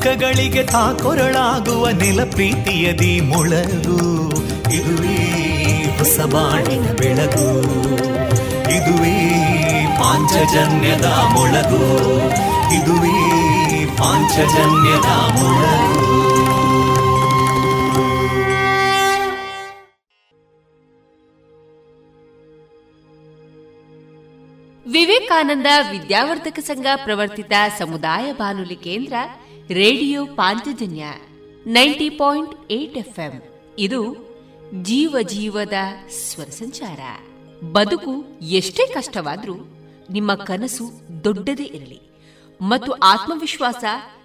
ದುಃಖಗಳಿಗೆ ತಾಕೊರಳಾಗುವ ನಿಲಪ್ರೀತಿಯದಿ ಮೊಳಗು. ಇದುವೇ ಹೊಸ ಬಾಳಿನ ಬೆಳಗು. ಇದುವೇ ಪಾಂಚಜನ್ಯದ ಮೊಳಗು. ಇದುವೇ ಪಾಂಚಜನ್ಯದ ಮೊಳಗು. ವಿವೇಕಾನಂದ ವಿದ್ಯಾವರ್ಧಕ ಸಂಘ ಪ್ರವರ್ತಿತ ಸಮುದಾಯ ಬಾನುಲಿ ಕೇಂದ್ರ radio Panchajanya ninety point eight FM. ಇದು ಜೀವ ಜೀವದ ಸ್ವರ ಸಂಚಾರ. ಬದುಕು ಎಷ್ಟೇ ಕಷ್ಟವಾದ್ರೂ ನಿಮ್ಮ ಕನಸು ದೊಡ್ಡದೇ ಇರಲಿ ಮತ್ತು ಆತ್ಮವಿಶ್ವಾಸ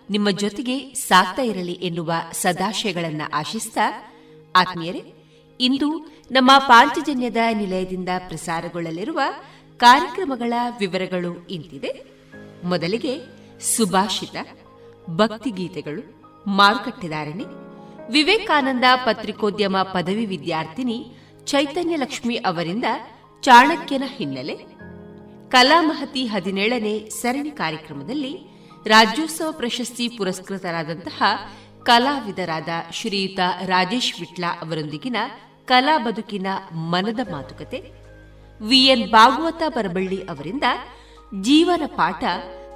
ನಿಮ್ಮ ಜೊತೆಗೆ ಸಾಕ್ತಾ ಇರಲಿ ಎನ್ನುವ ಸದಾಶಯಗಳನ್ನ ಆಶಿಸ್ತಾ ಆತ್ಮೀಯರೇ, ಇಂದು ನಮ್ಮ ಪಾಂಚಜನ್ಯದ ನಿಲಯದಿಂದ ಪ್ರಸಾರಗೊಳ್ಳಲಿರುವ ಕಾರ್ಯಕ್ರಮಗಳ ವಿವರಗಳು ಇಂತಿದೆ. ಮೊದಲಿಗೆ ಸುಭಾಷಿತ. ಭಕ್ತಿಗೀತೆಗಳು ಮಾರುಕಟ್ಟೆದಾರಣೆ ವಿವೇಕಾನಂದ ಪತ್ರಿಕೋದ್ಯಮ ಪದವಿ ವಿದ್ಯಾರ್ಥಿನಿ ಚೈತನ್ಯ ಲಕ್ಷ್ಮಿ ಅವರಿಂದ ಚಾಣಕ್ಯನ ಹಿನ್ನೆಲೆ ಕಲಾಮಹತಿ ಹದಿನೇಳನೇ ಸರಣಿ ಕಾರ್ಯಕ್ರಮದಲ್ಲಿ ರಾಜ್ಯೋತ್ಸವ ಪ್ರಶಸ್ತಿ ಪುರಸ್ಕೃತರಾದಂತಹ ಕಲಾವಿದರಾದ ಶ್ರೀಯುತ ರಾಜೇಶ್ ವಿಟ್ಲಾ ಅವರೊಂದಿಗಿನ ಕಲಾ ಬದುಕಿನ ಮನದ ಮಾತುಕತೆ ವಿಎನ್ ಭಾಗವತ ಬರಬಳ್ಳಿ ಅವರಿಂದ ಜೀವನ ಪಾಠ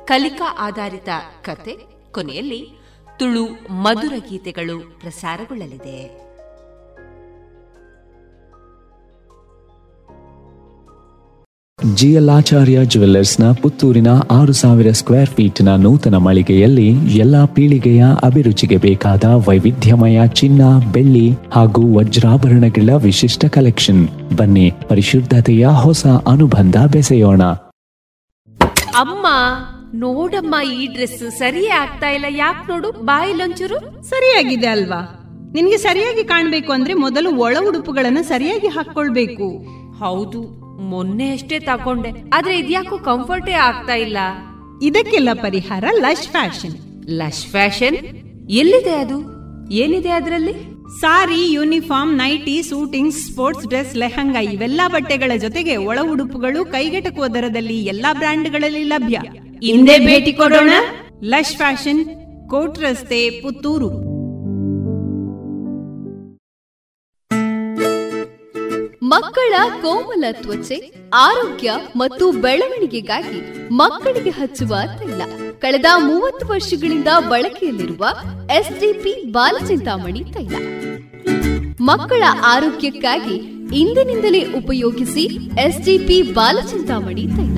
ಕಲಿಕಾ ಆಧಾರಿತ ಕತೆ ಕೊನೆಯಲ್ಲಿ ತುಳು ಮಧುರ ಗೀತೆಗಳು ಪ್ರಸಾರಗೊಳ್ಳಲಿದೆ. ಜಿಎಲ್ಆಚಾರ್ಯ ಜುವೆಲ್ಲರ್ಸ್ನ ಪುತ್ತೂರಿನ ಆರು ಸಾವಿರ ಸ್ಕ್ವೇರ್ ಫೀಟ್ನ ನೂತನ ಮಳಿಗೆಯಲ್ಲಿ ಎಲ್ಲಾ ಪೀಳಿಗೆಯ ಅಭಿರುಚಿಗೆ ಬೇಕಾದ ವೈವಿಧ್ಯಮಯ ಚಿನ್ನ ಬೆಳ್ಳಿ ಹಾಗೂ ವಜ್ರಾಭರಣಗಳ ವಿಶಿಷ್ಟ ಕಲೆಕ್ಷನ್. ಬನ್ನಿ ಪರಿಶುದ್ಧತೆಯ ಹೊಸ ಅನುಬಂಧ ಬೆಸೆಯೋಣ. ಅಮ್ಮ! ನೋಡಮ್ಮ ಈ ಡ್ರೆಸ್ ಸರಿಯೇ ಆಗ್ತಾ ಇಲ್ಲ. ಯಾಕೆ ನೋಡು ಬಾಯಿಲೊಂಚೂರು ಸರಿಯಾಗಿದೆ ಅಲ್ವಾ? ನಿನ್ಗೆ ಸರಿಯಾಗಿ ಕಾಣ್ಬೇಕು ಅಂದ್ರೆ ಮೊದಲು ಒಳ ಉಡುಪುಗಳನ್ನ ಸರಿಯಾಗಿ ಹಾಕೊಳ್ಬೇಕು ಹೌದು ಮೊನ್ನೆ ಅಷ್ಟೇ ತಕೊಂಡೆ ಆದ್ರೆ ಇದ್ಯಾಕೋ ಕಂಫರ್ಟೇ ಆಗ್ತಾ ಇಲ್ಲ. ಇದಕ್ಕೆಲ್ಲ ಪರಿಹಾರ ಲಶ್ ಫ್ಯಾಷನ್. Lush fashion? ಎಲ್ಲಿದೆ ಅದು? ಏನಿದೆ ಅದರಲ್ಲಿ? Sari uniform nighty suiting sports dress lehenga ಇವೆಲ್ಲಾ ಬಟ್ಟೆಗಳ ಜೊತೆಗೆ ಒಳ ಉಡುಪುಗಳು ಕೈಗೆಟಕುವ ದರದಲ್ಲಿ ಎಲ್ಲಾ ಬ್ರ್ಯಾಂಡ್ಗಳಲ್ಲಿ ಲಭ್ಯ. ಹಿಂದೆ ಭೇಟಿ ಕೊಡೋಣ. ಲಶ್ ಫ್ಯಾಷನ್ ಕೋಟ್ ರಸ್ತೆ, ಪುತ್ತೂರು. ಮಕ್ಕಳ ಕೋಮಲ ತ್ವಚೆ, ಆರೋಗ್ಯ ಮತ್ತು ಬೆಳವಣಿಗೆಗಾಗಿ ಮಕ್ಕಳಿಗೆ ಹಚ್ಚುವ ತೈಲ. ಕಳೆದ ಮೂವತ್ತು ವರ್ಷಗಳಿಂದ ಬಳಕೆಯಲ್ಲಿರುವ ಎಸ್ಡಿಪಿ ಬಾಲಚಿಂತಾಮಣಿ ತೈಲ. ಮಕ್ಕಳ ಆರೋಗ್ಯಕ್ಕಾಗಿ ಇಂದಿನಿಂದಲೇ ಉಪಯೋಗಿಸಿ ಎಸ್ಡಿಪಿ ಬಾಲಚಿಂತಾಮಣಿ ತೈಲ.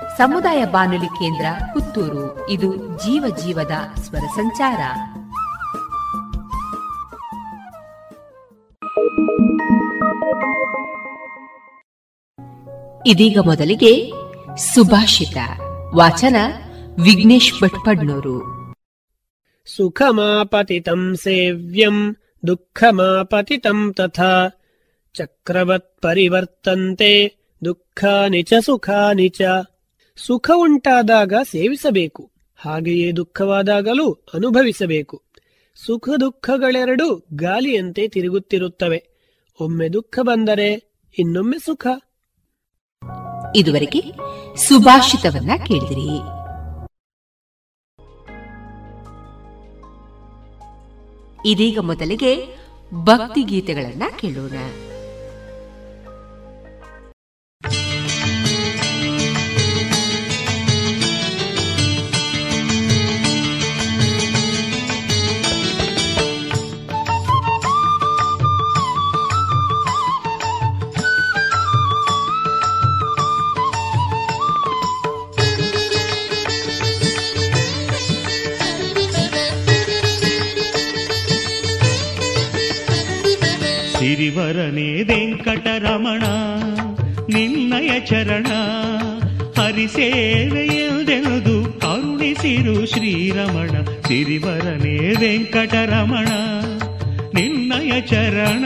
ಸಮುದಾಯ ಬಾನುಲಿ ಕೇಂದ್ರ ಪುತ್ತೂರು. ಇದು ಜೀವ ಜೀವದ ಸ್ವರ ಸಂಚಾರ. ಇದೀಗ ಮೊದಲಿಗೆ ಸುಭಾಷಿತ. ವಾಚನ ವಿಘ್ನೇಶ್ ಭಟ್ಪಡ್ನೂರು. ಸುಖಮಾಪತಿತಂ ಸೇವ್ಯಂ, ದುಃಖಮಾಪತಿತಂ ತಥಾ. ಚಕ್ರವತ್ ಪರಿವರ್ತಂತೆ ದುಃಖಾನಿ ಚ ಸುಖಾನಿ ಚ. ಸುಖ ಉಂಟಾದಾಗ ಸೇವಿಸಬೇಕು, ಹಾಗೆಯೇ ದುಃಖವಾದಾಗಲೂ ಅನುಭವಿಸಬೇಕು. ಸುಖ ದುಃಖಗಳೆರಡೂ ಗಾಲಿಯಂತೆ ತಿರುಗುತ್ತಿರುತ್ತವೆ. ಒಮ್ಮೆ ದುಃಖ ಬಂದರೆ ಇನ್ನೊಮ್ಮೆ ಸುಖ. ಇದುವರೆಗೆ ಸುಭಾಷಿತವನ್ನ ಕೇಳಿದಿರಿ. ಇದೀಗ ಮೊದಲಿಗೆ ಭಕ್ತಿ ಗೀತೆಗಳನ್ನ ಕೇಳೋಣ. ಸಿರಿವರನೇ ವೆಂಕಟರಮಣ ನಿನ್ನಯ ಚರಣ ಹರಿಸೇವೆಯದೆಂದು ಕರುಣಿಸಿರು ಶ್ರೀರಮಣ. ಸಿರಿವರನೇ ವೆಂಕಟರಮಣ ನಿನ್ನಯ ಚರಣ.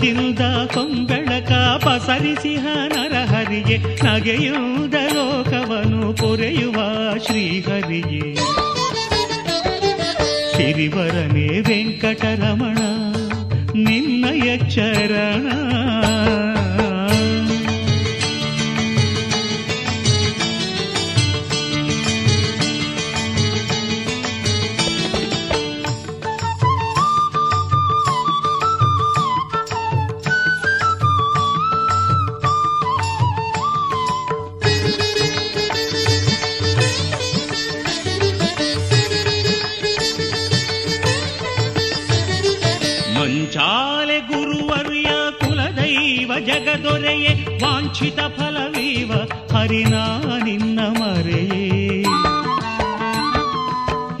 ಮೊಗದಿಂದ ಕೊಂಬೆಳಕ ಪಸರಿಸಿಹ ನರಹರಿಗೆ ನಗೆಯುವುದ ಲೋಕವನು ಪೊರೆಯುವ ಶ್ರೀಹರಿಗೆ ಸಿರಿವರನೇ ವೆಂಕಟರಮಣ ನಿನ್ನಯ ಚರಣ ವಾಂಛಿತ ಫಲವೀವ ಹರಿನಾ ನಿನ್ನ ಮರೆಯೇ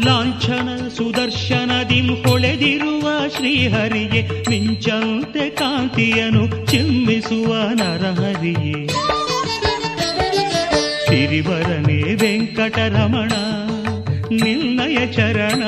ಲಾಂಛನ ಸುದರ್ಶನದಿಂ ಹೊಳೆದಿರುವ ಶ್ರೀಹರಿಗೆ ಮಿಂಚಂತೆ ಕಾಂತಿಯನು ಚಿಮ್ಮಿಸುವ ನರಹರಿಯೇ. ಸಿರಿವರನೇ ವೆಂಕಟರಮಣ ನಿನ್ನಯ ಚರಣ.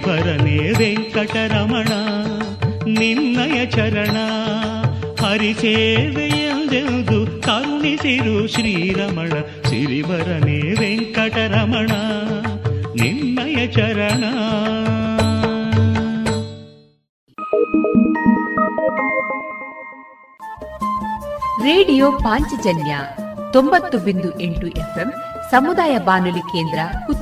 ಗಿರಿವರನೇ ವೆಂಕಟರಮಣ, ನಿನ್ನಯ ಚರಣ. ಹರಿಸೇವೆಯೆಂದೆಂದು ಕರುಣಿಸಿರು ಶ್ರೀರಮಣ ಸಿರಿವರನೇ ವೆಂಕಟರಮಣ, ನಿನ್ನಯ ಚರಣ. ರೇಡಿಯೋ ಪಾಂಚಜನ್ಯ ತೊಂಬತ್ತು ಬಿಂದು ಎಂಟು ಎಫ್ಎಂ ಸಮುದಾಯ ಬಾನುಲಿ ಕೇಂದ್ರ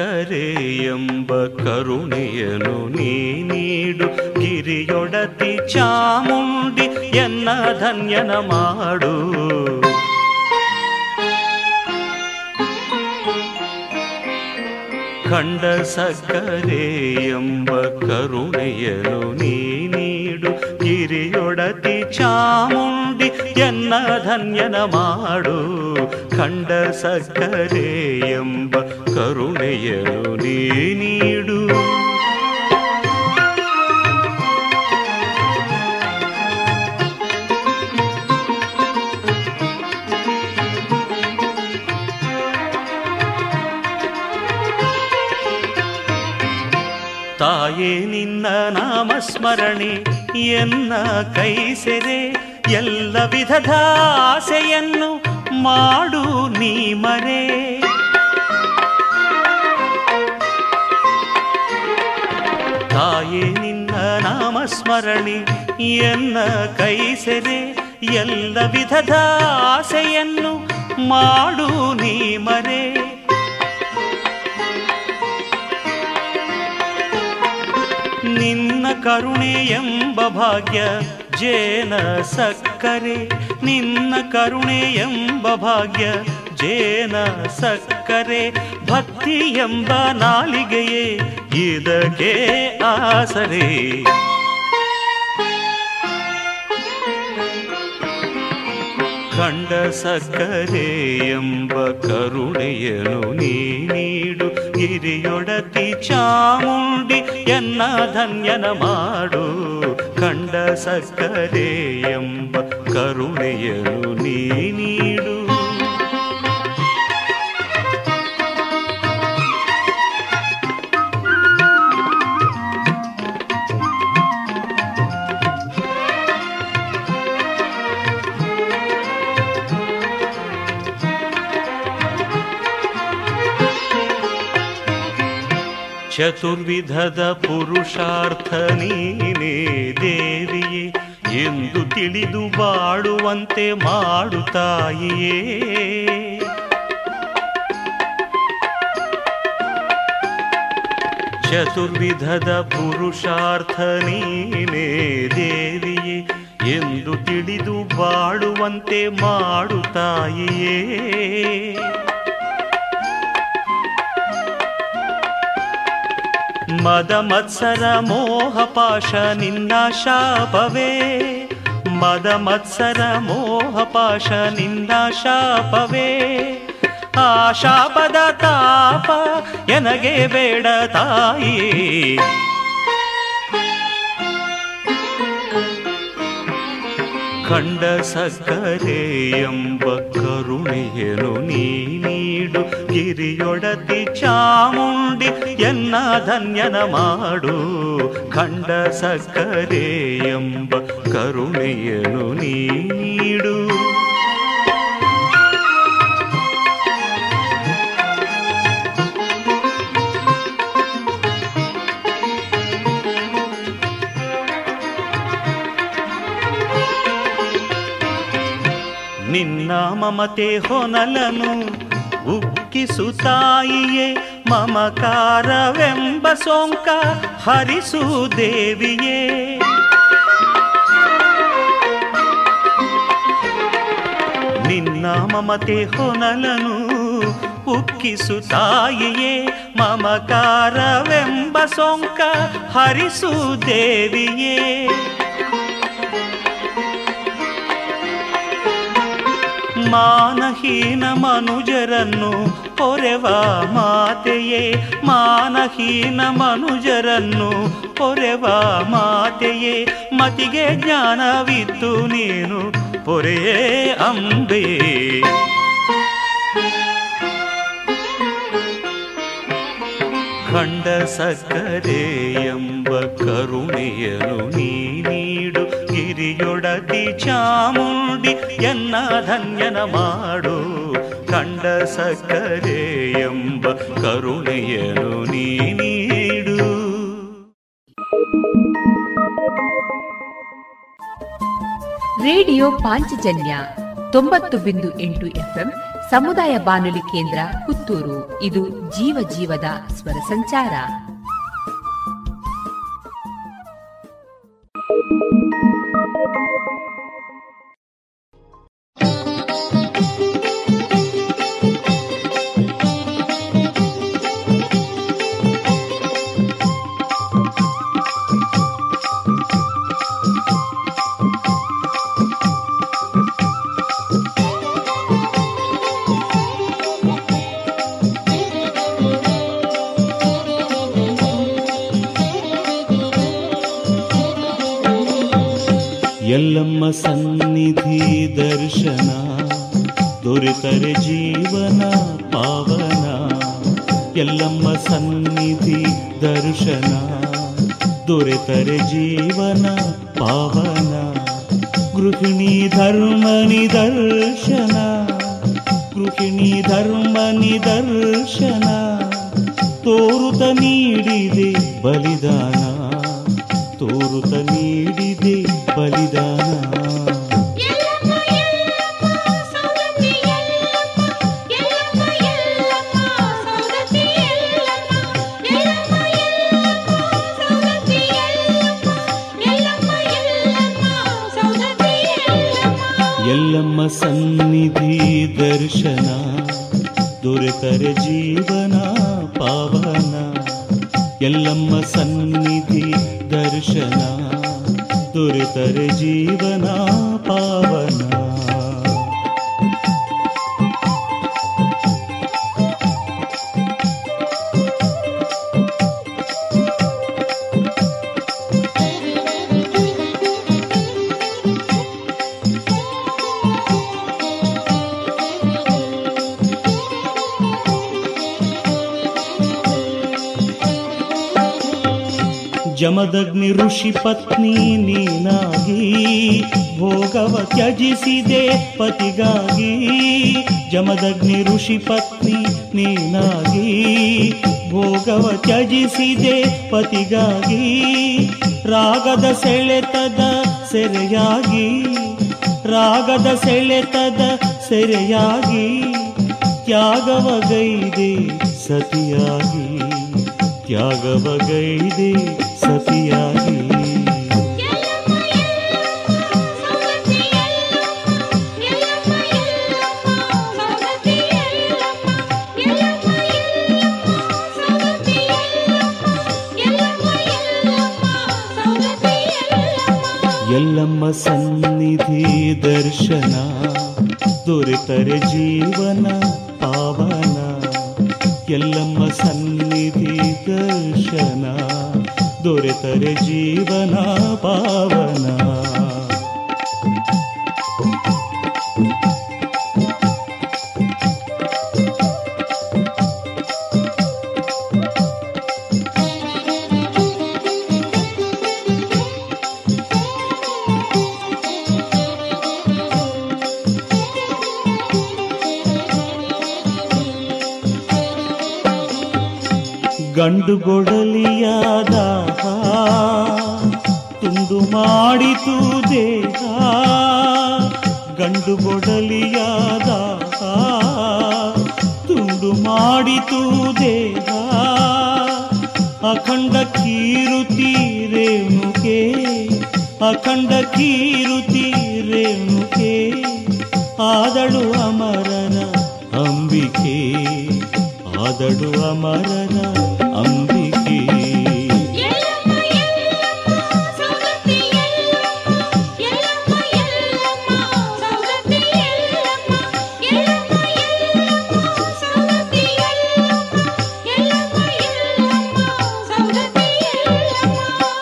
ಕಂಡ ಸಕ್ಕರೆ ಎಂಬ ಕರುಣೆಯನು ನೀ ನೀಡು. ಗಿರಿಯೊಡತಿ ಚಾಮುಂಡಿ ಎನ್ನ ಧನ್ಯನ ಮಾಡು. ಖಂಡ ಸಕ್ಕರೆ ಎಂಬ ಕರುಣೆಯನು ನೀ ನೀಡು. ಗಿರಿಯೊಡತಿ ಚಾಮುಂಡಿ ಎನ್ನ ಧನ್ಯನ ಮಾಡು. ಖಂಡ ಸಕ್ಕರೆ ಎಂಬ ನೀ ನೀಡು. ತಾಯೇ ನಿನ್ನ ನಾಮಸ್ಮರಣೆ ಎನ್ನ ಕೈ ಸೆರೆ ಎಲ್ಲ ವಿಧದ ಆಸೆಯನ್ನು ಮಾಡು ನೀ ಮರೆ ತಾಯೇ ನಿನ್ನ ನಾಮಸ್ಮರಣೆ ಎನ್ನ ಕೈ ಸೆರೆ ಎಲ್ಲ ವಿಧದ ಆಸೆಯನ್ನು ಮಾಡು ನೀ ಮರೆ. ನಿನ್ನ ಕರುಣೆ ಎಂಬ ಭಾಗ್ಯ ಜೇನ ಸಕ್ಕರೆ. ನಿನ್ನ ಕರುಣೆ ಎಂಬ ಭಾಗ್ಯ ಜೇನ ಸಕ್ಕರೆ. ಭಕ್ತಿ ಎಂಬ ನಾಲಿಗೆಯೇ ಇದಕ್ಕೆ ಆಸರೆ ಕಂಡ ಸಕ್ಕರೆ ಎಂಬ ಕರುಣೆಯನು ನೀ ನೀಡು ಗಿರಿಯೊಡತಿ ಚಾಮುಂಡಿ ಎನ್ನ ಧನ್ಯನ ಮಾಡು ಕಂಡ ಸಕ್ಕರೆ ಎಂಬ ಕರುಣೆಯನು ನೀ ಚತುರ್ವಿಧದ ಪುರುಷಾರ್ಥ ನೀನೇ ದೇವಿಯೇ, ಎಂದು ತಿಳಿದು ಬಾಳುವಂತೆ ಮಾಡುತ್ತಾಯಿಯೇ ಚತುರ್ವಿಧದ ಪುರುಷಾರ್ಥ ನೀನೇ ದೇವಿಯೇ, ಎಂದು ತಿಳಿದು ಬಾಳುವಂತೆ ಮಾಡುತ್ತಾಯಿಯೇ ಮದ ಮತ್ಸರ ಮೋಹ ಪಾಶ ನಿನ್ನ ಶಾಪವೇ. ಮದ ಮತ್ಸರ ಮೋಹ ಪಾಶ ನಿನ್ನ ಶಾಪವೇ. ಆ ಶಾಪದ ತಾಪ ಎನಗೆ ಬೇಡ ತಾಯಿ ಕಂಡ ಸಕ್ಕರೆ ಎಂಬ ಕರುಣೆಯನು ನೀ ನೀಡು. ಗಿರಿಯೊಡತಿ ಚಾಮುಂಡಿ ಎನ್ನ ಧನ್ಯನ ಮಾಡು ಖಂಡ ಸಕ್ಕರೆ ಎಂಬ ಕರುಣೆಯನು ನೀ ನೀಡು. ನಿನ್ನ ಮಮತೆ ಹೊನಲನು ಉಕ್ಕಿಸು ತಾಯಿಯೇ, ಮಮಕಾರವೆಂಬ ಸೋಂಕ ಹರಿಸು ದೇವಿಯೇ. ನಿನ್ನ ಮಮತೆ ಹೊನಲನು, ಉಕ್ಕಿಸು ತಾಯಿಯೇ, ಮಮಕಾರವೆಂಬ ಸೋಂಕ ಹರಿಸು ದೇವಿಯೇ. ಮಾನಹೀನ ಮನುಜರನ್ನು ಪೊರೆವ ಮಾತೆಯೇ, ಮಾನಹೀನ ಮನುಜರನ್ನು ಪೊರೆವ ಮಾತೆಯೇ, ಮತಿಗೆ ಜ್ಞಾನವಿತ್ತು ನೀನು ಪೊರೆಯೇ ಅಂಬೆ. ಖಂಡ ಸಕ್ಕರೆ ಎಂಬ ಕರುಣೆಯನು ನೀ ನೀಡು ಗಿರಿಯೊಡತಿ ಚಾಮುಂಡಿ ಎನ್ನ ಧನ್ಯನ ಮಾಡು, ಕಂಡ ಸಕ್ಕರೆ ಎಂಬ ಕರುಣೆಯನು ನೀಡು. ರೇಡಿಯೋ ಪಾಂಚಜನ್ಯ ತೊಂಬತ್ತು ಬಿಂದು ಎಂಟು ಎಫ್ಎಂ ಸಮುದಾಯ ಬಾನುಲಿ ಕೇಂದ್ರ ಪುತ್ತೂರು. ಇದು ಜೀವ ಜೀವದ ಸ್ವರ ಸಂಚಾರ. Thank you. ಎಲ್ಲಮ್ಮ ಸನ್ನಿಧಿ ದರ್ಶನ, ದೊರೆತರೆ ಜೀವನ ಪಾವನ. ಎಲ್ಲಮ್ಮ ಸನ್ನಿಧಿ ದರ್ಶನ, ದೊರೆತರೆ ಜೀವನ ಪಾವನ. ಗೃಹಿಣಿ ಧರ್ಮನಿ ದರ್ಶನ, ಗೃಹಿಣಿ ಧರ್ಮನಿ ದರ್ಶನ. ತೋರುತ ನೀಡಿದೆ ಬಲಿದಾನ, ತೋರುತ ನೀಡಿದೆ ಬಲಿದಾನ. ಪತ್ನಿ ನೀನಾಗಿ, ಭೋಗವ ತ್ಯಜಿಸಿದೆ ಪತಿಗಾಗಿ, ರಾಗದ ಸೆಳೆತದ ಸೆರೆಯಾಗಿ, ರಾಗದ ಸೆಳೆತದ ಸೆರೆಯಾಗಿ ತ್ಯಾಗವಗೈದೆ ಸತಿಯಾಗಿ ತ್ಯಾಗವಗೈದೆ ಸತಿಯಾಗಿ.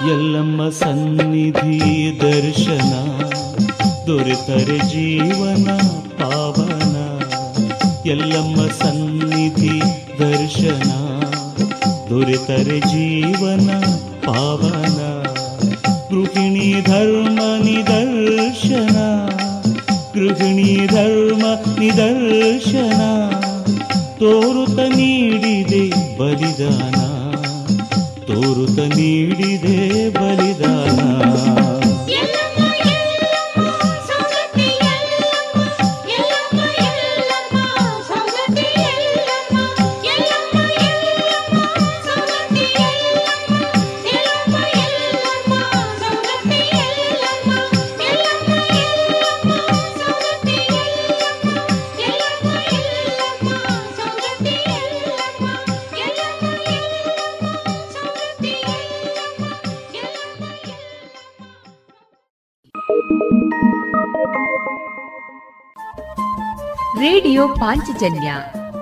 ಎಲ್ಲಮ್ಮ ಸನ್ನಿಧಿ ದರ್ಶನ, ದೊರೆತರೆ ಜೀವನ ಪಾವನ. ಎಲ್ಲಮ್ಮ ಸನ್ನಿಧಿ ದರ್ಶನ, ದೊರೆತರೆ ಜೀವನ ಪಾವನ. ಗೃಹಿಣಿ ಧರ್ಮ ನಿದರ್ಶನ, ಗೃಹಿಣಿ ಧರ್ಮ ನಿದರ್ಶನ. ತೋರುತ ನೀಡಿದೆ ಬಲಿದಾನ ತೋರುತ ನೀಡಿದೆ ಬಲಿದಾನ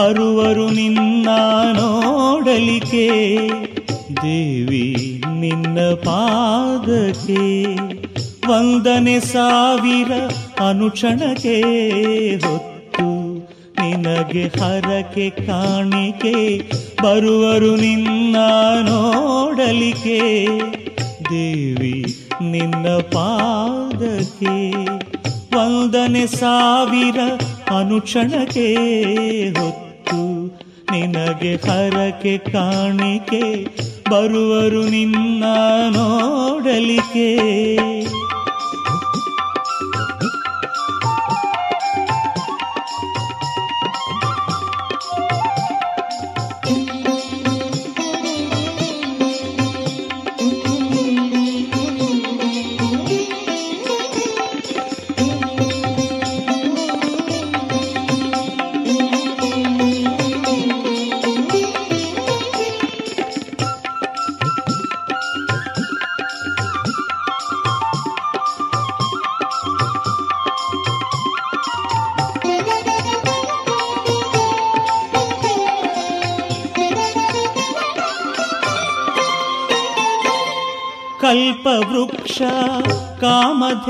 ಬರುವರು ನಿನ್ನ ನೋಡಲಿಕೆ ದೇವಿ ನಿನ್ನ ಪಾದಕ್ಕೆ, ವಂದನೆ ಸಾವಿರ ಅನುಕ್ಷಣಕ್ಕೆ ಹೊತ್ತು, ನಿನಗೆ ಹರಕೆ ಕಾಣಿಕೆ, ಬರುವರು ನಿನ್ನ ನೋಡಲಿಕೆ ದೇವಿ ನಿನ್ನ ಪಾದಕ್ಕೆ, ವಂದನೆ ಸಾವಿರ ಅನುಕ್ಷಣಕ್ಕೆ ಹೊತ್ತು. ನಿನಗೆ ಹರಕೆ ಕಾಣಿಕೆ ಬರುವರು ನಿನ್ನ ನೋಡಲಿಕೆ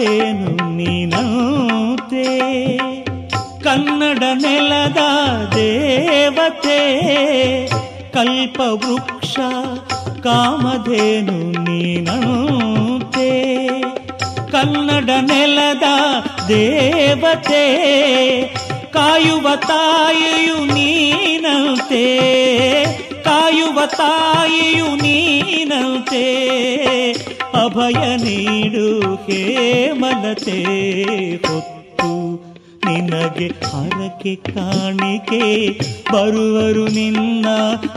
ಕಾಮಧೇನು ನೀನೋತೆ? ಕನ್ನಡ ನೆಲದ ದೇವತೆ, ಕಲ್ಪವೃಕ್ಷ ಕಾಮಧೇನು ನೀನೋತೆ? ಕನ್ನಡ ನೆಲದ ದೇವತೆ, ಕಾಯುವ ತಾಯಿಯು ನೀನಂತೆ? ಕಾಯುವ ತಾಯಿಯು ನೀನಂತೆ? ಅಭಯ ನೀಡು ಹೇಮಲತೆ ಹೊತ್ತು. ನಿನಗೆ ಹರಕೆ ಕಾಣಿಕೆ, ಬರುವರು ನಿನ್ನ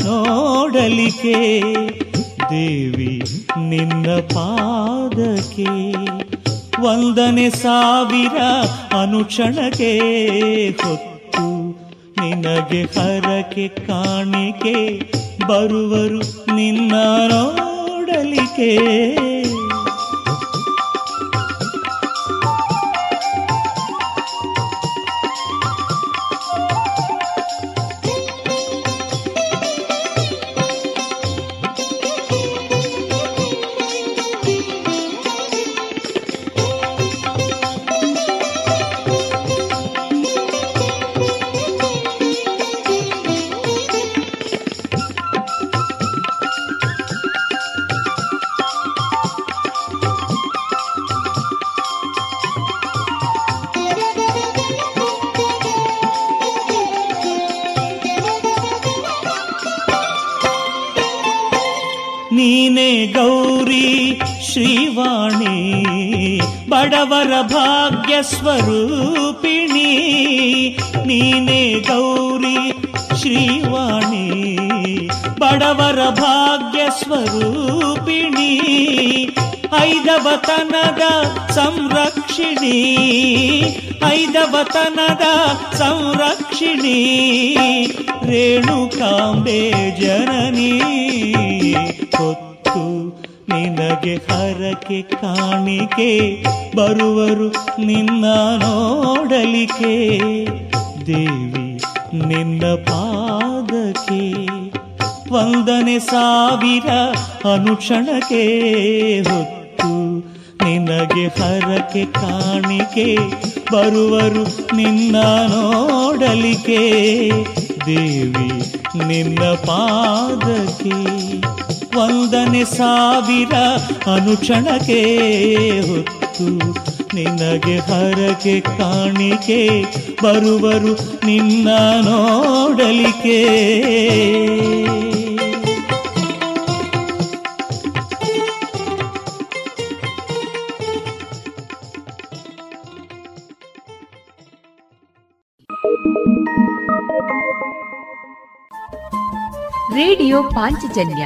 ನೋಡಲಿಕೆ ದೇವಿ, ನಿನ್ನ ಪಾದಕ್ಕೆ. ವಂದನೆ ಸಾವಿರ ಅನುಕ್ಷಣಕ್ಕೆ ಹೊತ್ತು. ನಿನಗೆ ಹರಕೆ ಕಾಣಿಕೆ, ಬರುವರು ನಿನ್ನ ನೋಡಲಿಕೆ ಸ್ವರೂಪಿಣಿ ನೀನೇ ಗೌರಿ ಶ್ರೀವಾಣಿ. ಬಡವರ ಭಾಗ್ಯ ಸ್ವರೂಪಿಣಿ ಐದವತನದ ಸಂರಕ್ಷಿಣಿ ಐದವತನದ ಸಂರಕ್ಷಿಣಿ. ರೇಣುಕಾಂಬೆ ಜನನಿ ನಿನಗೆ ಹರಕೆ ಕಾಣಿಕೆ ಬರುವರು ನಿನ್ನ ನೋಡಲಿಕೆ ದೇವಿ, ನಿನ್ನ ಪಾದಕ್ಕೆ ವಂದನೆ ಸಾವಿರ ಅನುಕ್ಷಣಕ್ಕೆ ಹೊತ್ತು ನಿನಗೆ ಹರಕೆ ಕಾಣಿಕೆ ಬರುವರು ನಿನ್ನ ನೋಡಲಿಕೆ ದೇವಿ, ನಿನ್ನ ಪಾದಕ್ಕೆ ವಂದನೆ ಸಾವಿರ ಅನುಕ್ಷಣಕ್ಕೆ ಹೊತ್ತು ನಿನಗೆ ಹರಕೆ ಕಾಣಿಕೆ ಬರುವರು ನಿನ್ನ ನೋಡಲಿಕೆ ರೇಡಿಯೋ ಪಾಂಚಜನ್ಯ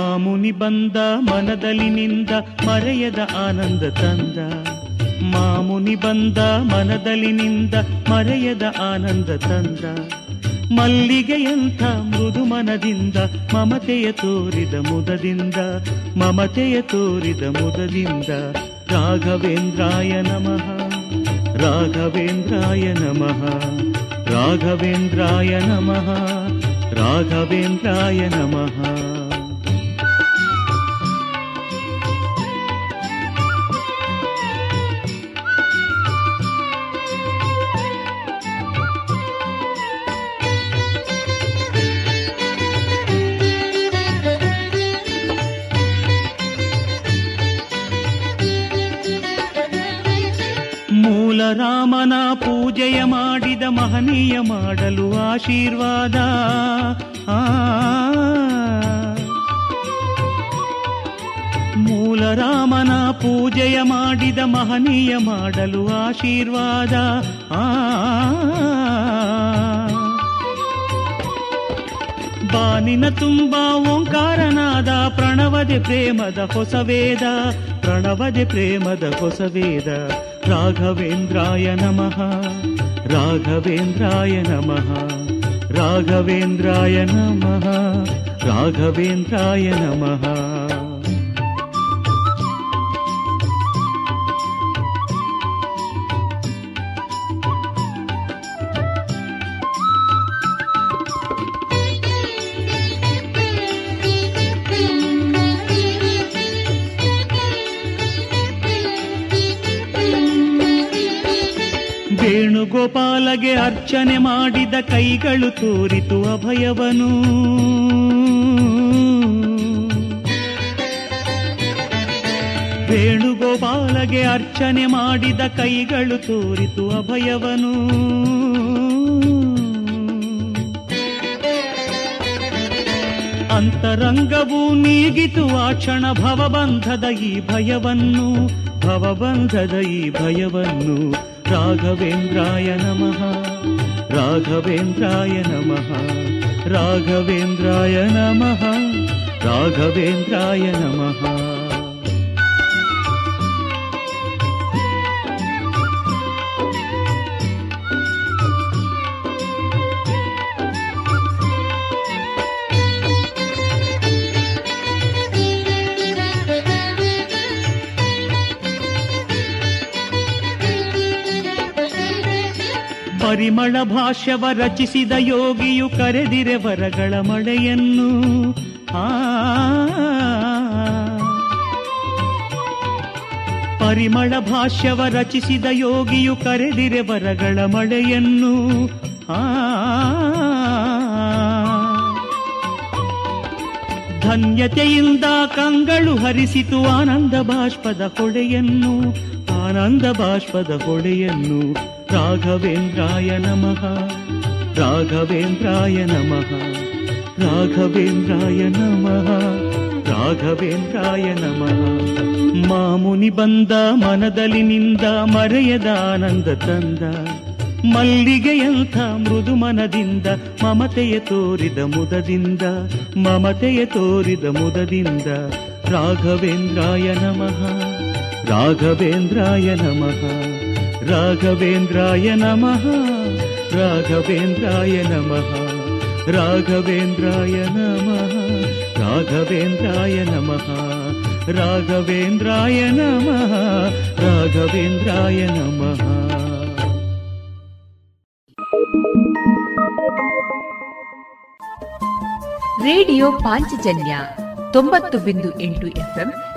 ಬಂದ ಮನದಲ್ಲಿ ನಿಂದ ಮರೆಯದ ಆನಂದ ತಂದ ಮಾಮುನಿ ಬಂದ ಮನದಲ್ಲಿ ನಿಂದ ಮರೆಯದ ಆನಂದ ತಂದ ಮಲ್ಲಿಗೆಯಂಥ ಮೃದು ಮನದಿಂದ ಮಮತೆಯ ತೋರಿದ ಮುದದಿಂದ ಮಮತೆಯ ತೋರಿದ ಮುದದಿಂದ ರಾಘವೇಂದ್ರಾಯ ನಮಃ ರಾಘವೇಂದ್ರಾಯ ನಮಃ ರಾಘವೇಂದ್ರಾಯ ನಮಃ ರಾಘವೇಂದ್ರಾಯ ನಮಃ ರಾಮನ ಪೂಜೆಯ ಮಾಡಿದ ಮಹನೀಯ ಮಾಡಲು ಆಶೀರ್ವಾದ. ಮೂಲ ರಾಮನ ಪೂಜೆಯ ಮಾಡಿದ ಮಹನೀಯ ಮಾಡಲು ಆಶೀರ್ವಾದ. ಆ. ಬಾನಿನ ತುಂಬ ಓಂಕಾರನಾದ ಪ್ರಣವದೆ ಪ್ರೇಮದ ಹೊಸ ವೇದ. ಪ್ರಣವದೆ ಪ್ರೇಮದ ಹೊಸ राघवेन्द्राय नमः। राघवेन्द्राय नमः। राघवेन्द्राय नमः। राघवेन्द्राय नमः। ನಮಃ ವೇಣುಗೋಪಾಲಗೆ ಅರ್ಚನೆ ಮಾಡಿದ ಕೈಗಳು ತೋರಿತು ಅಭಯವನು. ವೇಣುಗೋಪಾಲಗೆ ಅರ್ಚನೆ ಮಾಡಿದ ಕೈಗಳು ತೋರಿತು ಅಭಯವನು. ಅಂತರಂಗವು ನೀಗಿತು ಆ ಕ್ಷಣ ಭವಬಂಧದ ಈ ಭಯವನ್ನು, ಭವಬಂಧದ ಈ ಭಯವನ್ನು. राघवेन्द्राय नमः। राघवेन्द्राय नमः। राघवेन्द्राय नमः। राघवेन्द्राय नमः। ಪರಿಮಳ ಭಾಷ್ಯವ ರಚಿಸಿದ ಯೋಗಿಯು ಕರೆದಿರೆ ವರಗಳ ಮಳೆಯನ್ನು. ಆ ಪರಿಮಳ ಭಾಷ್ಯವ ರಚಿಸಿದ ಯೋಗಿಯು ಕರೆದಿರೆ ವರಗಳ ಮಳೆಯನ್ನು. ಆ ಧನ್ಯತೆಯಿಂದ ಕಂಗಳು ಹರಿಸಿತು ಆನಂದ ಬಾಷ್ಪದ ಹೊಳೆಯನ್ನು ಆನಂದ ಬಾಷ್ಪದ ಹೊಳೆಯನ್ನು ರಾಘವೇಂದ್ರಾಯ ನಮಃ. ರಾಘವೇಂದ್ರಾಯ ನಮಃ. ರಾಘವೇಂದ್ರಾಯ ನಮಃ. ರಾಘವೇಂದ್ರಾಯ ನಮಃ. ಮಾಮುನಿ ಬಂದ ಮನದಲ್ಲಿ ನಿಂದ ಮರೆಯದ ಆನಂದ ತಂದ. ಮಲ್ಲಿಗೆಯಂಥ ಮೃದು ಮನದಿಂದ ಮಮತೆಯ ತೋರಿದ ಮುದದಿಂದ, ಮಮತೆಯ ತೋರಿದ ಮುದದಿಂದ ರಾಘವೇಂದ್ರಾಯ ನಮಃ. ರಾಘವೇಂದ್ರಾಯ ನಮಃ. రాఘవేంద్రాయ నమ. రాఘవేంద్రాయ నమ. రాఘవేంద్రాయ నమ. రాఘవేంద్రాయ నమ. రాఘవేంద్రాయ నమ. రాఘవేంద్రాయ నమ. రేడియో పాంచజన్య ತೊಂಬತ್ತು బిందు ఎంటు ఎఫ్ఎం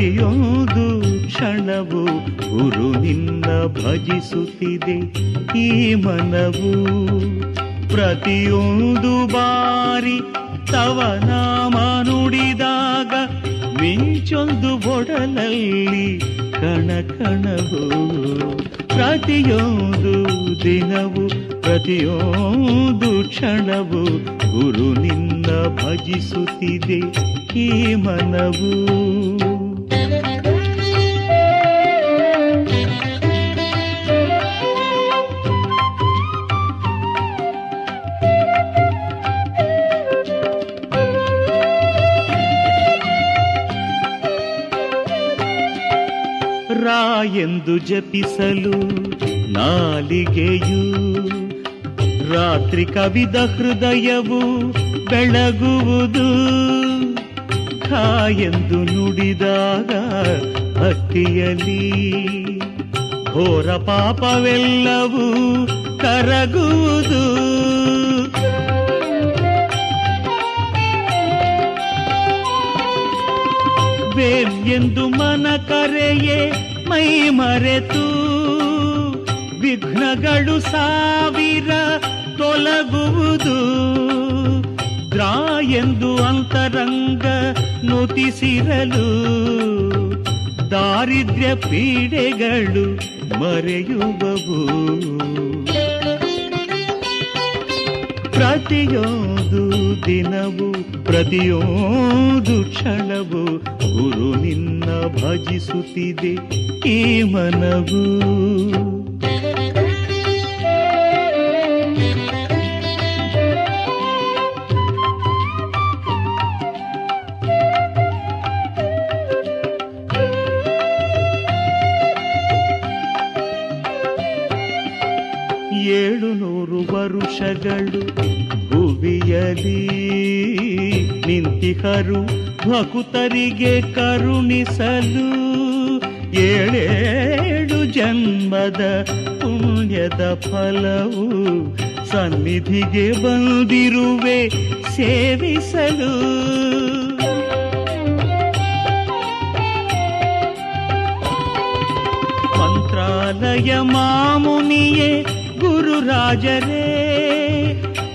ಪ್ರತಿಯೊಂದು ಕ್ಷಣವು ಗುರು ನಿನ್ನ ಭಜಿಸುತ್ತಿದೆ. ಈ ಮನವು ಪ್ರತಿಯೊಂದು ಬಾರಿ ತವ ನಾಮ ನುಡಿದಾಗ ಮಿಂಚೊಂದು ಒಡಲಲ್ಲಿ ಕಣ ಕಣವು ಪ್ರತಿಯೊಂದು ದಿನವು ಪ್ರತಿಯೊಂದು ಕ್ಷಣವು ಗುರು ನಿನ್ನ ಭಜಿಸುತ್ತಿದೆ. ಈ ಮನವು ಜಪಿಸಲು ನಾಲಿಗೆಯು ರಾತ್ರಿ ಕವಿದ ಹೃದಯವು ಬೆಳಗುವುದು ಕಾಯೆಂದು ನುಡಿದಾಗ ಭಕ್ತಿಯಲ್ಲಿ ಘೋರ ಪಾಪವೆಲ್ಲವೂ ಕರಗುವುದು. ಎಂದು ಮನ ಕರೆಯೇ ಮೈ ಮರೆತು ವಿಘ್ನಗಳು ಸಾವಿರ ತೊಲಗುವುದು. ದ್ರಾ ಎಂದು ಅಂತರಂಗ ನುತಿಸಿರಲು ದಾರಿದ್ರ್ಯ ಪೀಡೆಗಳು ಮರೆಯುವವು. ಪ್ರತಿಯೊಂದು ದಿನವು, ಪ್ರತಿಯೊಂದು ಕ್ಷಣವು ಗುರು ನಿನ್ನ ಭಜಿಸುತ್ತಿದೆ. ಈ ಮನವು. ಏಳು ನೂರು ವರುಷಗಳು ಭುವಿಯಲಿ ನಿಂತಿಹರು ಭಕುತರಿಗೆ ಕರುಣಿಸಲು ಸನ್ನಿಧಿಗೆ ಬಂದಿರುವೆ ಸೇವಿಸಲು. ಮಂತ್ರಾಲಯ ಮಾಮುನಿಯೇ ಗುರುರಾಜರೇ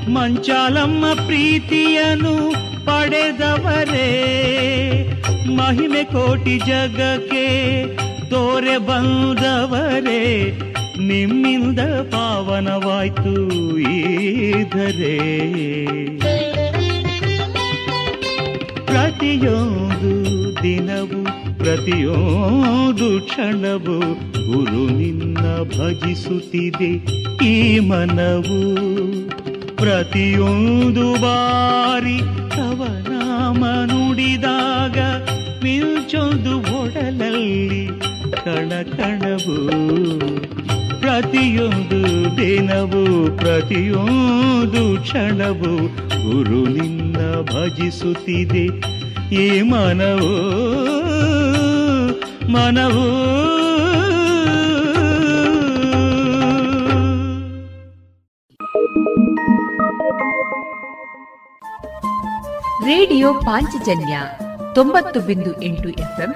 ಮಂಚಾಲಮ್ಮ ಪ್ರೀತಿಯನು ಪಡೆದವರೇ ಮಹಿಮೆ ಕೋಟಿ ಜಗಕ್ಕೆ ತೋರೆ ಬಂದವರೇ. ನಿಮ್ಮಿಂದ ಪಾವನವಾಯ್ತು ಈದರೆ ಪ್ರತಿಯೊಂದು ದಿನವು, ಪ್ರತಿಯೊಂದು ಕ್ಷಣವು ಗುರು ನಿನ್ನ ಭಜಿಸುತ್ತಿದೆ ಈ ಮನವು. ಪ್ರತಿಯೊಂದು ಬಾರಿ ತವ ನಾಮ ನುಡಿದಾಗ ಮಿಂಚೊಂದು ಒಡಲಲ್ಲಿ ಕಣ ಕಣವು. ಪ್ರತಿಯೊಂದು ದಿನವು, ಪ್ರತಿಯೊಂದು ಕ್ಷಣವು ಗುರು ನಿನ್ನ ಭಜಿಸುತ್ತಿದೆ. ಈ ಮನವು ಮನವು. ರೇಡಿಯೋ ಪಾಂಚಜನ್ಯ ತೊಂಬತ್ತು ಬಿಂದು ಎಂಟು ಎಫ್ಎಂ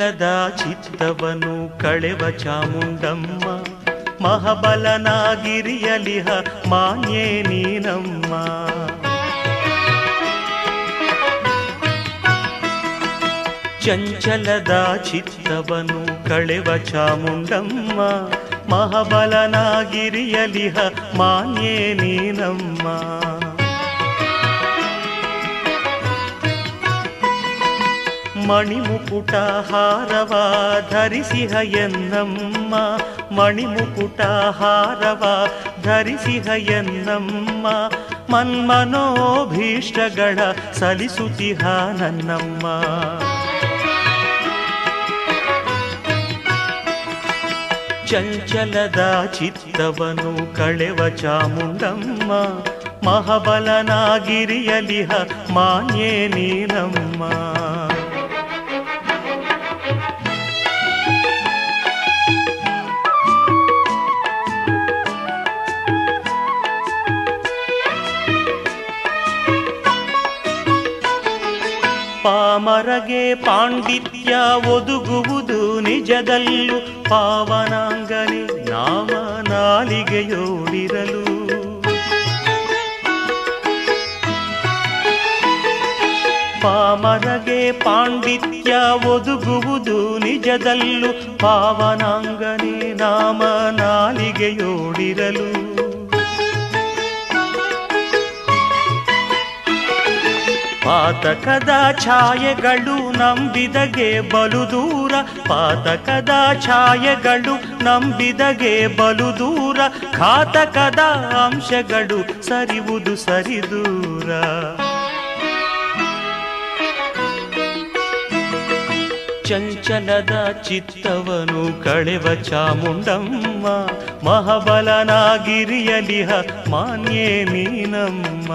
ಚಂಚಲದ ಚಿತ್ತವನು ಕಳೆವ ಚಾಮುಂಡಮ್ಮ ಮಹಬಲನಾಗಿರಿಯಲಿಹ ಮಾನ್ಯೇ ನೀನಮ್ಮ. ಚಂಚಲದ ಚಿತ್ತವನು ಕಳೆವ ಚಾಮುಂಡಮ್ಮ ಮಹಬಲನಾಗಿರಿಯಲಿಹ ಮಾನ್ಯೇ ನೀನಮ್ಮ. ಮಣಿಮುಕುಟ ಹಾರವ ಧರಿಸಿಹ ಎನ್ನಮ್ಮ ಮಣಿಮುಕುಟ ಹಾರವ ಧರಿಸಿಹ ಎನ್ನಮ್ಮ ಮನ್ಮನೋಭೀಷ್ಟಗಳ ಸಲಿಸುತ್ತಿಹ ನನ್ನಮ್ಮ ಚಂಚಲದ ಚಿತ್ತವನು ಕಳೆವ ಚಾಮುಂಡಮ್ಮ ಮಹಾಬಲನಾಗಿರಿಯಲಿಹ ಮಾನ್ಯೇ ನೀನಮ್ಮ ಪಾಮರಗೆ ಪಾಂಡಿತ್ಯ ಒದುಗುವುದು ನಿಜದಲ್ಲೂ ಪಾವನಾಂಗನೆ ನಾಮ ನಾಲಿಗೆಯೋಡಿರಲು. ಪಾಮರಗೆ ಪಾಂಡಿತ್ಯ ಒದುಗುವುದು ನಿಜದಲ್ಲೂ ಪಾವನಾಂಗನೆ ನಾಮ ನಾಲಿಗೆಯೋಡಿರಲು. ಪಾತಕದ ಛಾಯೆಗಳು ನಂಬಿದಗೆ ಬಲು ದೂರ, ಪಾತಕದ ಛಾಯೆಗಳು ನಂಬಿದಗೆ ಬಲು ದೂರ ಘಾತಕದ ಅಂಶಗಳು ಸರಿವುದು ಸರಿದೂರ. ಚಂಚಲದ ಚಿತ್ತವನು ಕಳೆವ ಚಾಮುಂಡಮ್ಮ ಮಹಾಬಲನಾಗಿರಿಯಲಿಹ ಮಾನ್ಯೇ ನೀನಮ್ಮ.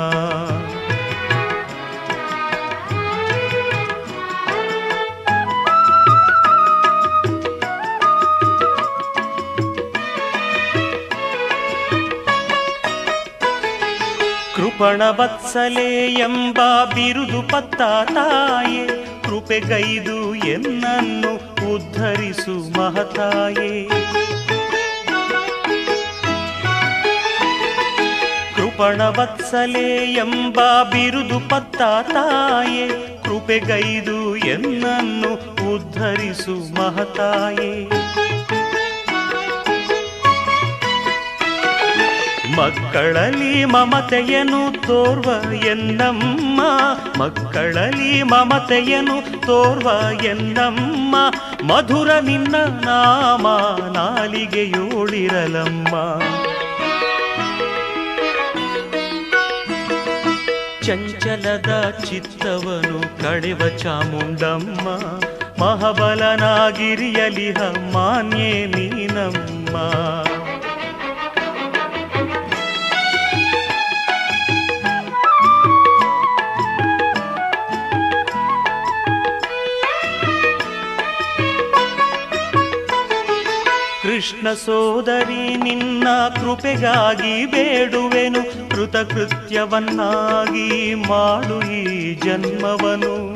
ಕೃಪಣ ವತ್ಸಲೆ ಎಂಬ ಬಿರುದು ಪತ್ತ ತಾಯೇ ಕೃಪೆಗೈದು ಎನ್ನನ್ನು ಉದ್ಧರಿಸು ಮಹತಾಯೇ. ಕೃಪಣವತ್ಸಲೇ ಎಂಬ ಬಿರುದು ಪತ್ತ ತಾಯೇ ಕೃಪೆಗೈದು ಎನ್ನನ್ನು ಉದ್ಧರಿಸು ಮಹತಾಯೇ. ಮಕ್ಕಳಲ್ಲಿ ಮಮತೆಯನು ತೋರ್ವ ಎನ್ನಮ್ಮ. ಮಕ್ಕಳಲ್ಲಿ ಮಮತೆಯನು ತೋರ್ವ ಎನ್ನಮ್ಮ. ಮಧುರ ನಿನ್ನ ನಾಮ ನಾಲಿಗೆಯೋಳಿರಲಮ್ಮ ಚಂಚಲದ ಚಿತ್ತವನು ಕಳೆವ ಚಾಮುಂಡಮ್ಮ. ಮಹಾಬಲನಾಗಿರಿಯಲಿಹ ಮಾನ್ಯೇ ನೀನಮ್ಮ. ಕೃಷ್ಣ ಸೋದರಿ, ನಿನ್ನ ಕೃಪೆಗಾಗಿ ಬೇಡುವೆನು. ಕೃತಕೃತ್ಯವನ್ನಾಗಿ ಮಾಡು ಈ ಜನ್ಮವನು.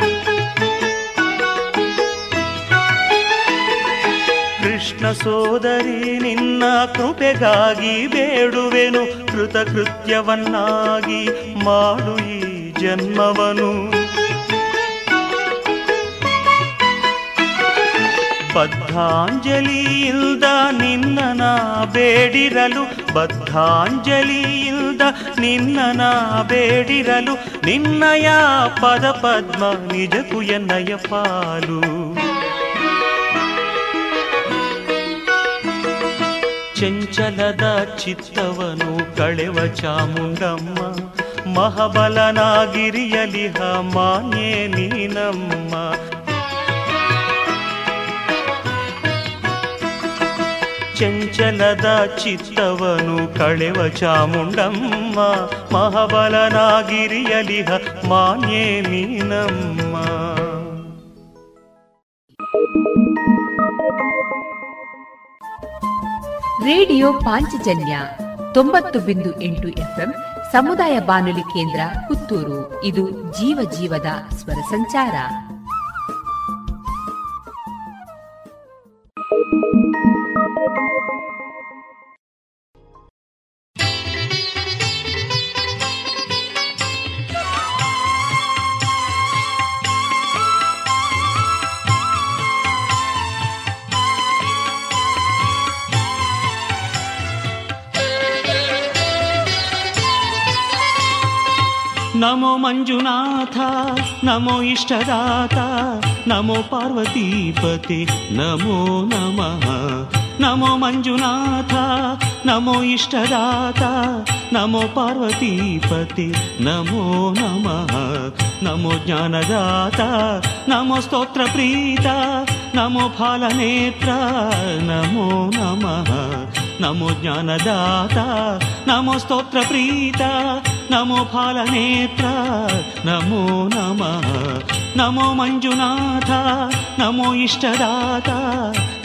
ಕೃಷ್ಣ ಸೋದರಿ, ನಿನ್ನ ಕೃಪೆಗಾಗಿ ಬೇಡುವೆನು. ಕೃತಕೃತ್ಯವನ್ನಾಗಿ ಮಾಡು ಈ ಜನ್ಮವನು. ಬದ್ಧಾಂಜಲಿಯಿಂದ ನಿನ್ನನ ಬೇಡಿರಲು, ಬದ್ಧಾಂಜಲಿಯಿಂದ ನಿನ್ನನ ಬೇಡಿರಲು, ನಿನ್ನಯ ಪದ ಪದ್ಮ ನಿಜಕ್ಕೂ ಎನ್ನಯ ಪಾಲು. ಚಂಚಲದ ಚಿತ್ತವನು ಕಳೆವ ಚಾಮುಂಡಮ್ಮ ಮಹಾಬಲನಾಗಿರಿಯಲಿಹ ಮಾನ್ಯೇ ನೀನಮ್ಮ. ಚಂಚಲದ ಚಿತ್ತವನು ಕಳೆವ ಚಾಮುಂಡಮ್ಮ, ಮಹಾಬಲನಾಗಿರಿಯಲಿಹ ಮಾನ್ಯೇ ನೀನಮ್ಮ. ರೇಡಿಯೋ ಪಾಂಚಜನ್ಯ ತೊಂಬತ್ತು ಬಿಂದು ಎಂಟು ಎಫ್ಎಂ ಸಮುದಾಯ ಬಾನುಲಿ ಕೇಂದ್ರ ಪುತ್ತೂರು. ಇದು ಜೀವ ಜೀವದ ಸ್ವರ ಸಂಚಾರ. ನಮೋ ಮಂಜುನಾಥ ನಮೋ ಇಷ್ಟದಾತ ನಮೋ ಪಾರ್ವತೀಪತಿ ನಮೋ ನಮಃ ನಮೋ ಮಂಜುನಾಥ ನಮೋ ಇಷ್ಟದಾತ ನಮೋ ಪಾರ್ವತೀಪತಿ ನಮೋ ನಮಃ ನಮೋ ಜ್ಞಾನದಾತ ನಮೋ ಸ್ತೋತ್ರ ಪ್ರೀತ ನಮೋ ಫಾಲನೇತ್ರ ನಮೋ ನಮಃ ನಮೋ ಜ್ಞಾನದಾತ ನಮೋ ಸ್ತೋತ್ರ ಪ್ರೀತ ನಮೋ ಫಾಲನೇತ್ರ ನಮೋ ನಮಃ ನಮೋ ಮಂಜುನಾಥ ನಮೋ ಇಷ್ಟದಾತ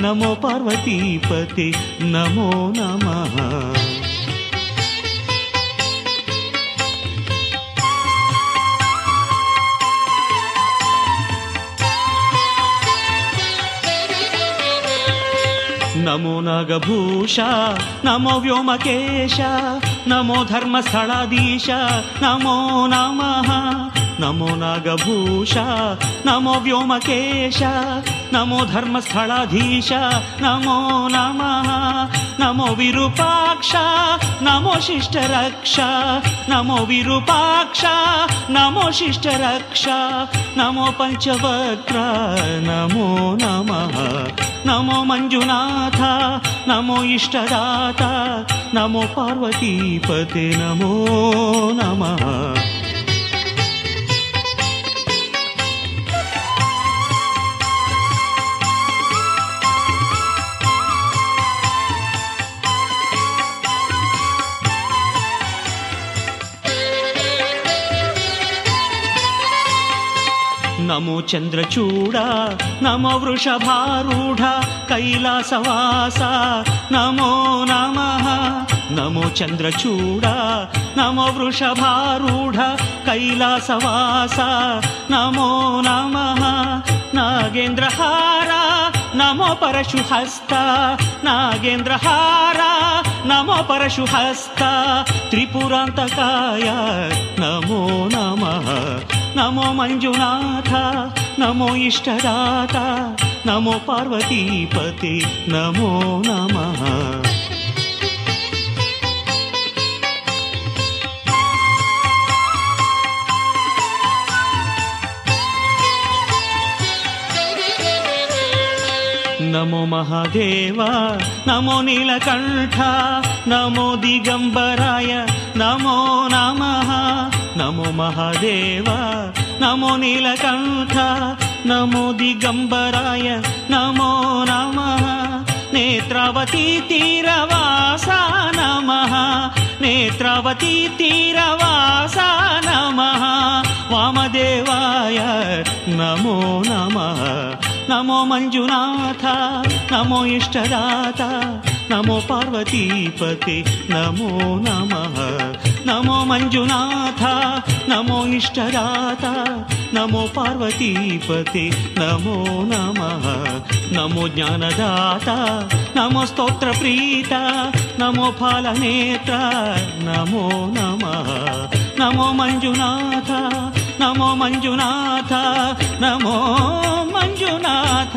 ನಮೋ ಪಾರ್ವತೀಪತಿ ನಮೋ ನಮಃ ನಮೋ ನಾಗಭೂಷ ನಮೋ ವ್ಯೋಮಕೇಶ ನಮೋ ಧರ್ಮಸ್ಥಳಾಧೀಶ ನಮೋ ನಮಃ नमो नागभूष नमो व्योमकेश नमो धर्मस्थलाधीश नमो नमः नमो विरूपाक्ष नमो शिष्टरक्ष नमो विरूपाक्ष नमो शिष्टरक्ष नमो पञ्चवद्र नमो नमः नमो मञ्जुनाथ नमो इष्टदाता नमो पार्वतीपते नमो नमः। ನಮೋ ಚಂದ್ರಚೂಡ ನಮೋ ವೃಷಭಾರೂಢ ಕೈಲಾಸವಾಸ ನಮೋ ನಮಃ ನಮೋ ಚಂದ್ರಚೂಡ ನಮೋ ವೃಷಭಾರೂಢ ಕೈಲಾಸವಾಸ ನಮೋ ನಮಃ ನಾಗೇಂದ್ರಹಾರ ನಮೋ ಪರಶುಹಸ್ತ ನಾಗೇಂದ್ರಹಾರ ನಮೋ ಪರಶುಹಸ್ತ ತ್ರಿಪುರಾಂತಕಾಯ ನಮೋ ನಮಃ ನಮೋ ಮಂಜುನಾಥ ನಮೋ ಇಷ್ಟದಾತ ನಮೋ ಪಾರ್ವತೀಪತಿ ನಮೋ ನಮಃ ನಮೋ ಮಹಾದೇವ ನಮೋ ನೀಲಕಂಠ ನಮೋ ದಿಗಂಬರಾಯ ನಮೋ ನಮಃ ನಮೋ ಮಹಾದೇವ ನಮೋ ನೀಲಕಂಠ ನಮೋ ದಿಗಂಬರಾಯ ನಮೋ ನಮಃ ನೇತ್ರಾವತಿ ತೀರವಾಸ ನಮಃ ನೇತ್ರಾವತಿ ತೀರವಾಸ ನಮಃ ವಾಮದೇವಾಯ ನಮೋ ನಮಃ ನಮೋ ಮಂಜುನಾಥ ನಮೋ ಇಷ್ಟದಾತ नमो पार्वतीपते नमो नमः। नमो मञ्जुनाथ नमो इष्टदाता नमो पार्वतीपते नमो नमः। नमो ज्ञानदाता नमो स्तोत्रप्रीता नमो फालनेत्र नमो नमः। नमो मञ्जुनाथ नमो मञ्जुनाथ नमो मञ्जुनाथ।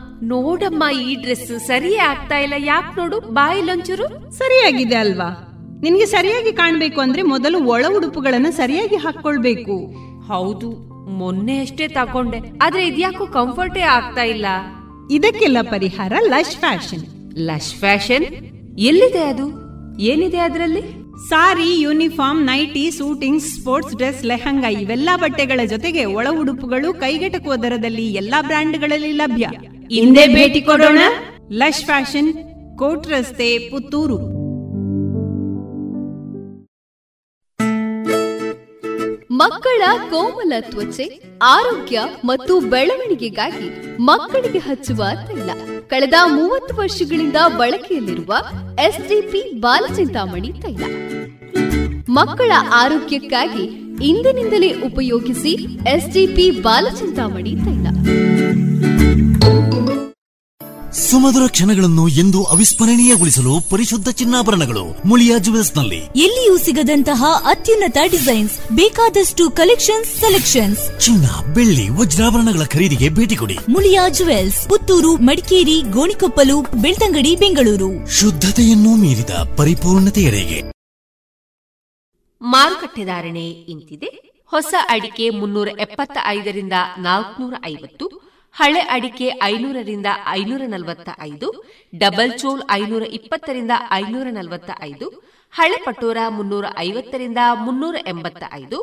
ನೋಡಮ್ಮ ಈ ಡ್ರೆಸ್ ಸರಿಯೇ ಆಗ್ತಾ ಇಲ್ಲ. ಯಾಕೆ ನೋಡು ಬಾಯಿಲೊಂಚೂರು ಸರಿಯಾಗಿದೆ ಅಲ್ವಾ? ನಿನ್ಗೆ ಸರಿಯಾಗಿ ಕಾಣ್ಬೇಕು ಅಂದ್ರೆ ಮೊದಲು ಒಳ ಉಡುಪುಗಳನ್ನ ಸರಿಯಾಗಿ ಹಾಕೊಳ್ಬೇಕು ಹೌದು ಮೊನ್ನೆ ಅಷ್ಟೇ ತಕೊಂಡೆ ಆದ್ರೆ ಇದ್ಯಾಕೋ ಕಂಫರ್ಟೇ ಆಗ್ತಾ ಇಲ್ಲ. ಇದಕ್ಕೆಲ್ಲ ಪರಿಹಾರ ಲಶ್ ಫ್ಯಾಷನ್. Lush fashion? ಎಲ್ಲಿದೆ ಅದು? ಏನಿದೆ ಅದರಲ್ಲಿ? Sari uniform nighty suiting sports dress lehenga ಇವೆಲ್ಲಾ ಬಟ್ಟೆಗಳ ಜೊತೆಗೆ ಒಳ ಉಡುಪುಗಳು ಕೈಗೆಟಕುವ ದರದಲ್ಲಿ ಎಲ್ಲಾ ಬ್ರ್ಯಾಂಡ್ಗಳಲ್ಲಿ ಲಭ್ಯ. ಹಿಂದೆ ಭೇಟಿ ಕೊಡೋಣ. ಲಶ್ ಫ್ಯಾಷನ್ ಕೋಟ್ ರಸ್ತೆ ಪುತ್ತೂರು. ಮಕ್ಕಳ ಕೋಮಲ ತ್ವಚೆ ಆರೋಗ್ಯ ಮತ್ತು ಬೆಳವಣಿಗೆಗಾಗಿ ಮಕ್ಕಳಿಗೆ ಹಚ್ಚುವ ತೈಲ. ಕಳೆದ ಮೂವತ್ತು ವರ್ಷಗಳಿಂದ ಬಳಕೆಯಲ್ಲಿರುವ ಎಸ್ಡಿಪಿ ಬಾಲಚಿಂತಾಮಣಿ ತೈಲ. ಮಕ್ಕಳ ಆರೋಗ್ಯಕ್ಕಾಗಿ ಇಂದಿನಿಂದಲೇ ಉಪಯೋಗಿಸಿ ಎಸ್ಡಿಪಿ ಬಾಲಚಿಂತಾಮಣಿ ತೈಲ. ಸುಮಧುರ ಕ್ಷಣಗಳನ್ನು ಎಂದು ಅವಿಸ್ಮರಣೀಯಗೊಳಿಸಲು ಪರಿಶುದ್ಧ ಚಿನ್ನಾಭರಣಗಳು ಮುಳಿಯಾ ಜುವೆಲ್ಸ್ನಲ್ಲಿ ಎಲ್ಲಿಯೂ ಸಿಗದಂತಹ ಅತ್ಯುನ್ನತ ಡಿಸೈನ್ಸ್ ಬೇಕಾದಷ್ಟು ಕಲೆಕ್ಷನ್ಸ್ ಸೆಲೆಕ್ಷನ್ಸ್. ಚಿನ್ನ ಬೆಳ್ಳಿ ವಜ್ರಾಭರಣಗಳ ಖರೀದಿಗೆ ಭೇಟಿ ಕೊಡಿ. ಮುಳಿಯಾ ಜುವೆಲ್ಸ್ ಪುತ್ತೂರು ಮಡಿಕೇರಿ ಗೋಣಿಕೊಪ್ಪಲು ಬೆಳ್ತಂಗಡಿ ಬೆಂಗಳೂರು. ಶುದ್ಧತೆಯನ್ನು ಮೀರಿದ ಪರಿಪೂರ್ಣತೆಯರಿಗೆ ಮಾರುಕಟ್ಟೆ ಧಾರಣೆ ಇಂತಿದೆ. ಹೊಸ ಅಡಿಕೆ ಮುನ್ನೂರ ಎಪ್ಪತ್ತ ಐದರಿಂದ ನಾಲ್ಕನೂರ ಐವತ್ತು ಹಳೆ ಅಡಿಕೆ ಐನೂರರಿಂದ ಐನೂರ ನಲವತ್ತ ಐದು ಡಬಲ್ ಚೋಲ್ ಐನೂರ ಇಪ್ಪತ್ತರಿಂದ ಐನೂರ ನಲವತ್ತ ಐದು ಹಳೆ ಪಟೋರ ಮುನ್ನೂರ ಐವತ್ತರಿಂದ ಮುನ್ನೂರ ಎಂಬತ್ತ ಐದು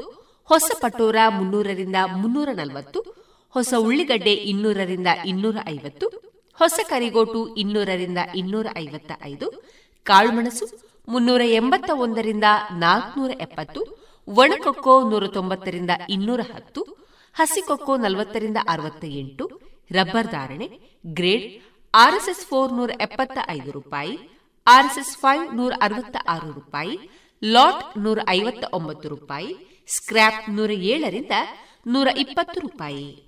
ಹೊಸ ಪಟೋರ ಮುನ್ನೂರರಿಂದ ಮುನ್ನೂರ ನಲವತ್ತು ಹೊಸ ಉಳ್ಳಿಗಡ್ಡೆ ಇನ್ನೂರರಿಂದ ಇನ್ನೂರ ಐವತ್ತು ಹೊಸ ಕರಿಗೋಟು ಇನ್ನೂರರಿಂದ ಇನ್ನೂರ ಐವತ್ತ ಐದು ಕಾಳುಮೆಣಸು ಮುನ್ನೂರ ಎಂಬತ್ತ ಒಂದರಿಂದ ನಾಲ್ಕನೂರ ಎಪ್ಪತ್ತು ಒಣಕೊಕ್ಕೋ ನೂರ ತೊಂಬತ್ತರಿಂದ ಇನ್ನೂರ ಹತ್ತು ಹಸಿಕೊಕ್ಕೋ ನಲವತ್ತರಿಂದ ಅರವತ್ತ ಎಂಟು ರಬ್ಬರ್ ಧಾರಣೆ, ಗ್ರೇಡ್ ಆರ್ಎಸ್ಎಸ್ ಫೋರ್ ನೂರ ಎಪ್ಪತ್ತ ಐದು ರೂಪಾಯಿ ಆರ್ಎಸ್ಎಸ್ ಫೈವ್ ನೂರ ಅರವತ್ತ ಆರು ರೂಪಾಯಿ, ಲಾಟ್ ನೂರ ಐವತ್ತ ಒಂಬತ್ತು ರೂಪಾಯಿ ಸ್ಕ್ರಾಪ್ ನೂರ ಏಳರಿಂದ ನೂರ ಇಪ್ಪತ್ತು ರೂಪಾಯಿ.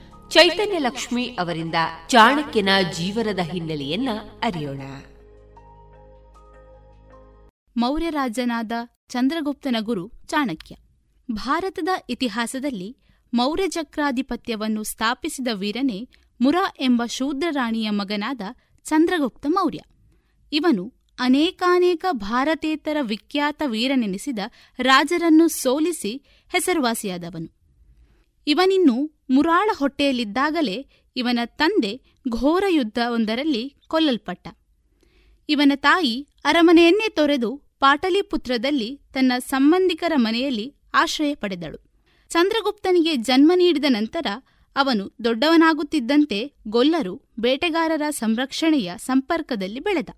ಚೈತನ್ಯ ಲಕ್ಷ್ಮಿ ಅವರಿಂದ ಚಾಣಕ್ಯನ ಜೀವನದ ಹಿನ್ನೆಲೆಯನ್ನ ಅರಿಯೋಣ. ಮೌರ್ಯ ರಾಜನಾದ ಚಂದ್ರಗುಪ್ತನ ಗುರು ಚಾಣಕ್ಯ. ಭಾರತದ ಇತಿಹಾಸದಲ್ಲಿ ಮೌರ್ಯ ಚಕ್ರಾಧಿಪತ್ಯವನ್ನು ಸ್ಥಾಪಿಸಿದ ವೀರನೇ ಮುರಾ ಎಂಬ ಶೂದ್ರ ರಾಣಿಯ ಮಗನಾದ ಚಂದ್ರಗುಪ್ತ ಮೌರ್ಯ. ಇವನು ಅನೇಕಾನೇಕ ಭಾರತೇತರ ವಿಖ್ಯಾತ ವೀರನೆನಿಸಿದ ರಾಜರನ್ನು ಸೋಲಿಸಿ ಹೆಸರುವಾಸಿಯಾದವನು. ಇವನಿನ್ನು ಮುರಾಳ ಹೊಟ್ಟೆಯಲ್ಲಿದ್ದಾಗಲೇ ಇವನ ತಂದೆ ಘೋರ ಯುದ್ಧವೊಂದರಲ್ಲಿ ಕೊಲ್ಲಲ್ಪಟ್ಟ. ಇವನ ತಾಯಿ ಅರಮನೆಯನ್ನೇ ತೊರೆದು ಪಾಟಲಿಪುತ್ರದಲ್ಲಿ ತನ್ನ ಸಂಬಂಧಿಕರ ಮನೆಯಲ್ಲಿ ಆಶ್ರಯ ಪಡೆದಳು. ಚಂದ್ರಗುಪ್ತನಿಗೆ ಜನ್ಮ ನೀಡಿದ ನಂತರ ಅವನು ದೊಡ್ಡವನಾಗುತ್ತಿದ್ದಂತೆ ಗೊಲ್ಲರು ಬೇಟೆಗಾರರ ಸಂರಕ್ಷಣೆಯ ಸಂಪರ್ಕದಲ್ಲಿ ಬೆಳೆದ.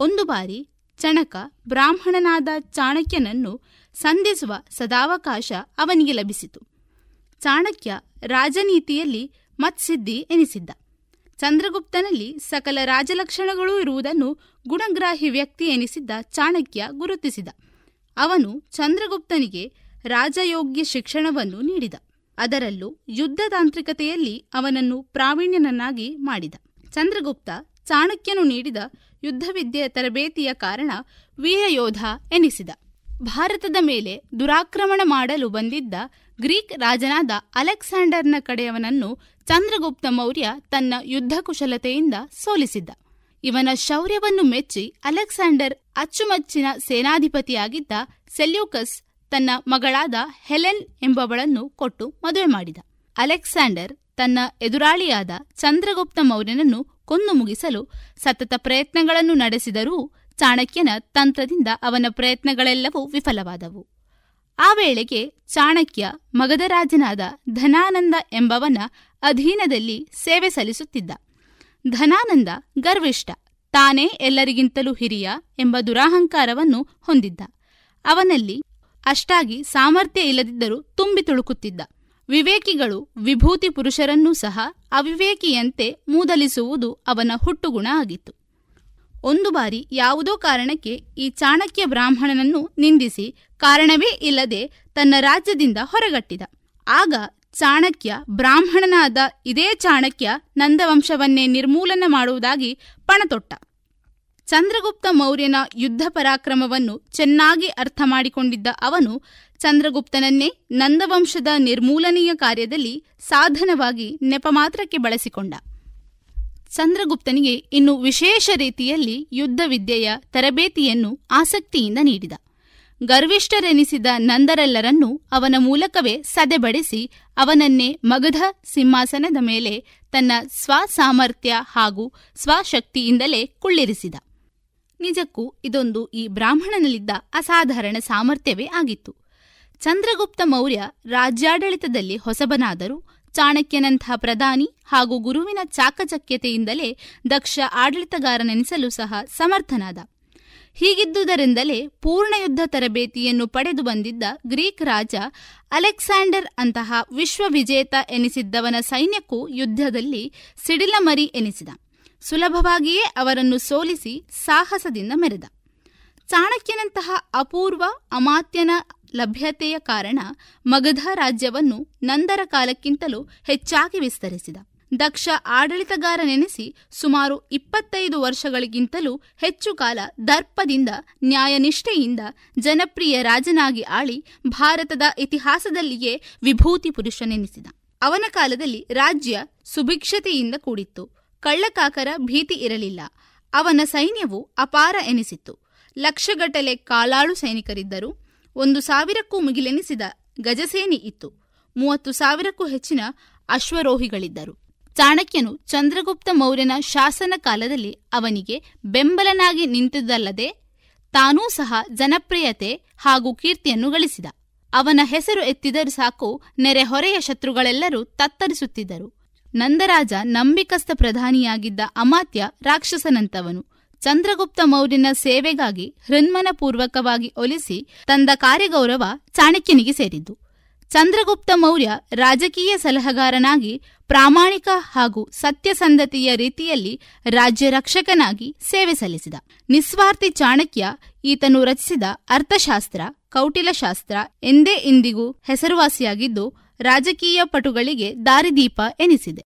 ಒಂದು ಬಾರಿ ಚಣಕ ಬ್ರಾಹ್ಮಣನಾದ ಚಾಣಕ್ಯನನ್ನು ಸಂಧಿಸುವ ಸದಾವಕಾಶ ಅವನಿಗೆ ಲಭಿಸಿತು. ಚಾಣಕ್ಯ ರಾಜನೀತಿಯಲ್ಲಿ ಮತ್ಸಿದ್ಧಿ ಎನಿಸಿದ್ದ. ಚಂದ್ರಗುಪ್ತನಲ್ಲಿ ಸಕಲ ರಾಜಲಕ್ಷಣಗಳೂ ಇರುವುದನ್ನು ಗುಣಗ್ರಾಹಿ ವ್ಯಕ್ತಿ ಎನಿಸಿದ್ದ ಚಾಣಕ್ಯ ಗುರುತಿಸಿದ. ಅವನು ಚಂದ್ರಗುಪ್ತನಿಗೆ ರಾಜಯೋಗ್ಯ ಶಿಕ್ಷಣವನ್ನು ನೀಡಿದ. ಅದರಲ್ಲೂ ಯುದ್ಧ ತಾಂತ್ರಿಕತೆಯಲ್ಲಿ ಅವನನ್ನು ಪ್ರಾವೀಣ್ಯನನ್ನಾಗಿ ಮಾಡಿದ. ಚಂದ್ರಗುಪ್ತ ಚಾಣಕ್ಯನು ನೀಡಿದ ಯುದ್ಧವಿದ್ಯೆಯ ತರಬೇತಿಯ ಕಾರಣ ವೀರಯೋಧ ಎನಿಸಿದ. ಭಾರತದ ಮೇಲೆ ದುರಾಕ್ರಮಣ ಮಾಡಲು ಬಂದಿದ್ದ ಗ್ರೀಕ್ ರಾಜನಾದ ಅಲೆಕ್ಸಾಂಡರ್ನ ಕಡೆಯವನನ್ನು ಚಂದ್ರಗುಪ್ತ ಮೌರ್ಯ ತನ್ನ ಯುದ್ಧ ಕುಶಲತೆಯಿಂದ ಸೋಲಿಸಿದ್ದ. ಇವನ ಶೌರ್ಯವನ್ನು ಮೆಚ್ಚಿ ಅಲೆಕ್ಸಾಂಡರ್ ಅಚ್ಚುಮಚ್ಚಿನ ಸೇನಾಧಿಪತಿಯಾಗಿದ್ದ ಸೆಲ್ಯೂಕಸ್ ತನ್ನ ಮಗಳಾದ ಹೆಲೆನ್ ಎಂಬವಳನ್ನು ಕೊಟ್ಟು ಮದುವೆ ಮಾಡಿದ. ಅಲೆಕ್ಸಾಂಡರ್ ತನ್ನ ಎದುರಾಳಿಯಾದ ಚಂದ್ರಗುಪ್ತ ಮೌರ್ಯನನ್ನು ಕೊಂದು ಮುಗಿಸಲು ಸತತ ಪ್ರಯತ್ನಗಳನ್ನು ನಡೆಸಿದರೂ ಚಾಣಕ್ಯನ ತಂತ್ರದಿಂದ ಅವನ ಪ್ರಯತ್ನಗಳೆಲ್ಲವೂ ವಿಫಲವಾದವು. ಆ ವೇಳೆಗೆ ಚಾಣಕ್ಯ ಮಗಧರಾಜನಾದ ಧನಾನಂದ ಎಂಬವನ ಅಧೀನದಲ್ಲಿ ಸೇವೆ ಸಲ್ಲಿಸುತ್ತಿದ್ದ. ಧನಾನಂದ ಗರ್ವಿಷ್ಠ, ತಾನೇ ಎಲ್ಲರಿಗಿಂತಲೂ ಹಿರಿಯ ಎಂಬ ದುರಾಹಂಕಾರವನ್ನು ಹೊಂದಿದ್ದ. ಅವನಲ್ಲಿ ಅಷ್ಟಾಗಿ ಸಾಮರ್ಥ್ಯ ಇಲ್ಲದಿದ್ದರೂ ತುಂಬಿ ತುಳುಕುತ್ತಿದ್ದ. ವಿವೇಕಿಗಳು ವಿಭೂತಿ ಪುರುಷರನ್ನೂ ಸಹ ಅವಿವೇಕಿಯಂತೆ ಮೂದಲಿಸುವುದು ಅವನ ಹುಟ್ಟುಗುಣ ಆಗಿತ್ತು. ಒಂದು ಬಾರಿ ಯಾವುದೋ ಕಾರಣಕ್ಕೆ ಈ ಚಾಣಕ್ಯ ಬ್ರಾಹ್ಮಣನನ್ನು ನಿಂದಿಸಿ ಕಾರಣವೇ ಇಲ್ಲದೆ ತನ್ನ ರಾಜ್ಯದಿಂದ ಹೊರಗಟ್ಟಿದ. ಆಗ ಚಾಣಕ್ಯ ಬ್ರಾಹ್ಮಣನಾದ ಇದೇ ಚಾಣಕ್ಯ ನಂದವಂಶವನ್ನೇ ನಿರ್ಮೂಲನ ಮಾಡುವುದಾಗಿ ಪಣತೊಟ್ಟ. ಚಂದ್ರಗುಪ್ತ ಮೌರ್ಯನ ಯುದ್ಧ ಪರಾಕ್ರಮವನ್ನು ಚೆನ್ನಾಗಿ ಅರ್ಥ ಮಾಡಿಕೊಂಡಿದ್ದ ಅವನು ಚಂದ್ರಗುಪ್ತನನ್ನೇ ನಂದವಂಶದ ನಿರ್ಮೂಲನೆಯ ಕಾರ್ಯದಲ್ಲಿ ಸಾಧನವಾಗಿ ನೆಪಮಾತ್ರಕ್ಕೆ ಬಳಸಿಕೊಂಡ. ಚಂದ್ರಗುಪ್ತನಿಗೆ ಇನ್ನು ವಿಶೇಷ ರೀತಿಯಲ್ಲಿ ಯುದ್ಧ ವಿದ್ಯೆಯ ತರಬೇತಿಯನ್ನು ಆಸಕ್ತಿಯಿಂದ ನೀಡಿದ. ಗರ್ವಿಷ್ಠರೆನಿಸಿದ ನಂದರೆಲ್ಲರನ್ನು ಅವನ ಮೂಲಕವೇ ಸದೆಬಡಿಸಿ ಅವನನ್ನೇ ಮಗಧ ಸಿಂಹಾಸನದ ಮೇಲೆ ತನ್ನ ಸ್ವಸಾಮರ್ಥ್ಯ ಹಾಗೂ ಸ್ವಶಕ್ತಿಯಿಂದಲೇ ಕುಳ್ಳಿರಿಸಿದ. ನಿಜಕ್ಕೂ ಇದೊಂದು ಈ ಬ್ರಾಹ್ಮಣನಲ್ಲಿದ್ದ ಅಸಾಧಾರಣ ಸಾಮರ್ಥ್ಯವೇ ಆಗಿತ್ತು. ಚಂದ್ರಗುಪ್ತ ಮೌರ್ಯ ರಾಜ್ಯಾಡಳಿತದಲ್ಲಿ ಹೊಸಬನಾದರೂ ಚಾಣಕ್ಯನಂಥ ಪ್ರಧಾನಿ ಹಾಗೂ ಗುರುವಿನ ಚಾಕಚಕ್ಯತೆಯಿಂದಲೇ ದಕ್ಷ ಆಡಳಿತಗಾರನೆನಿಸಲು ಸಹ ಸಮರ್ಥನಾದ. ಹೀಗಿದ್ದುದರಿಂದಲೇ ಪೂರ್ಣ ಯುದ್ಧ ತರಬೇತಿಯನ್ನು ಪಡೆದು ಬಂದಿದ್ದ ಗ್ರೀಕ್ ರಾಜ ಅಲೆಕ್ಸಾಂಡರ್ ಅಂತಹ ವಿಶ್ವವಿಜೇತ ಎನಿಸಿದ್ದವನ ಸೈನ್ಯಕ್ಕೂ ಯುದ್ಧದಲ್ಲಿ ಸಿಡಿಲಮರಿ ಎನಿಸಿದ. ಸುಲಭವಾಗಿಯೇ ಅವರನ್ನು ಸೋಲಿಸಿ ಸಾಹಸದಿಂದ ಮೆರೆದ. ಚಾಣಕ್ಯನಂತಹ ಅಪೂರ್ವ ಅಮಾತ್ಯನ ಲಭ್ಯತೆಯ ಕಾರಣ ಮಗಧ ರಾಜ್ಯವನ್ನು ನಂದರ ಕಾಲಕ್ಕಿಂತಲೂ ಹೆಚ್ಚಾಗಿ ವಿಸ್ತರಿಸಿದ. ದಕ್ಷ ಆಡಳಿತಗಾರನೆನಿಸಿ ಸುಮಾರು ಇಪ್ಪತ್ತೈದು ವರ್ಷಗಳಿಗಿಂತಲೂ ಹೆಚ್ಚು ಕಾಲ ದರ್ಪದಿಂದ ನ್ಯಾಯನಿಷ್ಠೆಯಿಂದ ಜನಪ್ರಿಯ ರಾಜನಾಗಿ ಆಳಿ ಭಾರತದ ಇತಿಹಾಸದಲ್ಲಿಯೇ ವಿಭೂತಿ ಪುರುಷನೆನಿಸಿದ ಅವನ ಕಾಲದಲ್ಲಿ ರಾಜ್ಯ ಸುಭಿಕ್ಷತೆಯಿಂದ ಕೂಡಿತ್ತು. ಕಳ್ಳಕಾಕರ ಭೀತಿ ಇರಲಿಲ್ಲ. ಅವನ ಸೈನ್ಯವು ಅಪಾರ ಎನಿಸಿತ್ತು. ಲಕ್ಷಗಟ್ಟಲೆ ಕಾಲಾಳು ಸೈನಿಕರಿದ್ದರು. ಒಂದು ಸಾವಿರಕ್ಕೂ ಮುಗಿಲೆನಿಸಿದ ಗಜಸೇನಿ ಇತ್ತು. ಮೂವತ್ತು ಸಾವಿರಕ್ಕೂ ಹೆಚ್ಚಿನ ಅಶ್ವರೋಹಿಗಳಿದ್ದರು. ಚಾಣಕ್ಯನು ಚಂದ್ರಗುಪ್ತ ಮೌರ್ಯನ ಶಾಸನ ಕಾಲದಲ್ಲಿ ಅವನಿಗೆ ಬೆಂಬಲನಾಗಿ ನಿಂತಿದ್ದಲ್ಲದೆ ತಾನೂ ಸಹ ಜನಪ್ರಿಯತೆ ಹಾಗೂ ಕೀರ್ತಿಯನ್ನು ಗಳಿಸಿದ. ಅವನ ಹೆಸರು ಎತ್ತಿದರೂ ಸಾಕು ನೆರೆಹೊರೆಯ ಶತ್ರುಗಳೆಲ್ಲರೂ ತತ್ತರಿಸುತ್ತಿದ್ದರು. ನಂದರಾಜ ನಂಬಿಕಸ್ಥ ಪ್ರಧಾನಿಯಾಗಿದ್ದ ಅಮಾತ್ಯ ರಾಕ್ಷಸನಂತವನು. ಚಂದ್ರಗುಪ್ತ ಮೌರ್ಯನ ಸೇವೆಗಾಗಿ ಹೃನ್ಮನಪೂರ್ವಕವಾಗಿ ಒಲಿಸಿ ತಂದ ಕಾರ್ಯಗೌರವ ಚಾಣಕ್ಯನಿಗೆ ಸೇರಿದ್ದು. ಚಂದ್ರಗುಪ್ತ ಮೌರ್ಯ ರಾಜಕೀಯ ಸಲಹೆಗಾರನಾಗಿ ಪ್ರಾಮಾಣಿಕ ಹಾಗೂ ಸತ್ಯಸಂಧತೆಯ ರೀತಿಯಲ್ಲಿ ರಾಜ್ಯ ರಕ್ಷಕನಾಗಿ ಸೇವೆ ಸಲ್ಲಿಸಿದ. ನಿಸ್ವಾರ್ಥಿ ಚಾಣಕ್ಯ ಈತನು ರಚಿಸಿದ ಅರ್ಥಶಾಸ್ತ್ರ, ಕೌಟಿಲಶಾಸ್ತ್ರ ಎಂದೇ ಇಂದಿಗೂ ಹೆಸರುವಾಸಿಯಾಗಿದ್ದು ರಾಜಕೀಯ ಪಟುಗಳಿಗೆ ದಾರಿದೀಪ ಎನಿಸಿದೆ.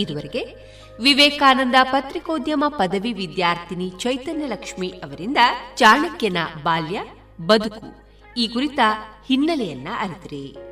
ಇದುವರೆಗೆ ವಿವೇಕಾನಂದ ಪತ್ರಿಕೋದ್ಯಮ ಪದವಿ ವಿದ್ಯಾರ್ಥಿನಿ ಚೈತನ್ಯ ಲಕ್ಷ್ಮಿ ಅವರಿಂದ ಚಾಣಕ್ಯನ ಬಾಲ್ಯ ಬದುಕು ಈ ಕುರಿತ ಹಿನ್ನೆಲೆಯನ್ನ ಅರಿತಿರಿ.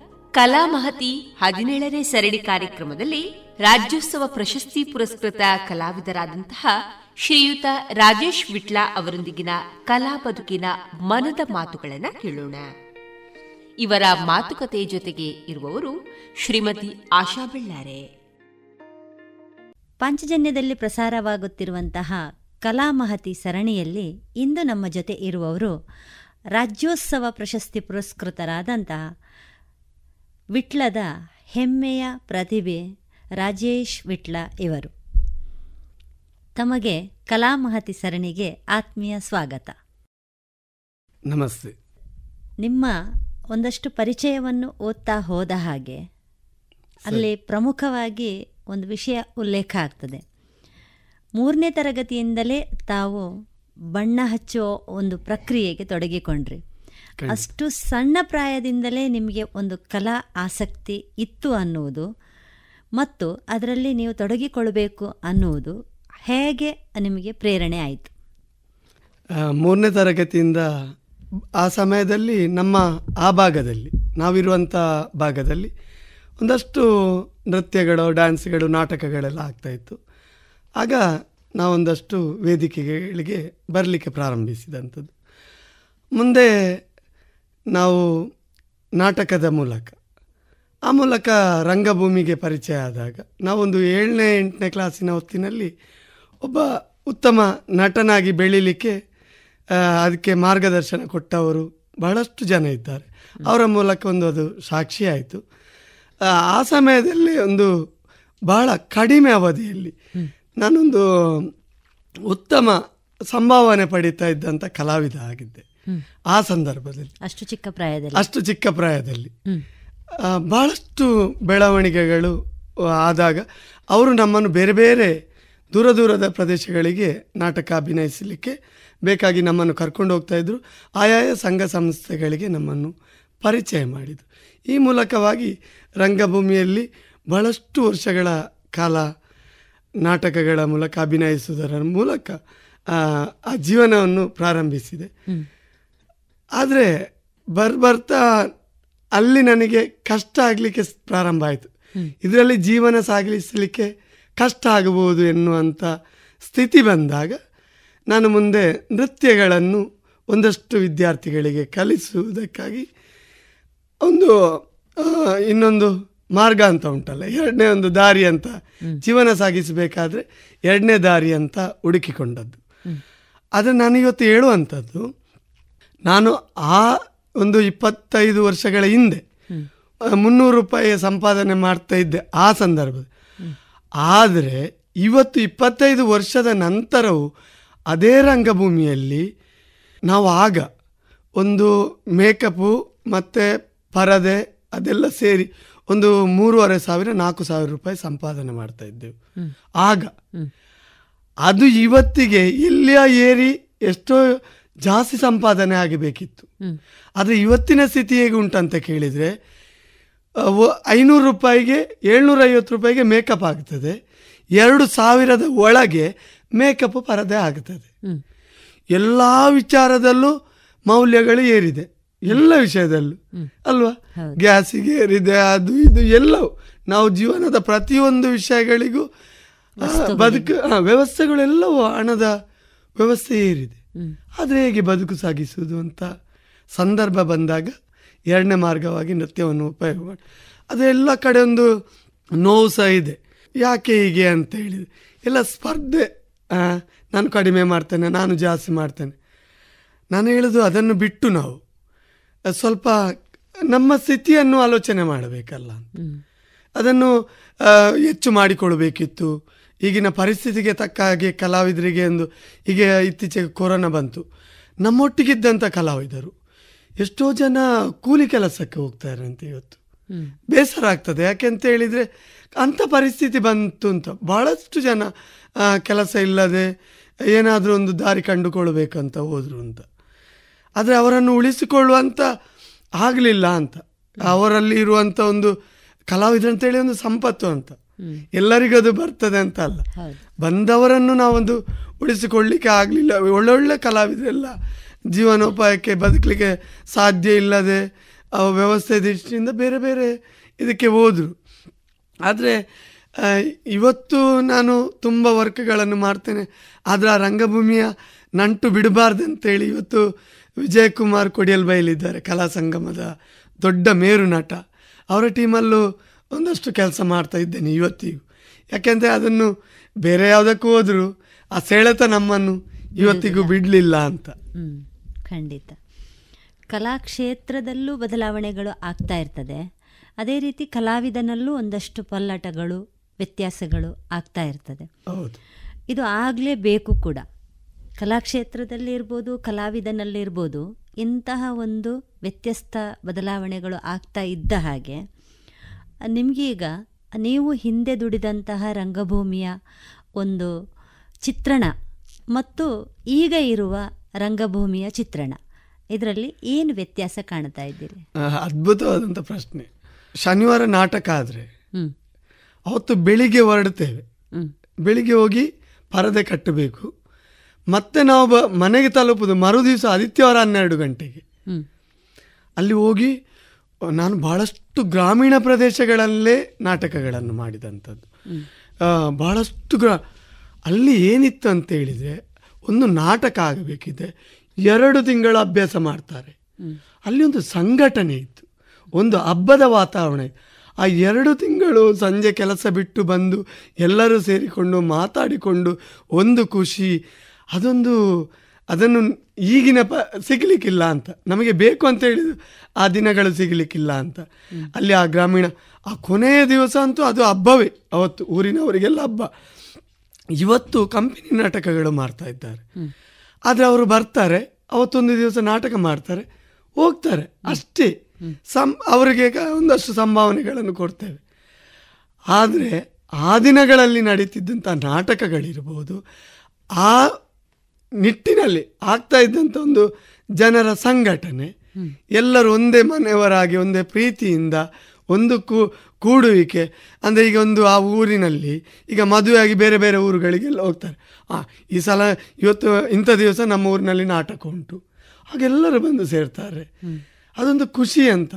ಕಲಾ ಮಹತಿ ಹದಿನೇಳನೇ ಸರಣಿ ಕಾರ್ಯಕ್ರಮದಲ್ಲಿ ರಾಜ್ಯೋತ್ಸವ ಪ್ರಶಸ್ತಿ ಪುರಸ್ಕೃತ ಕಲಾವಿದರಾದಂತಹ ಶ್ರೀಯುತ ರಾಜೇಶ್ ವಿಟ್ಲ ಅವರೊಂದಿಗಿನ ಕಲಾ ಬದುಕಿನ ಮನದ ಮಾತುಗಳನ್ನು ಕೇಳೋಣ. ಇವರ ಮಾತುಕತೆ ಜೊತೆಗೆ ಇರುವವರು ಶ್ರೀಮತಿ ಆಶಾ ಬೆಳ್ಳಾರೆ. ಪಾಂಚಜನ್ಯದಲ್ಲಿ ಪ್ರಸಾರವಾಗುತ್ತಿರುವಂತಹ ಕಲಾಮಹತಿ ಸರಣಿಯಲ್ಲಿ ಇಂದು ನಮ್ಮ ಜೊತೆ ಇರುವವರು ರಾಜ್ಯೋತ್ಸವ ಪ್ರಶಸ್ತಿ ಪುರಸ್ಕೃತರಾದಂತಹ ವಿಟ್ಲದ ಹೆಮ್ಮೆಯ ಪ್ರತಿಭೆ ರಾಜೇಶ್ ವಿಟ್ಲ ಇವರು. ತಮಗೆ ಕಲಾಮಹತಿ ಸರಣಿಗೆ ಆತ್ಮೀಯ ಸ್ವಾಗತ. ನಮಸ್ತೆ. ನಿಮ್ಮ ಒಂದಷ್ಟು ಪರಿಚಯವನ್ನು ಓದ್ತಾ ಹೋದ ಹಾಗೆ ಅಲ್ಲಿ ಪ್ರಮುಖವಾಗಿ ಒಂದು ವಿಷಯ ಉಲ್ಲೇಖ ಆಗ್ತದೆ. ಮೂರನೇ ತರಗತಿಯಿಂದಲೇ ತಾವು ಬಣ್ಣ ಹಚ್ಚುವ ಒಂದು ಪ್ರಕ್ರಿಯೆಗೆ ತೊಡಗಿಕೊಂಡ್ರಿ. ಅಷ್ಟು ಸಣ್ಣ ಪ್ರಾಯದಿಂದಲೇ ನಿಮಗೆ ಒಂದು ಕಲಾ ಆಸಕ್ತಿ ಇತ್ತು ಅನ್ನುವುದು. ಮತ್ತು ಅದರಲ್ಲಿ ನೀವು ತೊಡಗಿಕೊಳ್ಬೇಕು ಅನ್ನುವುದು ಹೇಗೆ ನಿಮಗೆ ಪ್ರೇರಣೆ ಆಯಿತು? ಮೂರನೇ ತರಗತಿಯಿಂದ ಆ ಸಮಯದಲ್ಲಿ ನಮ್ಮ ಆ ಭಾಗದಲ್ಲಿ ನಾವಿರುವಂಥ ಭಾಗದಲ್ಲಿ ಒಂದಷ್ಟು ನೃತ್ಯಗಳು ಡ್ಯಾನ್ಸ್ಗಳು ನಾಟಕಗಳೆಲ್ಲ ಆಗ್ತಾಯಿತ್ತು ಆಗ ನಾವೊಂದಷ್ಟು ವೇದಿಕೆಗಳಿಗೆ ಬರಲಿಕ್ಕೆ ಪ್ರಾರಂಭಿಸಿದಂಥದ್ದು. ಮುಂದೆ ನಾವು ನಾಟಕದ ಮೂಲಕ. ಆ ಮೂಲಕ ರಂಗಭೂಮಿಗೆ ಪರಿಚಯ ಆದಾಗ ನಾವೊಂದು ಏಳನೇ, ಎಂಟನೇ ಕ್ಲಾಸಿನ ಹೊತ್ತಿನಲ್ಲಿ ಒಬ್ಬ ಉತ್ತಮ ನಟನಾಗಿ ಬೆಳೀಲಿಕ್ಕೆ ಅದಕ್ಕೆ ಮಾರ್ಗದರ್ಶನ ಕೊಟ್ಟವರು ಬಹಳಷ್ಟು ಜನ ಇದ್ದಾರೆ. ಅವರ ಮೂಲಕ ಒಂದು ಅದು ಸಾಕ್ಷಿ ಆಯಿತು. ಆ ಸಮಯದಲ್ಲಿ ಒಂದು ಬಹಳ ಕಡಿಮೆ ಅವಧಿಯಲ್ಲಿ ನಾನೊಂದು ಉತ್ತಮ ಸಂಭಾವನೆ ಪಡೀತಾ ಇದ್ದಂಥ ಕಲಾವಿದ ಆಗಿದ್ದೆ. ಆ ಸಂದರ್ಭದಲ್ಲಿ. ಅಷ್ಟು ಚಿಕ್ಕ ಪ್ರಾಯದಲ್ಲಿ. ಅಷ್ಟು ಚಿಕ್ಕ ಪ್ರಾಯದಲ್ಲಿ. ಬಹಳಷ್ಟು ಬೆಳವಣಿಗೆಗಳು ಆದಾಗ ಅವರು ನಮ್ಮನ್ನು ಬೇರೆ ಬೇರೆ ದೂರ ದೂರದ ಪ್ರದೇಶಗಳಿಗೆ ನಾಟಕ ಅಭಿನಯಿಸಲಿಕ್ಕೆ ಬೇಕಾಗಿ ನಮ್ಮನ್ನು ಕರ್ಕೊಂಡು ಹೋಗ್ತಾ ಇದ್ರು. ಆಯಾಯ ಸಂಘ ಸಂಸ್ಥೆಗಳಿಗೆ ನಮ್ಮನ್ನು ಪರಿಚಯ ಮಾಡಿದರು. ಈ ಮೂಲಕವಾಗಿ ರಂಗಭೂಮಿಯಲ್ಲಿ ಬಹಳಷ್ಟು ವರ್ಷಗಳ ಕಾಲ ನಾಟಕಗಳ ಮೂಲಕ ಅಭಿನಯಿಸುವುದರ ಮೂಲಕ ಆ ಜೀವನವನ್ನು ಪ್ರಾರಂಭಿಸಿದೆ. ಆದರೆ ಬರ್ಬರ್ತಾ ಅಲ್ಲಿ ನನಗೆ ಕಷ್ಟ ಆಗಲಿಕ್ಕೆ ಪ್ರಾರಂಭ ಆಯಿತು. ಇದರಲ್ಲಿ ಜೀವನ ಸಾಗಿಸಲಿಕ್ಕೆ ಕಷ್ಟ ಆಗಬಹುದು ಎನ್ನುವಂಥ ಸ್ಥಿತಿ ಬಂದಾಗ ನಾನು ಮುಂದೆ ನೃತ್ಯಗಳನ್ನು ಒಂದಷ್ಟು ವಿದ್ಯಾರ್ಥಿಗಳಿಗೆ ಕಲಿಸುವುದಕ್ಕಾಗಿ ಒಂದು ಇನ್ನೊಂದು ಮಾರ್ಗ ಅಂತ ಉಂಟಲ್ಲ ಎರಡನೇ ಒಂದು ದಾರಿ ಅಂತ ಜೀವನ ಸಾಗಿಸಬೇಕಾದ್ರೆ ಎರಡನೇ ದಾರಿ ಅಂತ ಹುಡುಕಿಕೊಂಡದ್ದು. ಆದರೆ ನಾನಿವತ್ತು ಹೇಳುವಂಥದ್ದು ನಾನು ಆ ಒಂದು ಇಪ್ಪತ್ತೈದು ವರ್ಷಗಳ ಹಿಂದೆ ಮುನ್ನೂರು ರೂಪಾಯಿ ಸಂಪಾದನೆ ಮಾಡ್ತಾ ಇದ್ದೆ ಆ ಸಂದರ್ಭ ಆದರೆ ಇವತ್ತು ಇಪ್ಪತ್ತೈದು ವರ್ಷದ ನಂತರವೂ ಅದೇ ರಂಗಭೂಮಿಯಲ್ಲಿ ನಾವು ಆಗ ಒಂದು ಮೇಕಪ್ಪು ಮತ್ತು ಪರದೆ ಅದೆಲ್ಲ ಸೇರಿ ಒಂದು ಮೂರುವರೆ ಸಾವಿರ ನಾಲ್ಕು ಸಾವಿರ ರೂಪಾಯಿ ಸಂಪಾದನೆ ಮಾಡ್ತಾ ಇದ್ದೆವು. ಆಗ ಅದು ಇವತ್ತಿಗೆ ಇಲ್ಲಿಯ ಏರಿ ಎಷ್ಟೋ ಜಾಸ್ತಿ ಸಂಪಾದನೆ ಆಗಬೇಕಿತ್ತು. ಆದರೆ ಇವತ್ತಿನ ಸ್ಥಿತಿ ಹೇಗೆ ಉಂಟಂತ ಕೇಳಿದರೆ ಐನೂರು ರೂಪಾಯಿಗೆ ಏಳ್ನೂರೈವತ್ತು ರೂಪಾಯಿಗೆ ಮೇಕಪ್ ಆಗ್ತದೆ. ಎರಡು ಸಾವಿರದ ಒಳಗೆ ಮೇಕಪ್ ಪರದೆ ಆಗ್ತದೆ. ಎಲ್ಲ ವಿಚಾರದಲ್ಲೂ ಮೌಲ್ಯಗಳು ಏರಿದೆ. ಎಲ್ಲ ವಿಷಯದಲ್ಲೂ. ಅಲ್ವಾ? ಗ್ಯಾಸಿಗೆ ಏರಿದೆ ಅದು ಇದು ಎಲ್ಲವೂ. ನಾವು ಜೀವನದ ಪ್ರತಿಯೊಂದು ವಿಷಯಗಳಿಗೂ ಬದುಕು ವ್ಯವಸ್ಥೆಗಳೆಲ್ಲವೂ ಹಣದ ವ್ಯವಸ್ಥೆ ಏರಿದೆ. ಆದರೆ ಹೇಗೆ ಬದುಕು ಸಾಗಿಸುವುದು ಅಂತ ಸಂದರ್ಭ ಬಂದಾಗ ಎರಡನೇ ಮಾರ್ಗವಾಗಿ ನೃತ್ಯವನ್ನು ಉಪಯೋಗ ಮಾಡಿ. ಅದೆಲ್ಲ ಕಡೆ ಒಂದು ನೋವು ಸಹ ಇದೆ. ಯಾಕೆ ಹೀಗೆ ಅಂತ ಹೇಳಿದೆ ಎಲ್ಲ ಸ್ಪರ್ಧೆ ನಾನು ಕಡಿಮೆ ಮಾಡ್ತೇನೆ ನಾನು ಜಾಸ್ತಿ ಮಾಡ್ತೇನೆ. ನಾನು ಹೇಳೋದು ಅದನ್ನು ಬಿಟ್ಟು ನಾವು. ಸ್ವಲ್ಪ ನಮ್ಮ ಸ್ಥಿತಿಯನ್ನು ಆಲೋಚನೆ ಮಾಡಬೇಕಲ್ಲ ಅದನ್ನು ಹೆಚ್ಚು ಮಾಡಿಕೊಳ್ಬೇಕಿತ್ತು. ಈಗಿನ ಪರಿಸ್ಥಿತಿಗೆ ತಕ್ಕ ಹಾಗೆ ಕಲಾವಿದರಿಗೆ ಎಂದು ಈಗ ಇತ್ತೀಚೆಗೆ ಕೊರೋನಾ ಬಂತು. ನಮ್ಮೊಟ್ಟಿಗಿದ್ದಂಥ ಕಲಾವಿದರು ಎಷ್ಟೋ ಜನ ಕೂಲಿ ಕೆಲಸಕ್ಕೆ ಹೋಗ್ತಾರೆ ಅಂತ ಇವತ್ತು. ಬೇಸರ ಆಗ್ತದೆ. ಯಾಕೆ ಅಂತ ಹೇಳಿದರೆ ಅಂಥ ಪರಿಸ್ಥಿತಿ ಬಂತು ಅಂತ ಭಾಳಷ್ಟು ಜನ ಕೆಲಸ ಇಲ್ಲದೆ ಏನಾದರೂ ಒಂದು ದಾರಿ ಕಂಡುಕೊಳ್ಬೇಕಂತ ಹೋದರು ಅಂತ. ಆದರೆ ಅವರನ್ನು ಉಳಿಸಿಕೊಳ್ಳುವಂಥ ಆಗಲಿಲ್ಲ ಅಂತ. ಅವರಲ್ಲಿ ಇರುವಂಥ ಒಂದು ಕಲಾವಿದರಂತೇಳಿ ಒಂದು ಸಂಪತ್ತು ಅಂತ. ಎಲ್ಲರಿಗೂ ಅದು ಬರ್ತದೆ ಅಂತ ಅಲ್ಲ. ಬಂದವರನ್ನು ನಾವೊಂದು ಉಳಿಸಿಕೊಳ್ಳಿಕ್ಕೆ ಆಗಲಿಲ್ಲ. ಒಳ್ಳೊಳ್ಳೆ ಕಲಾವಿದರೆಲ್ಲ ಜೀವನೋಪಾಯಕ್ಕೆ ಬದುಕಲಿಕ್ಕೆ ಸಾಧ್ಯ ಇಲ್ಲದೆ ವ್ಯವಸ್ಥೆ ದೃಷ್ಟಿಯಿಂದ ಬೇರೆ ಬೇರೆ ಇದಕ್ಕೆ ಹೋದರು. ಆದರೆ ಇವತ್ತು ನಾನು ತುಂಬ ವರ್ಕ್ಗಳನ್ನು ಮಾಡ್ತೇನೆ. ಆದರೆ ಆ ರಂಗಭೂಮಿಯ ನಂಟು ಬಿಡಬಾರ್ದಂತೇಳಿ ಇವತ್ತು ವಿಜಯಕುಮಾರ್ ಕೊಡಿಯಲ್ ಬೈಲಿದ್ದಾರೆ ಕಲಾ ಸಂಗಮದ ದೊಡ್ಡ ಮೇರು ನಟ. ಅವರ ಟೀಮಲ್ಲೂ ಒಂದಷ್ಟು ಕೆಲಸ ಮಾಡ್ತಾ ಇದ್ದೇನೆ ಇವತ್ತಿಗೂ. ಯಾಕೆಂದರೆ ಅದನ್ನು ಬೇರೆ ಯಾವುದಕ್ಕೂ ಹೋದರೂ ಆ ಸೆಳೆತ ನಮ್ಮನ್ನು ಇವತ್ತಿಗೂ ಬಿಡಲಿಲ್ಲ ಅಂತ. ಖಂಡಿತ. ಕಲಾಕ್ಷೇತ್ರದಲ್ಲೂ ಬದಲಾವಣೆಗಳು ಆಗ್ತಾ ಇರ್ತದೆ. ಅದೇ ರೀತಿ ಕಲಾವಿದನಲ್ಲೂ ಒಂದಷ್ಟು ಪಲ್ಲಟಗಳು ವ್ಯತ್ಯಾಸಗಳು ಆಗ್ತಾ ಇರ್ತದೆ. ಇದು ಆಗಲೇಬೇಕು ಕೂಡ. ಕಲಾಕ್ಷೇತ್ರದಲ್ಲಿ ಇರ್ಬೋದು ಕಲಾವಿದನಲ್ಲಿರ್ಬೋದು ಇಂತಹ ಒಂದು ವ್ಯತ್ಯಸ್ತ ಬದಲಾವಣೆಗಳು ಆಗ್ತಾ ಇದ್ದ ಹಾಗೆ ನಿಮಗೀಗ ನೀವು ಹಿಂದೆ ದುಡಿದಂತಹ ರಂಗಭೂಮಿಯ ಒಂದು ಚಿತ್ರಣ ಮತ್ತು ಈಗ ಇರುವ ರಂಗಭೂಮಿಯ ಚಿತ್ರಣ ಇದರಲ್ಲಿ ಏನು ವ್ಯತ್ಯಾಸ ಕಾಣ್ತಾ ಇದ್ದೀರಿ ಅದ್ಭುತವಾದಂಥ ಪ್ರಶ್ನೆ ಶನಿವಾರ ನಾಟಕ ಆದರೆ. ಅವತ್ತು ಬೆಳಿಗ್ಗೆ ಹೊರಡ್ತೇವೆ. ಬೆಳಿಗ್ಗೆ ಹೋಗಿ ಪರದೆ ಕಟ್ಟಬೇಕು ಮತ್ತೆ ನಾವು ಬ ಮನೆಗೆ ತಲುಪುದು ಮರುದಿವಸ ಆದಿತ್ಯವಾರ ಹನ್ನೆರಡು ಗಂಟೆಗೆ. ಅಲ್ಲಿ ಹೋಗಿ ನಾನು ಬಹಳಷ್ಟು ಗ್ರಾಮೀಣ ಪ್ರದೇಶಗಳಲ್ಲೇ ನಾಟಕಗಳನ್ನು ಮಾಡಿದಂಥದ್ದು. ಬಹಳಷ್ಟು ಗ್ರಾ, ಅಲ್ಲಿ ಏನಿತ್ತು ಅಂತ ಹೇಳಿದರೆ ಒಂದು ನಾಟಕ ಆಗಬೇಕಿದೆ. ಎರಡು ತಿಂಗಳ ಅಭ್ಯಾಸ ಮಾಡ್ತಾರೆ. ಅಲ್ಲಿ ಒಂದು ಸಂಘಟನೆ ಇತ್ತು. ಒಂದು ಹಬ್ಬದ ವಾತಾವರಣ. ಆ ಎರಡು ತಿಂಗಳು ಸಂಜೆ ಕೆಲಸ ಬಿಟ್ಟು ಬಂದು ಎಲ್ಲರೂ ಸೇರಿಕೊಂಡು ಮಾತಾಡಿಕೊಂಡು ಒಂದು ಖುಷಿ, ಅದೊಂದು ಅದನ್ನು ಈಗಿನ ಪ ಸಿಗಲಿಕ್ಕಿಲ್ಲ ಅಂತ. ನಮಗೆ ಬೇಕು ಅಂತ ಹೇಳಿದ್ರು. ಆ ದಿನಗಳು ಸಿಗಲಿಕ್ಕಿಲ್ಲ ಅಂತ. ಅಲ್ಲಿ ಆ ಗ್ರಾಮೀಣ ಆ ಕೊನೆಯ ದಿವಸ ಅಂತೂ ಅದು ಹಬ್ಬವೇ. ಅವತ್ತು ಊರಿನವರಿಗೆಲ್ಲ ಹಬ್ಬ. ಇವತ್ತು ಕಂಪನಿ ನಾಟಕಗಳು ಮಾಡ್ತಾ ಇದ್ದಾರೆ. ಆದರೆ ಅವರು ಬರ್ತಾರೆ. ಅವತ್ತೊಂದು ದಿವಸ ನಾಟಕ ಮಾಡ್ತಾರೆ. ಹೋಗ್ತಾರೆ. ಅಷ್ಟೇ. ಸಂ ಅವರಿಗೆ ಒಂದಷ್ಟು ಸಂಭಾವನೆಗಳನ್ನು ಕೊಡ್ತೇವೆ. ಆದರೆ ಆ ದಿನಗಳಲ್ಲಿ ನಡೀತಿದ್ದಂಥ ನಾಟಕಗಳಿರ್ಬೋದು ಆ ನಿಟ್ಟಿನಲ್ಲಿ ಆಗ್ತಾ ಇದ್ದಂಥ ಒಂದು ಜನರ ಸಂಘಟನೆ. ಎಲ್ಲರೂ ಒಂದೇ ಮನೆಯವರಾಗಿ ಒಂದೇ ಪ್ರೀತಿಯಿಂದ ಒಂದು ಕೂ ಕೂಡುವಿಕೆ. ಅಂದರೆ ಈಗ ಒಂದು ಆ ಊರಿನಲ್ಲಿ ಈಗ ಮದುವೆಯಾಗಿ ಬೇರೆ ಬೇರೆ ಊರುಗಳಿಗೆಲ್ಲ ಹೋಗ್ತಾರೆ. ಆ ಈ ಸಲ ಇವತ್ತು ಇಂಥ ದಿವಸ ನಮ್ಮ ಊರಿನಲ್ಲಿ ನಾಟಕ ಉಂಟು. ಹಾಗೆಲ್ಲರೂ ಬಂದು ಸೇರ್ತಾರೆ. ಅದೊಂದು ಖುಷಿ ಅಂತ.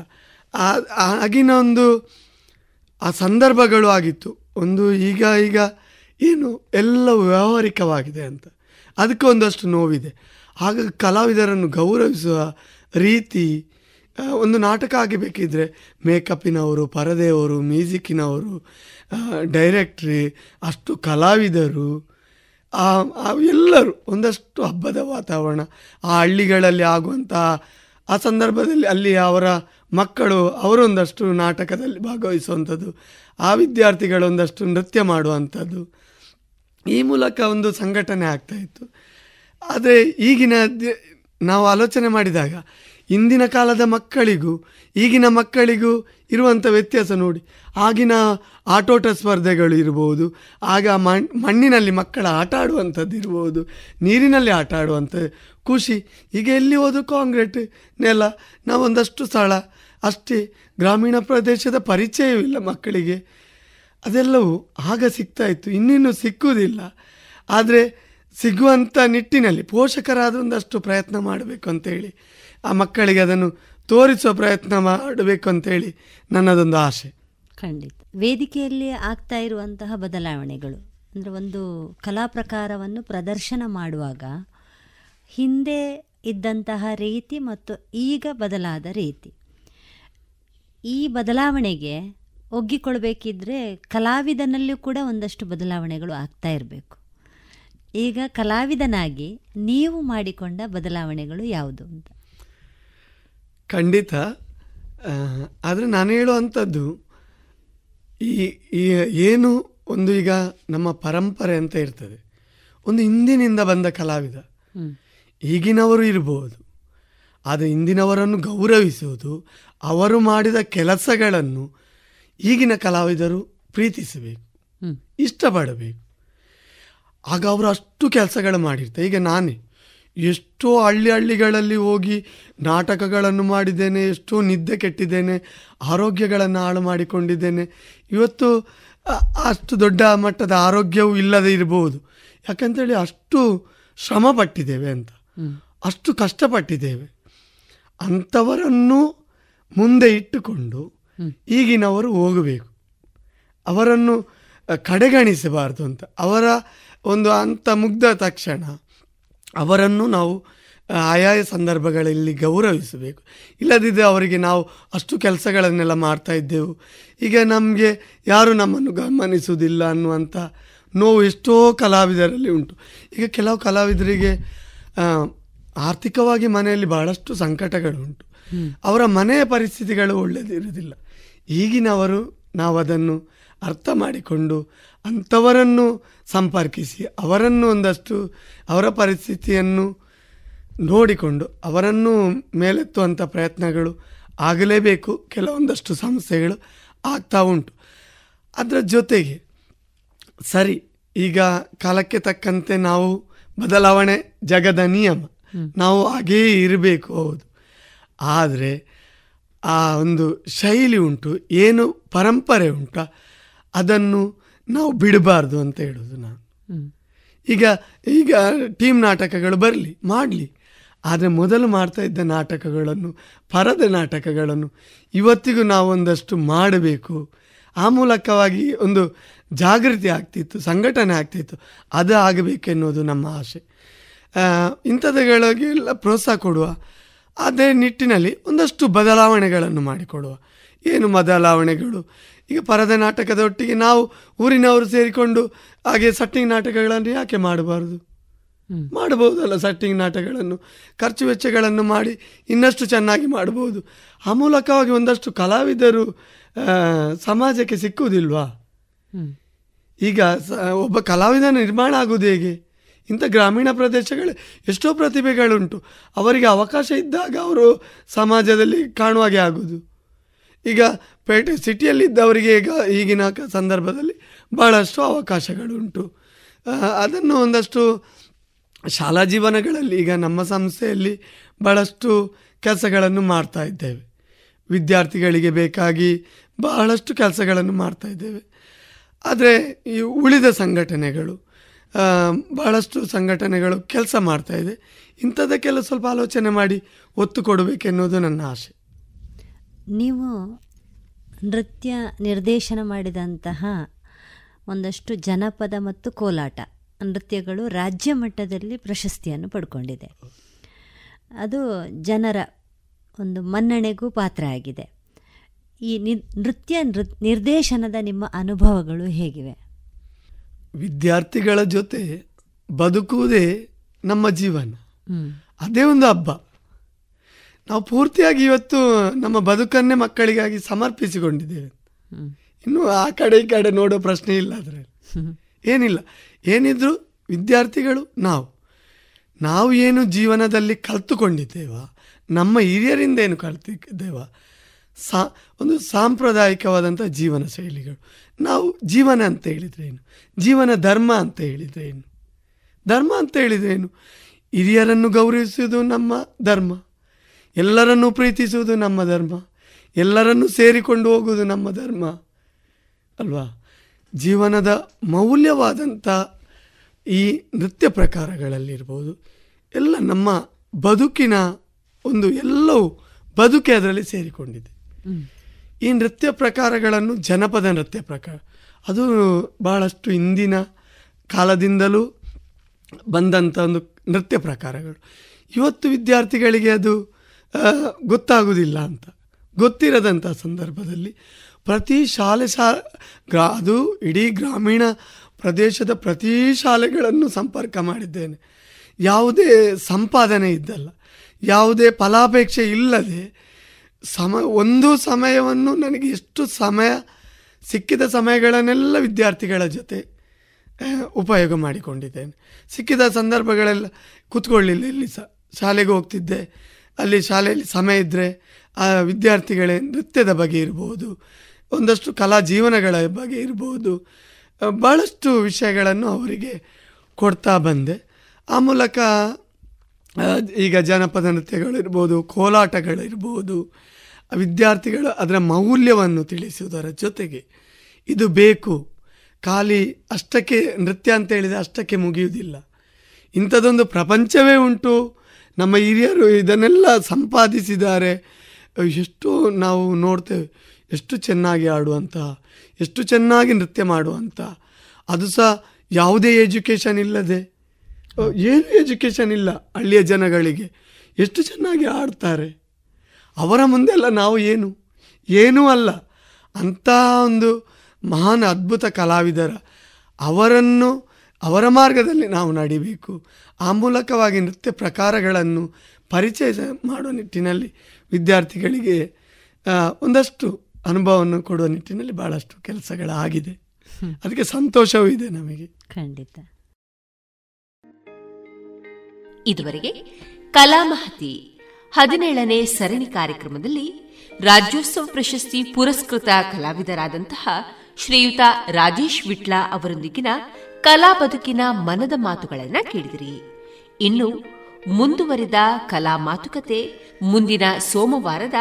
ಆಗಿನ ಒಂದು ಆ ಸಂದರ್ಭಗಳು ಆಗಿತ್ತು. ಒಂದು ಈಗ ಈಗ ಏನು ಎಲ್ಲ ವ್ಯಾವಹಾರಿಕವಾಗಿದೆ ಅಂತ. ಅದಕ್ಕೆ ಒಂದಷ್ಟು ನೋವಿದೆ. ಆಗ ಕಲಾವಿದರನ್ನು ಗೌರವಿಸುವ ರೀತಿ ಒಂದು ನಾಟಕ ಆಗಬೇಕಿದ್ರೆ ಮೇಕಪ್ಪಿನವರು, ಪರದೆಯವರು, ಮ್ಯೂಸಿಕ್ಕಿನವರು ಡೈರೆಕ್ಟ್ರಿ, ಅಷ್ಟು ಕಲಾವಿದರು ಎಲ್ಲರೂ ಒಂದಷ್ಟು ಹಬ್ಬದ ವಾತಾವರಣ, ಆ ಹಳ್ಳಿಗಳಲ್ಲಿ ಆಗುವಂಥ ಆ ಸಂದರ್ಭದಲ್ಲಿ ಅಲ್ಲಿ ಅವರ ಮಕ್ಕಳು ಅವರೊಂದಷ್ಟು ನಾಟಕದಲ್ಲಿ ಭಾಗವಹಿಸುವಂಥದ್ದು, ಆ ವಿದ್ಯಾರ್ಥಿಗಳು ಒಂದಷ್ಟು ನೃತ್ಯ ಮಾಡುವಂಥದ್ದು ಈ ಮೂಲಕ ಒಂದು ಸಂಘಟನೆ ಆಗ್ತಾ ಇತ್ತು. ಆದರೆ ಈಗಿನ ನಾವು ಆಲೋಚನೆ ಮಾಡಿದಾಗ ಇಂದಿನ ಕಾಲದ ಮಕ್ಕಳಿಗೂ, ಈಗಿನ ಮಕ್ಕಳಿಗೂ ಇರುವಂಥ ವ್ಯತ್ಯಾಸ ನೋಡಿ, ಆಗಿನ ಆಟೋಟ ಸ್ಪರ್ಧೆಗಳು ಇರ್ಬೋದು, ಆಗ ಮಣ್, ಮಣ್ಣಿನಲ್ಲಿ ಮಕ್ಕಳ ಆಟ ಆಡುವಂಥದ್ದು ಇರ್ಬೋದು, ನೀರಿನಲ್ಲಿ ಆಟ ಆಡುವಂಥ ಖುಷಿ. ಈಗ ಎಲ್ಲಿ ಹೋದ್ರು ಕಾಂಕ್ರೀಟ್ ನೆಲ, ನಾವೊಂದಷ್ಟು ಸ್ಥಳ, ಅಷ್ಟೇ. ಗ್ರಾಮೀಣ ಪ್ರದೇಶದ ಪರಿಚಯವಿಲ್ಲ ಮಕ್ಕಳಿಗೆ. ಅದೆಲ್ಲವೂ ಆಗ ಸಿಗ್ತಾ ಇತ್ತು. ಇನ್ನಿನ್ನು ಸಿಕ್ಕುವುದಿಲ್ಲ. ಆದರೆ ಸಿಗುವಂಥ ನಿಟ್ಟಿನಲ್ಲಿ ಪೋಷಕರಾದೊಂದಷ್ಟು ಪ್ರಯತ್ನ ಮಾಡಬೇಕು ಅಂತೇಳಿ, ಆ ಮಕ್ಕಳಿಗೆ ಅದನ್ನು ತೋರಿಸುವ ಪ್ರಯತ್ನ ಮಾಡಬೇಕು ಅಂತೇಳಿ ನನ್ನದೊಂದು ಆಸೆ ಖಂಡಿತ. ವೇದಿಕೆಯಲ್ಲಿ ಆಗ್ತಾ ಇರುವಂತಹ ಬದಲಾವಣೆಗಳು, ಅಂದರೆ ಒಂದು ಕಲಾ ಪ್ರಕಾರವನ್ನು ಪ್ರದರ್ಶನ ಮಾಡುವಾಗ ಹಿಂದೆ ಇದ್ದಂತಹ ರೀತಿ ಮತ್ತು ಈಗ ಬದಲಾದ ರೀತಿ. ಈ ಬದಲಾವಣೆಗೆ ಒಗ್ಗಿಕೊಳ್ಬೇಕಿದ್ರೆ ಕಲಾವಿದನಲ್ಲೂ ಕೂಡ ಒಂದಷ್ಟು ಬದಲಾವಣೆಗಳು ಆಗ್ತಾ ಇರಬೇಕು. ಈಗ ಕಲಾವಿದನಾಗಿ ನೀವು ಮಾಡಿಕೊಂಡ ಬದಲಾವಣೆಗಳು ಯಾವುದು ಅಂತ? ಖಂಡಿತ. ಆದರೆ ನಾನು ಹೇಳುವಂಥದ್ದು ಈ ಈ ಏನು ಒಂದು ಈಗ ನಮ್ಮ ಪರಂಪರೆ ಅಂತ ಇರ್ತದೆ. ಒಂದು ಹಿಂದಿನಿಂದ ಬಂದ ಕಲಾವಿದ. ಈಗಿನವರು ಇರಬಹುದು ಆದರೆ ಹಿಂದಿನವರನ್ನು ಗೌರವಿಸುವುದು ಅವರು ಮಾಡಿದ ಕೆಲಸಗಳನ್ನು ಈಗಿನ ಕಲಾವಿದರು ಪ್ರೀತಿಸಬೇಕು ಇಷ್ಟಪಡಬೇಕು. ಆಗ ಅವರು ಅಷ್ಟು ಕೆಲಸಗಳು ಮಾಡಿರ್ತಾರೆ. ಈಗ ನಾನೇ ಎಷ್ಟೋ ಹಳ್ಳಿ ಹಳ್ಳಿಗಳಲ್ಲಿ ಹೋಗಿ ನಾಟಕಗಳನ್ನು ಮಾಡಿದ್ದೇನೆ ಎಷ್ಟೋ ನಿದ್ದೆ ಕೆಟ್ಟಿದ್ದೇನೆ ಆರೋಗ್ಯಗಳನ್ನು ಹಾಳು ಮಾಡಿಕೊಂಡಿದ್ದೇನೆ. ಇವತ್ತು ಅಷ್ಟು ದೊಡ್ಡ ಮಟ್ಟದ ಆರೋಗ್ಯವೂ ಇಲ್ಲದೆ ಇರಬಹುದು ಯಾಕಂತೇಳಿ ಅಷ್ಟು ಶ್ರಮ ಪಟ್ಟಿದ್ದೇವೆ ಅಂತ ಅಷ್ಟು ಕಷ್ಟಪಟ್ಟಿದ್ದೇವೆ. ಅಂಥವರನ್ನು ಮುಂದೆ ಇಟ್ಟುಕೊಂಡು ಈಗಿನವರು ಹೋಗಬೇಕು. ಅವರನ್ನು ಕಡೆಗಣಿಸಬಾರ್ದು ಅಂತ. ಅವರ ಒಂದು ಅಂತ ಮುಗ್ದ ತಕ್ಷಣ ಅವರನ್ನು ನಾವು ಆಯಾಯ ಸಂದರ್ಭಗಳಲ್ಲಿ ಗೌರವಿಸಬೇಕು. ಇಲ್ಲದಿದ್ದರೆ ಅವರಿಗೆ ನಾವು ಅಷ್ಟು ಕೆಲಸಗಳನ್ನೆಲ್ಲ ಮಾಡ್ತಾ ಇದ್ದೆವು. ಈಗ ನಮಗೆ ಯಾರು ನಮ್ಮನ್ನು ಗಮನಿಸುವುದಿಲ್ಲ ಅನ್ನುವಂಥ ನೋವು ಎಷ್ಟೋ ಕಲಾವಿದರಲ್ಲಿ ಉಂಟು. ಈಗ ಕೆಲವು ಕಲಾವಿದರಿಗೆ ಆರ್ಥಿಕವಾಗಿ ಮನೆಯಲ್ಲಿ ಬಹಳಷ್ಟು ಸಂಕಟಗಳು ಉಂಟು. ಅವರ ಮನೆಯ ಪರಿಸ್ಥಿತಿಗಳು ಒಳ್ಳೆಯದಿರುವುದಿಲ್ಲ ಈಗಿನವರು ನಾವು ಅದನ್ನು ಅರ್ಥ ಮಾಡಿಕೊಂಡು ಅಂಥವರನ್ನು ಸಂಪರ್ಕಿಸಿ ಅವರನ್ನು ಒಂದಷ್ಟು ಅವರ ಪರಿಸ್ಥಿತಿಯನ್ನು ನೋಡಿಕೊಂಡು ಅವರನ್ನು ಮೇಲೆತ್ತುವಂಥ ಪ್ರಯತ್ನಗಳು ಆಗಲೇಬೇಕು. ಕೆಲವೊಂದಷ್ಟು ಸಮಸ್ಯೆಗಳು ಆಗ್ತಾ ಉಂಟು. ಅದರ ಜೊತೆಗೆ ಸರಿ ಈಗ ಕಾಲಕ್ಕೆ ತಕ್ಕಂತೆ ನಾವು ಬದಲಾವಣೆ ಜಗದ ನಿಯಮ. ನಾವು ಹಾಗೇ ಇರಬೇಕು ಹೌದು. ಆದರೆ ಆ ಒಂದು ಶೈಲಿ ಉಂಟು ಏನು ಪರಂಪರೆ ಉಂಟ ಅದನ್ನು ನಾವು ಬಿಡಬಾರ್ದು ಅಂತ ಹೇಳೋದು ನಾನು. ಈಗ ಈಗ ಟೀಮ್ ನಾಟಕಗಳು ಬರಲಿ ಮಾಡಲಿ. ಆದರೆ ಮೊದಲು ಮಾಡ್ತಾ ಇದ್ದ ನಾಟಕಗಳನ್ನು ಪರದ ನಾಟಕಗಳನ್ನು ಇವತ್ತಿಗೂ ನಾವೊಂದಷ್ಟು ಮಾಡಬೇಕು. ಆ ಮೂಲಕವಾಗಿ ಒಂದು ಜಾಗೃತಿ ಆಗ್ತಿತ್ತು ಸಂಘಟನೆ ಆಗ್ತಿತ್ತು ಅದು ಆಗಬೇಕೆನ್ನುವುದು ನಮ್ಮ ಆಸೆ. ಇಂಥದ್ದುಗಳಿಗೆಲ್ಲ ಪ್ರೋತ್ಸಾಹ ಕೊಡುವ ಅದೇ ನಿಟ್ಟಿನಲ್ಲಿ ಒಂದಷ್ಟು ಬದಲಾವಣೆಗಳನ್ನು ಮಾಡಿಕೊಡುವ ಏನು ಬದಲಾವಣೆಗಳು? ಈಗ ಪರದ ನಾಟಕದ ಒಟ್ಟಿಗೆ ನಾವು ಊರಿನವರು ಸೇರಿಕೊಂಡು ಹಾಗೆ ಸಟ್ಟಿಂಗ್ ನಾಟಕಗಳನ್ನು ಯಾಕೆ ಮಾಡಬಾರದು? ಮಾಡಬಹುದಲ್ಲ ಸಟ್ಟಿಂಗ್ ನಾಟಕಗಳನ್ನು? ಖರ್ಚು ವೆಚ್ಚಗಳನ್ನು ಮಾಡಿ ಇನ್ನಷ್ಟು ಚೆನ್ನಾಗಿ ಮಾಡಬಹುದು. ಆ ಮೂಲಕವಾಗಿ ಒಂದಷ್ಟು ಕಲಾವಿದರು ಸಮಾಜಕ್ಕೆ ಸಿಕ್ಕುವುದಿಲ್ವಾ? ಈಗ ಸ- ಒಬ್ಬ ಕಲಾವಿದನ ನಿರ್ಮಾಣ ಆಗುವುದು ಹೇಗೆ? ಇಂಥ ಗ್ರಾಮೀಣ ಪ್ರದೇಶಗಳು ಎಷ್ಟೋ ಪ್ರತಿಭೆಗಳುಂಟು. ಅವರಿಗೆ ಅವಕಾಶ ಇದ್ದಾಗ ಅವರು ಸಮಾಜದಲ್ಲಿ ಕಾಣುವಾಗೆ ಆಗೋದು. ಈಗ ಪೇಟೆ ಸಿಟಿಯಲ್ಲಿದ್ದವರಿಗೆ ಈಗ ಈಗಿನ ಸಂದರ್ಭದಲ್ಲಿ ಬಹಳಷ್ಟು ಅವಕಾಶಗಳುಂಟು. ಅದನ್ನು ಒಂದಷ್ಟು ಶಾಲಾ ಜೀವನಗಳಲ್ಲಿ ಈಗ ನಮ್ಮ ಸಂಸ್ಥೆಯಲ್ಲಿ ಭಾಳಷ್ಟು ಕೆಲಸಗಳನ್ನು ಮಾಡ್ತಾ ಇದ್ದೇವೆ. ವಿದ್ಯಾರ್ಥಿಗಳಿಗೆ ಬೇಕಾಗಿ ಬಹಳಷ್ಟು ಕೆಲಸಗಳನ್ನು ಮಾಡ್ತಾ ಇದ್ದೇವೆ. ಆದರೆ ಈ ಉಳಿದ ಸಂಘಟನೆಗಳು ಆ, ಬಹಳಷ್ಟು ಸಂಘಟನೆಗಳು ಕೆಲಸ ಮಾಡ್ತಾ ಇದೆ. ಇಂಥದ್ದಕ್ಕೆಲ್ಲ ಸ್ವಲ್ಪ ಆಲೋಚನೆ ಮಾಡಿ ಒತ್ತು ಕೊಡಬೇಕೆನ್ನುವುದು ನನ್ನ ಆಸೆ. ನೀವು ನೃತ್ಯ ನಿರ್ದೇಶನ ಮಾಡಿದಂತಹ ಒಂದಷ್ಟು ಜನಪದ ಮತ್ತು ಕೋಲಾಟ ನೃತ್ಯಗಳು ರಾಜ್ಯ ಮಟ್ಟದಲ್ಲಿ ಪ್ರಶಸ್ತಿಯನ್ನು ಪಡ್ಕೊಂಡಿದೆ. ಅದು ಜನರ ಒಂದು ಮನ್ನಣೆಗೂ ಪಾತ್ರ ಆಗಿದೆ. ಈ ನೃತ್ಯ ನಿರ್ದೇಶನದ ನಿಮ್ಮ ಅನುಭವಗಳು ಹೇಗಿವೆ? ವಿದ್ಯಾರ್ಥಿಗಳ ಜೊತೆ ಬದುಕುವುದೇ ನಮ್ಮ ಜೀವನ. ಅದೇ ಒಂದು ಹಬ್ಬ. ನಾವು ಪೂರ್ತಿಯಾಗಿ ಇವತ್ತು ನಮ್ಮ ಬದುಕನ್ನೇ ಮಕ್ಕಳಿಗಾಗಿ ಸಮರ್ಪಿಸಿಕೊಂಡಿದ್ದೇವೆ. ಇನ್ನು ಆ ಕಡೆ ಈ ಕಡೆ ನೋಡೋ ಪ್ರಶ್ನೆ ಇಲ್ಲ ಅದರಲ್ಲಿ. ಏನಿಲ್ಲ. ಏನಿದ್ರು ವಿದ್ಯಾರ್ಥಿಗಳು ನಾವು. ನಾವು ಏನು ಜೀವನದಲ್ಲಿ ಕಲ್ತುಕೊಂಡಿದ್ದೇವ? ನಮ್ಮ ಹಿರಿಯರಿಂದ ಏನು ಕಲ್ತಿದ್ದೇವ? ಸಾ, ಒಂದು ಸಾಂಪ್ರದಾಯಿಕವಾದಂಥ ಜೀವನ ಶೈಲಿಗಳು. ನಾವು ಜೀವನ ಅಂತ ಹೇಳಿದ್ರೆ ಏನು? ಜೀವನ ಧರ್ಮ ಅಂತ ಹೇಳಿದ್ರೆ ಏನು? ಧರ್ಮ ಅಂತ ಹೇಳಿದ್ರೆ ಏನು? ಹಿರಿಯರನ್ನು ಗೌರವಿಸುವುದು ನಮ್ಮ ಧರ್ಮ. ಎಲ್ಲರನ್ನು ಪ್ರೀತಿಸುವುದು ನಮ್ಮ ಧರ್ಮ. ಎಲ್ಲರನ್ನೂ ಸೇರಿಕೊಂಡು ಹೋಗುವುದು ನಮ್ಮ ಧರ್ಮ. ಅಲ್ವಾ? ಜೀವನದ ಮೌಲ್ಯವಾದಂಥ ಈ ನೃತ್ಯ ಪ್ರಕಾರಗಳಲ್ಲಿರ್ಬೋದು. ಎಲ್ಲ ನಮ್ಮ ಬದುಕಿನ ಒಂದು ಎಲ್ಲವೂ ಬದುಕೆ ಅದರಲ್ಲಿ ಸೇರಿಕೊಂಡಿದೆ. ಈ ನೃತ್ಯ ಪ್ರಕಾರಗಳನ್ನು ಜನಪದ ನೃತ್ಯ ಪ್ರಕಾರ, ಅದು ಬಹಳಷ್ಟು ಹಿಂದಿನ ಕಾಲದಿಂದಲೂ ಬಂದಂಥ ಒಂದು ನೃತ್ಯ ಪ್ರಕಾರಗಳು. ಇವತ್ತು ವಿದ್ಯಾರ್ಥಿಗಳಿಗೆ ಅದು ಗೊತ್ತಾಗುವುದಿಲ್ಲ ಅಂತ. ಗೊತ್ತಿರದಂಥ ಸಂದರ್ಭದಲ್ಲಿ ಪ್ರತಿ ಶಾಲೆ ಶಾ, ಗ್ರಾ, ಅದು ಇಡೀ ಗ್ರಾಮೀಣ ಪ್ರದೇಶದ ಪ್ರತಿ ಶಾಲೆಗಳನ್ನು ಸಂಪರ್ಕ ಮಾಡಿದ್ದೇನೆ. ಯಾವುದೇ ಸಂಪಾದನೆ ಇದ್ದಲ್ಲ, ಯಾವುದೇ ಫಲಾಪೇಕ್ಷೆ ಇಲ್ಲದೆ ಸಮ, ಒಂದು ಸಮಯವನ್ನು ನನಗೆ ಎಷ್ಟು ಸಮಯ ಸಿಕ್ಕಿದ ಸಮಯಗಳನ್ನೆಲ್ಲ ವಿದ್ಯಾರ್ಥಿಗಳ ಜೊತೆ ಉಪಯೋಗ ಮಾಡಿಕೊಂಡಿದ್ದೇನೆ. ಸಿಕ್ಕಿದ ಸಂದರ್ಭಗಳೆಲ್ಲ ಕೂತ್ಕೊಳ್ಳಿಲ್ಲ, ಇಲ್ಲಿ ಸಹ ಶಾಲೆಗೆ ಹೋಗ್ತಿದ್ದೆ. ಅಲ್ಲಿ ಶಾಲೆಯಲ್ಲಿ ಸಮಯ ಇದ್ದರೆ ಆ ವಿದ್ಯಾರ್ಥಿಗಳೇ ನೃತ್ಯದ ಬಗ್ಗೆ ಇರ್ಬೋದು, ಒಂದಷ್ಟು ಕಲಾ ಜೀವನಗಳ ಬಗ್ಗೆ ಇರ್ಬೋದು ಭಾಳಷ್ಟು ವಿಷಯಗಳನ್ನು ಅವರಿಗೆ ಕೊಡ್ತಾ ಬಂದೆ. ಆ ಮೂಲಕ ಈಗ ಜನಪದ ನೃತ್ಯಗಳಿರ್ಬೋದು, ಕೋಲಾಟಗಳಿರ್ಬೋದು ವಿದ್ಯಾರ್ಥಿಗಳು ಅದರ ಮೌಲ್ಯವನ್ನು ತಿಳಿಸುವುದರ ಜೊತೆಗೆ ಇದು ಬೇಕು. ಖಾಲಿ ಅಷ್ಟಕ್ಕೆ ನೃತ್ಯ ಅಂತ ಹೇಳಿದರೆ ಅಷ್ಟಕ್ಕೆ ಮುಗಿಯುವುದಿಲ್ಲ. ಇಂಥದ್ದೊಂದು ಪ್ರಪಂಚವೇ ಉಂಟು. ನಮ್ಮ ಹಿರಿಯರು ಇದನ್ನೆಲ್ಲ ಸಂಪಾದಿಸಿದ್ದಾರೆ. ಎಷ್ಟು ನಾವು ನೋಡ್ತೇವೆ, ಎಷ್ಟು ಚೆನ್ನಾಗಿ ಆಡುವಂಥ ಎಷ್ಟು ಚೆನ್ನಾಗಿ ನೃತ್ಯ ಮಾಡುವಂಥ ಅದು ಸಹ ಯಾವುದೇ ಎಜುಕೇಷನ್ ಇಲ್ಲದೆ. ಏನು ಎಜುಕೇಷನ್ ಇಲ್ಲ ಹಳ್ಳಿಯ ಜನಗಳಿಗೆ. ಎಷ್ಟು ಚೆನ್ನಾಗಿ ಆಡ್ತಾರೆ. ಅವರ ಮುಂದೆಲ್ಲ ನಾವು ಏನು? ಏನೂ ಅಲ್ಲ. ಅಂಥ ಒಂದು ಮಹಾನ್ ಅದ್ಭುತ ಕಲಾವಿದರ ಅವರನ್ನು ಅವರ ಮಾರ್ಗದಲ್ಲಿ ನಾವು ನಡಿಬೇಕು. ಆ ಮೂಲಕವಾಗಿ ನೃತ್ಯ ಪ್ರಕಾರಗಳನ್ನು ಪರಿಚಯ ಮಾಡುವ ನಿಟ್ಟಿನಲ್ಲಿ ವಿದ್ಯಾರ್ಥಿಗಳಿಗೆ ಒಂದಷ್ಟು ಅನುಭವವನ್ನು ಕೊಡುವ ನಿಟ್ಟಿನಲ್ಲಿ ಭಾಳಷ್ಟು ಕೆಲಸಗಳಾಗಿದೆ. ಅದಕ್ಕೆ ಸಂತೋಷವೂ ಇದೆ ನಮಗೆ. ಖಂಡಿತ. ಇದುವರೆಗೆ ಕಲಾಮಹತಿ ಹದಿನೇಳನೇ ಸರಣಿ ಕಾರ್ಯಕ್ರಮದಲ್ಲಿ ರಾಜ್ಯೋತ್ಸವ ಪ್ರಶಸ್ತಿ ಪುರಸ್ಕೃತ ಕಲಾವಿದರಾದಂತಹ ಶ್ರೀಯುತ ರಾಜೇಶ್ ವಿಟ್ಲಾ ಅವರೊಂದಿಗಿನ ಕಲಾ ಬದುಕಿನ ಮನದ ಮಾತುಗಳನ್ನು ಕೇಳಿದಿರಿ. ಇನ್ನು ಮುಂದುವರಿದ ಕಲಾ ಮಾತುಕತೆ ಮುಂದಿನ ಸೋಮವಾರದ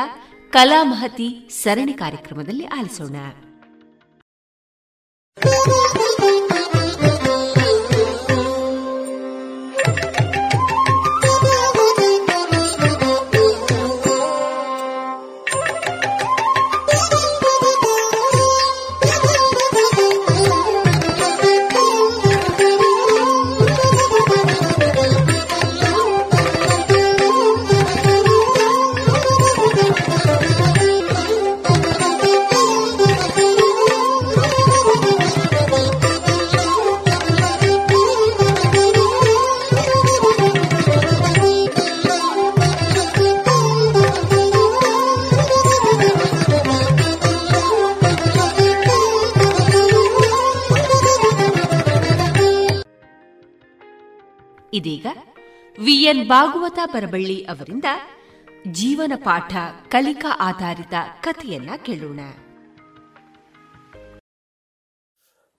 ಕಲಾ ಮಹತಿ ಸರಣಿ ಕಾರ್ಯಕ್ರಮದಲ್ಲಿ ಆಲಿಸೋಣ. ಇದೀಗ ವಿಎನ್ ಭಾಗವತ ಬರಬಳ್ಳಿ ಅವರಿಂದ ಜೀವನ ಪಾಠ ಕಲಿಕಾ ಆಧಾರಿತ ಕಥೆಯನ್ನ ಕೇಳೋಣ.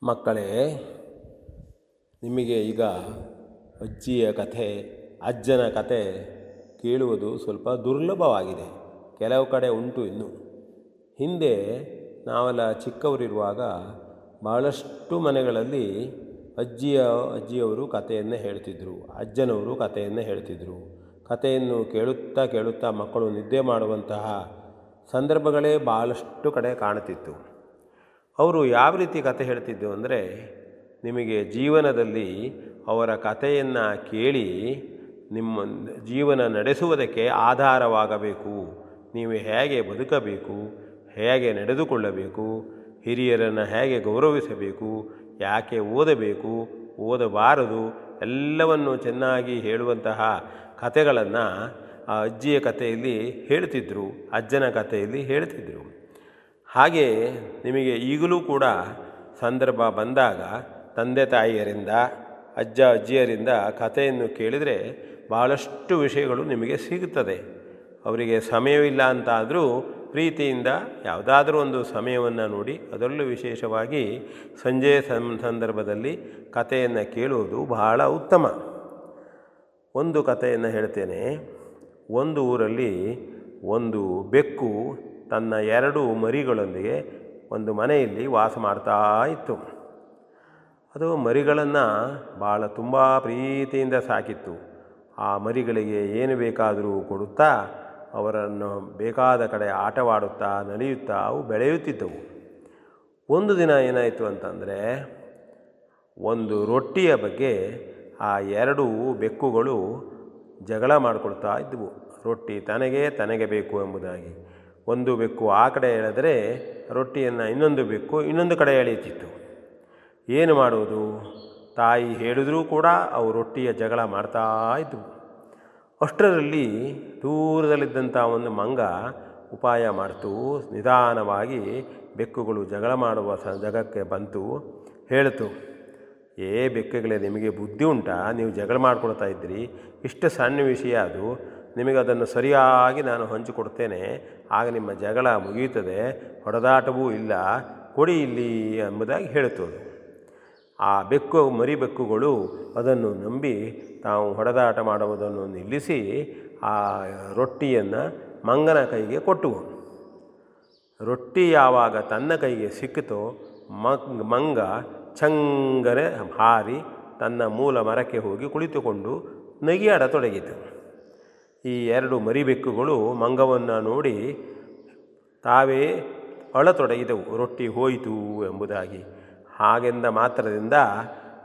ಮಕ್ಕಳೇ, ನಿಮಗೆ ಈಗ ಅಜ್ಜಿಯ ಕಥೆ, ಅಜ್ಜನ ಕಥೆ ಕೇಳುವುದು ಸ್ವಲ್ಪ ದುರ್ಲಭವಾಗಿದೆ. ಕೆಲವು ಕಡೆ ಉಂಟು ಇನ್ನು. ಹಿಂದೆ ನಾವೆಲ್ಲ ಚಿಕ್ಕವರಿರುವಾಗ ಬಹಳಷ್ಟು ಮನೆಗಳಲ್ಲಿ ಅಜ್ಜಿಯ ಅಜ್ಜಿಯವರು ಕಥೆಯನ್ನೇ ಹೇಳ್ತಿದ್ರು, ಅಜ್ಜನವರು ಕಥೆಯನ್ನೇ ಹೇಳ್ತಿದ್ರು. ಕಥೆಯನ್ನು ಕೇಳುತ್ತಾ ಕೇಳುತ್ತಾ ಮಕ್ಕಳು ನಿದ್ದೆ ಮಾಡುವಂತಹ ಸಂದರ್ಭಗಳೇ ಭಾಳಷ್ಟು ಕಡೆ ಕಾಣುತ್ತಿತ್ತು. ಅವರು ಯಾವ ರೀತಿ ಕತೆ ಹೇಳ್ತಿದ್ದು ಅಂದರೆ, ನಿಮಗೆ ಜೀವನದಲ್ಲಿ ಅವರ ಕಥೆಯನ್ನು ಕೇಳಿ ನಿಮ್ಮ ಜೀವನ ನಡೆಸುವುದಕ್ಕೆ ಆಧಾರವಾಗಬೇಕು. ನೀವು ಹೇಗೆ ಬದುಕಬೇಕು, ಹೇಗೆ ನಡೆದುಕೊಳ್ಳಬೇಕು, ಹಿರಿಯರನ್ನು ಹೇಗೆ ಗೌರವಿಸಬೇಕು ಯಾಕೆ ಓದಬೇಕು, ಓದಬಾರದು, ಎಲ್ಲವನ್ನು ಚೆನ್ನಾಗಿ ಹೇಳುವಂತಹ ಕಥೆಗಳನ್ನು ಆ ಅಜ್ಜಿಯ ಕಥೆಯಲ್ಲಿ ಹೇಳ್ತಿದ್ರು, ಅಜ್ಜನ ಕಥೆಯಲ್ಲಿ ಹೇಳ್ತಿದ್ರು. ಹಾಗೆ ನಿಮಗೆ ಈಗಲೂ ಕೂಡ ಸಂದರ್ಭ ಬಂದಾಗ ತಂದೆ ತಾಯಿಯರಿಂದ, ಅಜ್ಜ ಅಜ್ಜಿಯರಿಂದ ಕಥೆಯನ್ನು ಕೇಳಿದರೆ ಭಾಳಷ್ಟು ವಿಷಯಗಳು ನಿಮಗೆ ಸಿಗುತ್ತದೆ. ಅವರಿಗೆ ಸಮಯವಿಲ್ಲ ಅಂತ ಆದರೂ ಪ್ರೀತಿಯಿಂದ ಯಾವುದಾದ್ರೂ ಒಂದು ಸಮಯವನ್ನು ನೋಡಿ, ಅದರಲ್ಲೂ ವಿಶೇಷವಾಗಿ ಸಂಜೆ ಸಂದರ್ಭದಲ್ಲಿ ಕಥೆಯನ್ನು ಕೇಳುವುದು ಬಹಳ ಉತ್ತಮ. ಒಂದು ಕಥೆಯನ್ನು ಹೇಳ್ತೇನೆ. ಒಂದು ಊರಲ್ಲಿ ಒಂದು ಬೆಕ್ಕು ತನ್ನ ಎರಡು ಮರಿಗಳೊಂದಿಗೆ ಒಂದು ಮನೆಯಲ್ಲಿ ವಾಸ ಮಾಡ್ತಾ ಇತ್ತು. ಅದು ಮರಿಗಳನ್ನು ಭಾಳ ತುಂಬ ಪ್ರೀತಿಯಿಂದ ಸಾಕಿತ್ತು. ಆ ಮರಿಗಳಿಗೆ ಏನು ಬೇಕಾದರೂ ಕೊಡುತ್ತಾ ಅವರನ್ನು ಬೇಕಾದ ಕಡೆ ಆಟವಾಡುತ್ತಾ, ನಲಿಯುತ್ತಾ ಅವು ಬೆಳೆಯುತ್ತಿದ್ದವು. ಒಂದು ದಿನ ಏನಾಯಿತು ಅಂತಂದರೆ, ಒಂದು ರೊಟ್ಟಿಯ ಬಗ್ಗೆ ಆ ಎರಡು ಬೆಕ್ಕುಗಳು ಜಗಳ ಮಾಡಿಕೊಳ್ತಾ ಇದ್ದವು. ರೊಟ್ಟಿ ತನಗೆ ತನಗೆ ಬೇಕು ಎಂಬುದಾಗಿ. ಒಂದು ಬೆಕ್ಕು ಆ ಕಡೆ ಎಳೆದರೆ ರೊಟ್ಟಿಯನ್ನು ಇನ್ನೊಂದು ಬೆಕ್ಕು ಇನ್ನೊಂದು ಕಡೆ ಎಳೆಯುತ್ತಿತ್ತು. ಏನು ಮಾಡುವುದು? ತಾಯಿ ಹೇಳಿದರೂ ಕೂಡ ಅವು ರೊಟ್ಟಿಯ ಜಗಳ ಮಾಡ್ತಾ ಇದ್ದವು. ಅಷ್ಟರಲ್ಲಿ ದೂರದಲ್ಲಿದ್ದಂಥ ಒಂದು ಮಂಗ ಉಪಾಯ ಮಾಡ್ತು. ನಿಧಾನವಾಗಿ ಬೆಕ್ಕುಗಳು ಜಗಳ ಮಾಡುವ ಸ ಜಗಕ್ಕೆ ಬಂತು. ಹೇಳಿತು, ಏ ಬೆಕ್ಕುಗಳೇ, ನಿಮಗೆ ಬುದ್ಧಿ ಉಂಟಾ? ನೀವು ಜಗಳ ಮಾಡ್ಕೊಳ್ತಾ ಇದ್ದೀರಿ. ಇಷ್ಟು ಸಣ್ಣ ವಿಷಯ ಅದು. ನಿಮಗೆ ಅದನ್ನು ಸರಿಯಾಗಿ ನಾನು ಹಂಚಿಕೊಡ್ತೇನೆ. ಆಗ ನಿಮ್ಮ ಜಗಳ ಮುಗಿಯುತ್ತದೆ. ಹೊಡೆದಾಟವೂ ಇಲ್ಲ. ಕೊಡಿ ಇಲ್ಲಿ ಎಂಬುದಾಗಿ ಹೇಳುತ್ತದೆ ಆ ಬೆಕ್ಕು, ಮರಿ ಬೆಕ್ಕುಗಳು ಅದನ್ನು ನಂಬಿ ತಾವು ಹೊಡೆದಾಟ ಮಾಡುವುದನ್ನು ನಿಲ್ಲಿಸಿ ಆ ರೊಟ್ಟಿಯನ್ನು ಮಂಗನ ಕೈಗೆ ಕೊಟ್ಟುವು. ರೊಟ್ಟಿ ಯಾವಾಗ ತನ್ನ ಕೈಗೆ ಸಿಕ್ಕಿತೋ ಮಂಗ್, ಮಂಗ ಚಂಗನೆ ಹಾರಿ ತನ್ನ ಮೂಲ ಮರಕ್ಕೆ ಹೋಗಿ ಕುಳಿತುಕೊಂಡು ನಗಿಯಾಡತೊಡಗಿತು. ಈ ಎರಡು ಮರಿಬೆಕ್ಕುಗಳು ಮಂಗವನ್ನು ನೋಡಿ ತಾವೇ ಅಳತೊಡಗಿದವು. ರೊಟ್ಟಿ ಹೋಯಿತು ಎಂಬುದಾಗಿ ಹಾಗೆಂದ ಮಾತ್ರದಿಂದ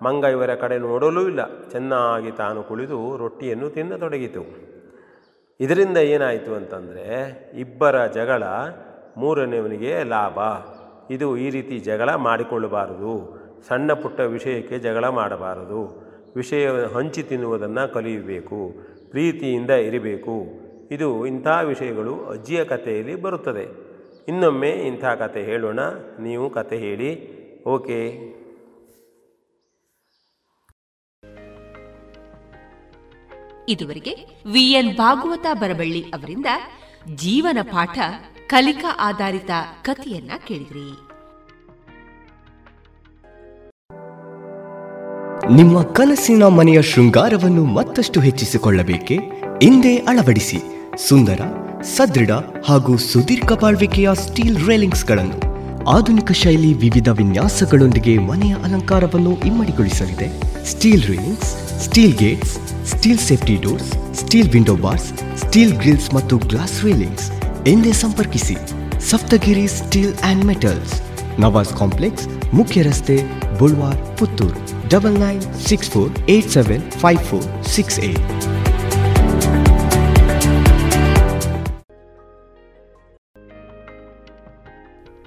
ಮಂಗ ಇವರ ಕಡೆ ನೋಡಲೂ ಇಲ್ಲ. ಚೆನ್ನಾಗಿ ತಾನು ಕುಳಿದು ರೊಟ್ಟಿಯನ್ನು ತಿನ್ನತೊಡಗಿತು ಇದರಿಂದ ಏನಾಯಿತು ಅಂತಂದರೆ ಇಬ್ಬರ ಜಗಳ ಮೂರನೆಯವನಿಗೆ ಲಾಭ. ಇದು ಈ ರೀತಿ ಜಗಳ ಮಾಡಿಕೊಳ್ಳಬಾರದು. ಸಣ್ಣ ಪುಟ್ಟ ವಿಷಯಕ್ಕೆ ಜಗಳ ಮಾಡಬಾರದು. ವಿಷಯ ಹಂಚಿ ತಿನ್ನುವುದನ್ನು ಕಲಿಯಬೇಕು. ಪ್ರೀತಿಯಿಂದ ಇರಬೇಕು. ಇದು ಇಂಥ ವಿಷಯಗಳು ಅಜ್ಜಿಯ ಕಥೆಯಲ್ಲಿ ಬರುತ್ತದೆ. ಇನ್ನೊಮ್ಮೆ ಇಂಥ ಕತೆ ಹೇಳೋಣ. ನೀವು ಕತೆ ಹೇಳಿ. ಓಕೆ. ಇದುವರೆಗೆ ವಿಎನ್ ಭಾಗವತ ಬರಬಳ್ಳಿ ಅವರಿಂದ ಜೀವನ ಪಾಠ ಕಲಿಕಾ ಆಧಾರಿತ ಕಥೆಯನ್ನ ಕೇಳಿದ್ರಿ. ನಿಮ್ಮ ಕನಸಿನ ಮನೆಯ ಶೃಂಗಾರವನ್ನು ಮತ್ತಷ್ಟು ಹೆಚ್ಚಿಸಿಕೊಳ್ಳಬೇಕೆ? ಹಿಂದೆ ಅಳವಡಿಸಿ. ಸುಂದರ ಸದೃಢ ಹಾಗೂ ಸುದೀರ್ಘ ಬಾಳ್ವಿಕೆಯ ಸ್ಟೀಲ್ ರೇಲಿಂಗ್ಸ್ಗಳನ್ನು ಆಧುನಿಕ ಶೈಲಿ ವಿವಿಧ ವಿನ್ಯಾಸಗಳೊಂದಿಗೆ ಮನೆಯ ಅಲಂಕಾರವನ್ನು ಇಮ್ಮಡಿಗೊಳಿಸಲಿದೆ. Steel railings steel gates steel safety doors steel window bars steel grills ಮತ್ತು ಗ್ಲಾಸ್ ರೀಲಿಂಗ್ಸ್ ಎಂದೇ ಸಂಪರ್ಕಿಸಿ. Sapthagiri steel and metals Nawaz complex ಮುಖ್ಯ ರಸ್ತೆ Bulwar Puttur. Double nine six four eight seven five four six eight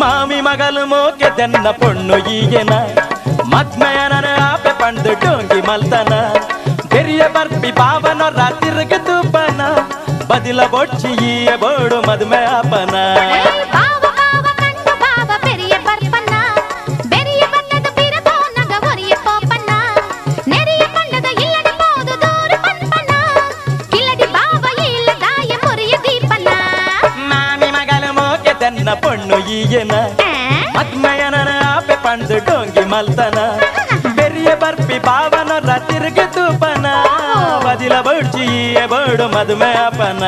ಮಾಮಿ ಮಗಲು ಮೋಕೆ ತೆನ್ನ ಪೊಣ್ಣು ಈಗೆನ ಮದ್ಮಯನ Ape Pandu ಡೋಂಗಿ ಮಲ್ತನ ಬೆರಿಯ barfi ಬಾವನ ರಾತಿರ್ಗ ತೂಪನ ಬದಿಲ ಬೊಚ್ಚಿ ಈಯ ಬೋಡು ಮದ್ಮೆ ಆಪನ ಏನ ಅದ್ಮಯನ ಆಪೆ ಪಂಡು ಡೋಂಗಿ ಮಲ್ತನ ಬೆರಿಯ ಬರ್ಪಿ ಪಾವನ ರತಿರ್ಗೆ ತೂಪನ ಬದಿಲ ಬಡ್ಜಿ ಬಡು ಮದುವೆ ಅಪನ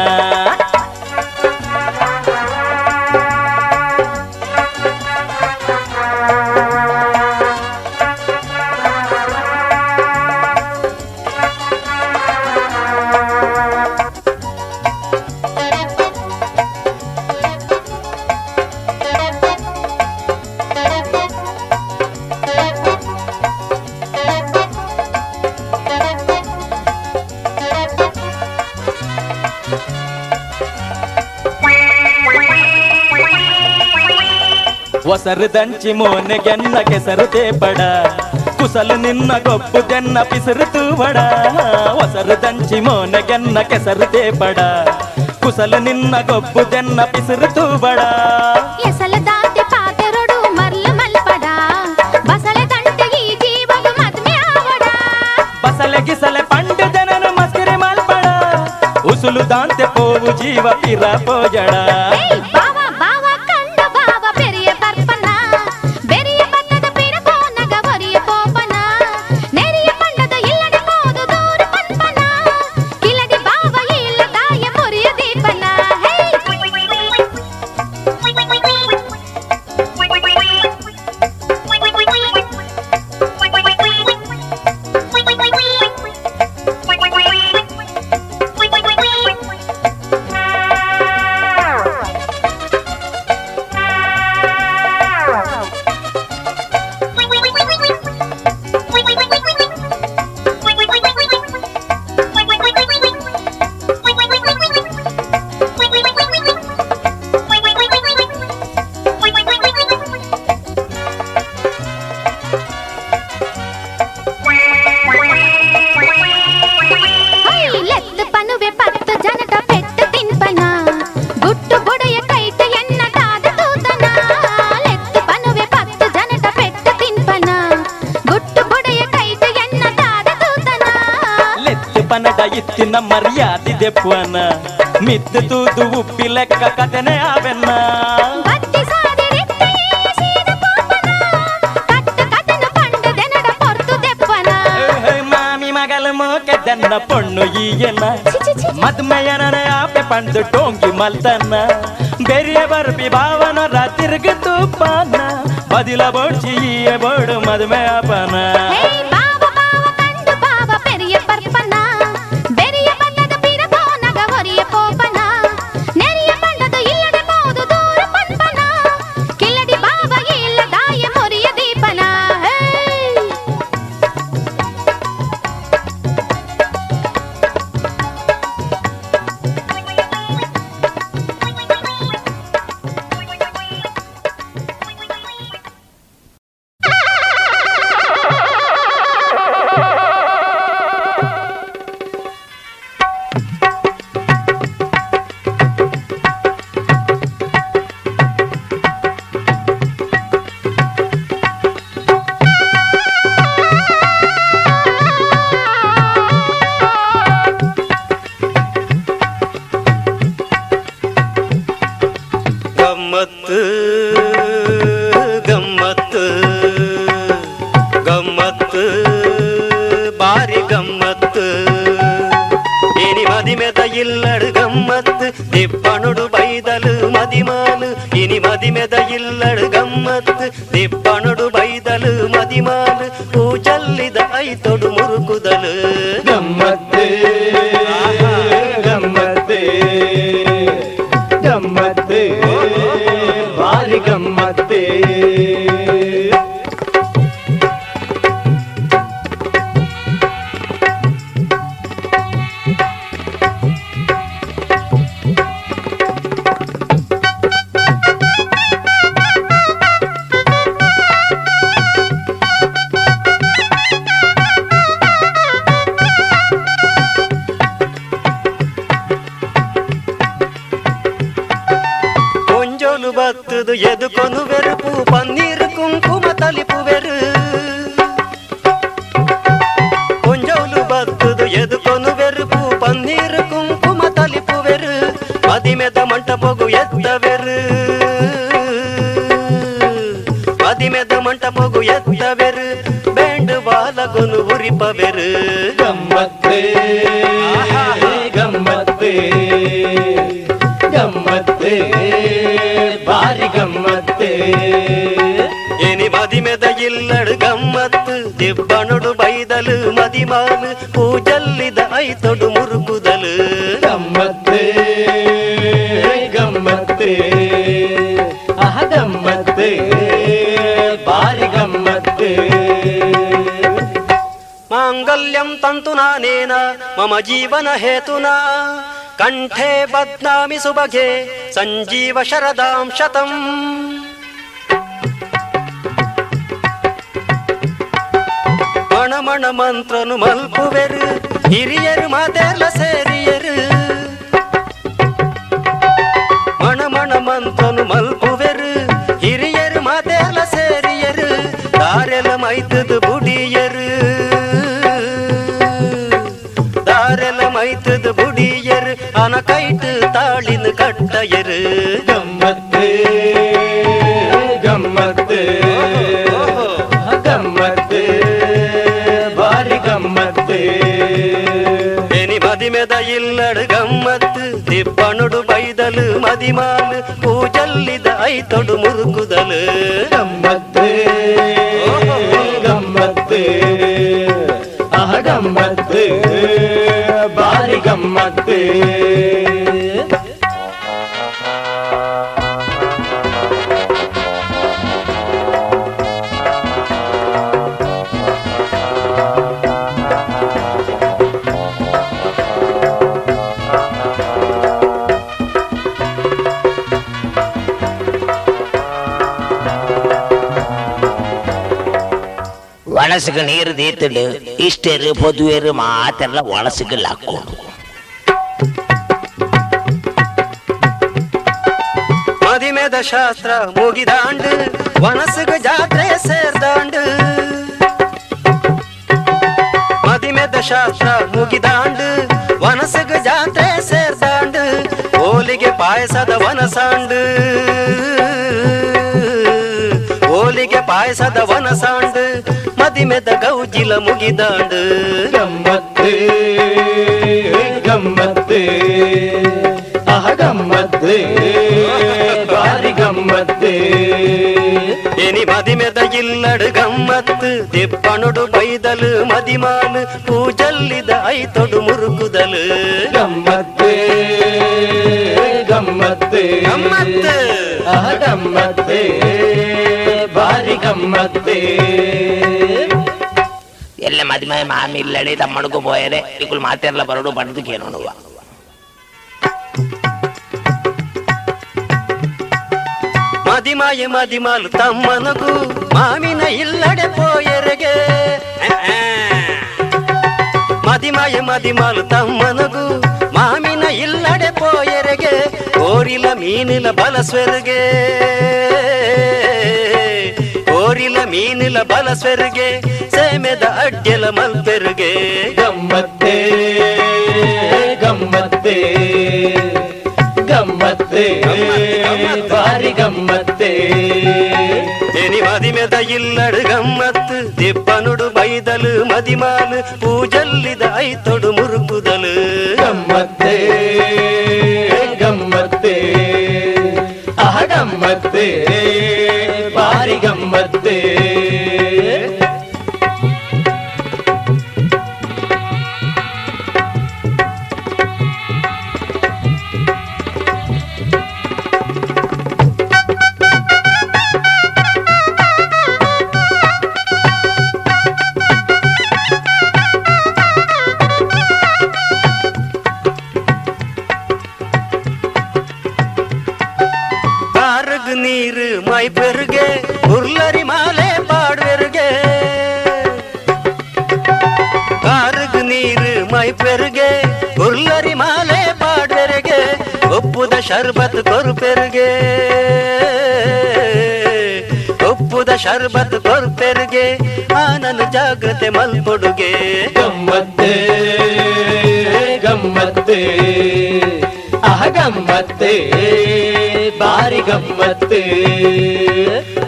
ಒಸರು ದಂಚಿ ಮೋನೆ ಗೆನ್ನ ಕೆಸರು ತೇಪಡ ಕುಸಲು ನಿನ್ನ ಗೊಬ್ಬು ತೆನ್ನ ಪಿಸರು ತೂಬಡ ಒಸರು ದಂಚಿ ಮೋನೆ ಗೆನ್ನ ಕೆಸರು ತೇಪಡ ಕುಸಲು ನಿನ್ನ ಗೊಬ್ಬು ತೆನ್ನ ಪಿಸರು ತೂಬಡ ಎಸಲ ದಾಟಿ ಪಾತೆರೊಡು ಮರ್ಲ ಮಲ್ಪಡ ಬಸಳೆ ತಂಟೆ ಈ ಜೀವವು ಮದ್ಮೆ ಆವಡ ಬಸಲೆ ಗಿಸಲೆ ಪಂಡು ಜನನು ಮಸ್ಕಿರಿ ಮಲ್ಪಡ ಉಸುಲು ದಾಂತೆ ಪೋವು ಜೀವ ಪಿರ ಪೋಜಡ ಮಲ್ತನ್ನ ಬೆರಿಯ ಬರ್ಬಿ ಭಾವನ ತಿರುಗಿ ತುಪ್ಪನ ಬದಿಲ ಬೋಡ್ಸಿ ಈಯ ಬೋಡು ಮದುವೆ ಅಪನ ಗಮ್ಮತ್ತು ದಿಬ್ಬಣುಡು ಬೈದಲು ಮದಿಮಾಲು ಪೂಜಲ್ಲಿದ ಐತೊಡು ಮುರುಕುದಲು ಗಮ್ಮತ್ತೆ ಗಮ್ಮತ್ತೆ ಆಹ ಗಮ್ಮತ್ತೆ ಭಾರಿ ಗಮ್ಮತ್ತೆ ಮಾಂಗಲ್ಯಂ ತಂತು ನಾನೇನ ಮಮ ಜೀವನ ಹೇತುನ ಕಂಠೆ ಬದ್ನಾಮಿ ಸುಬಗೆ ಸಂಜೀವ ಶರದಾಂ ಶತಂ ಮಣಮಣ ಮಂತ್ರನು ಮಲ್ಪುವೆರು ಹಿರಿಯರು ಮಾತೆಲ್ಲ ಸೇರಿಯರು ಮಣಮಣ ಮಂತ್ರನು ಮಲ್ಪುವೆರು ಹಿರಿಯರು ಮಾತೆಲ್ಲ ಸೇರಿಯರು ದಾರೆಲ್ಲ ಮೈತದು ಬುಡಿಯರು ದಾರೆಲ್ಲ ಮೈತದು ಬುಡಿಯರು ಅನ ಕೈಟ್ ತಾಳಿನ ಕಟ್ಟಯರು ಎನಿ ಮದಿಮೆದ ಇಲ್ಲಡು ಗಮ್ಮತ್ತು ದಿಬ್ಬಣುಡು ಬೈದಲು ಮದಿಮಾಲು ಪೂಜಲ್ಲಿದ ಐತೊಡು ಮುರುಕುದಲು ಗಮ್ಮತ್ತೆ ಗಮ್ಮತ್ತೆ ಆಹ ಗಮ್ಮತ್ತೆ ಭಾರಿ ಗಮ್ಮತ್ತೆ ಒಳಸಿಗೆ ನೀರು ದೀತಲು ಇಷ್ಟೇರು ಪೊದುವೇರು ಮಾತೆಲ್ಲ ಒಳಸಿಗೆ ಹಾಕೊಂಡು ಮದಿಮೆದ ಶಾಸ್ತ್ರ ಮುಗಿದಾಂಡು ವನಸುಗ ಜಾತ್ರೆ ಸೇರ್ದಾಂಡು. ಮದಿಮೆದ ಶಾಸ್ತ್ರ ಮುಗಿದಾಂಡು ವನಸಗ ಜಾತ್ರೆ ಸೇರ್ದಾಂಡು, ಓಲಿಗೆ ಪಾಯಸದ ವನಸಾಂಡು. ಓಲಿಗೆ ಪಾಯಸದ ವನಸಾಂಡು. ಮದಿಮೆದ ಗೌಜಿಲ ಮುಗಿದಾಂಡು ಗಮ್ಮತ್ತು ಗಮ್ಮತ್ತು ಆಹ ಗಮ್ಮತ್ತು ಬಾರಿ ಗಮ್ಮತ್ತು ಎನಿ ಮದಿಮೆದ ಇಲ್ಲಡು ಗಮ್ಮತ್ತು ದಿಪ್ಪಣುಡು ಬೈದಲು ಮದಿಮಾಲು ಪೂಜಲ್ಲಿದ ಐತೊಡು ಮುರುಕುದಲು ಗಮ್ಮತ್ತು ಗಮ್ಮತ್ತು ಗಮ್ಮತ್ತು ಆಹ ಗಮ್ಮತ್ತು ಬಾರಿ ಗಮ್ಮತ್ತು ಒಳ್ಳೆ ಮದುವೆ ಮಾಮಿ ಇಲ್ಲಡಿ ತಮ್ಮನಿಗೂ ಪೋಯರೆ ಇಕ್ಕಳು ಮಾತಿರಲ್ಲ ಬರೋಡು ಬಡದಕ್ಕೇನು ನೋಡುವ ಮದಿಮಾಯ ಮದಿಮಾಲು ತಮ್ಮನಗೂ ಮಾವಿನ ಇಲ್ಲಡೆ ಪೋಯರೆಗೆ మదిమాయ మదిమాలు తమ్మనగు మామిన ఇల్లడే పోయెరగే కోరిల మీనిల బలస్వెరగే ಓರಿಲ ಮೀನಿಲ ಬಲಸ್ವೆರಿಗೆ ಸೇಮೆದ ಅಡ್ಡೆಲ ಮಲ್ಪೆರುಗೆ. ಗಮ್ಮತ್ತೆ ಗಮ್ಮತ್ತೆ ಗಮ್ಮತ್ತೆ ಬಾರಿ ಗಮ್ಮತ್ತೆ. ಎನಿ ಮದಿಮೆದ ಇಲ್ಲಡು ಗಮ್ಮತ್ತು ದಿಪ್ಪನುಡು ಬೈದಲು ಮದಿಮಾಲು ಪೂಜಲ್ಲಿದ ಐತೊಡು ಮುರುಕುದಲು. ಗಮ್ಮತ್ತೆ ಗಮ್ಮತ್ತೆ ಆಹ ಶರ್ಬತ್ ಕೊರುಪೆರುಗೆ ಒಪ್ಪುದ ಶರ್ಬತ್ ಕೊರುಪೆರುಗೆ ಆನನ ಜಾಗ್ರತೆ ಮಲ್ಪೊಡುಗೆ. ಗಮ್ಮತ್ತೆ ಗಮ್ಮತ್ತೆ. ಅಹ ಗಮ್ಮತ್ತೆ ಬಾರಿ ಗಮ್ಮತ್ತೆ.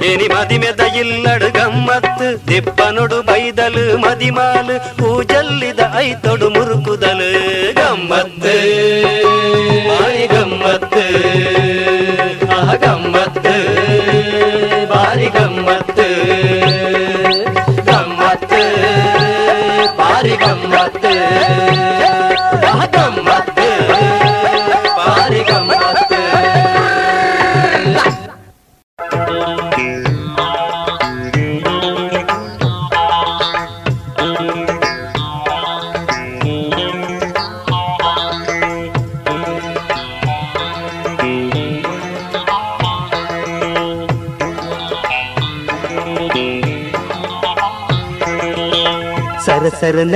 ಎನಿ ಮದಿಮೆದ ಇಲ್ಲಡು ಗಮ್ಮತ್ತು ದಿಬ್ಬನುಡು ಬೈದಲು ಮದಿಮಾಲು ಪೂಜಲ್ಲಿದ ಐತೊಡು ಮುರುಕುದಲು. ಗಮ್ಮತ್ತು.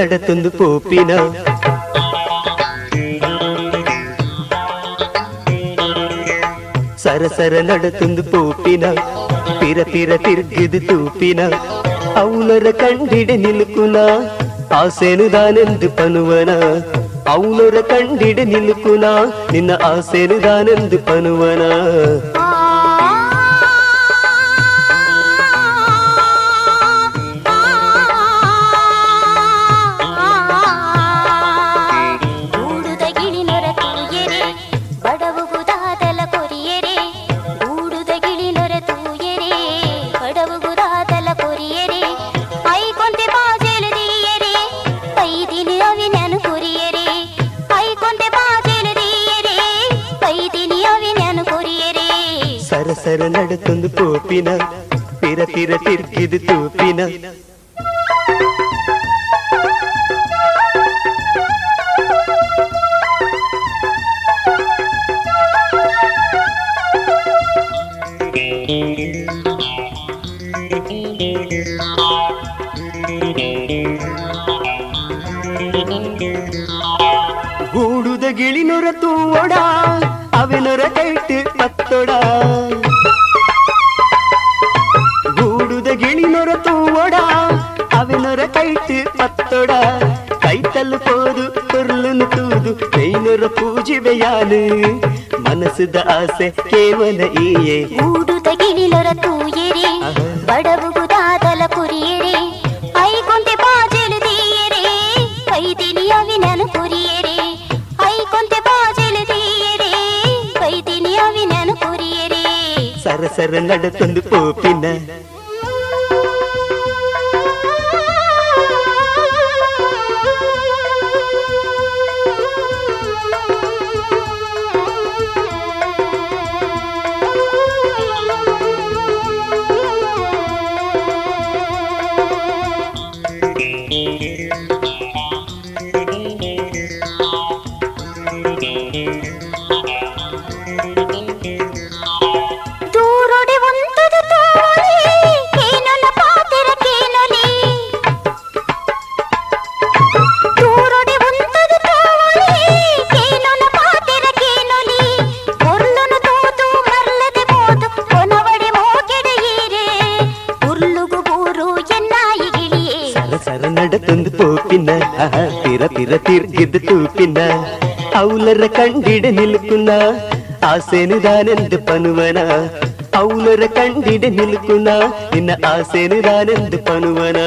పెళ్ళడతుంది పోపిన సరసర నడుతుంది పోపిన పిర పిర తిరిగిది తూపిన అవునర కండిడి నిలుకునా ఆసేను దానెందు పనువన అవునర కండిడి నిలుకునా నిన్న ఆసేను దానెందు పనువనా de tudo. అవులర కండిడ నిలుకున్నా ఆసేను దానెందు పనువనా అవులర కండిడ నిలుకున్నా నిన్న ఆసేను దానెందు పనువనా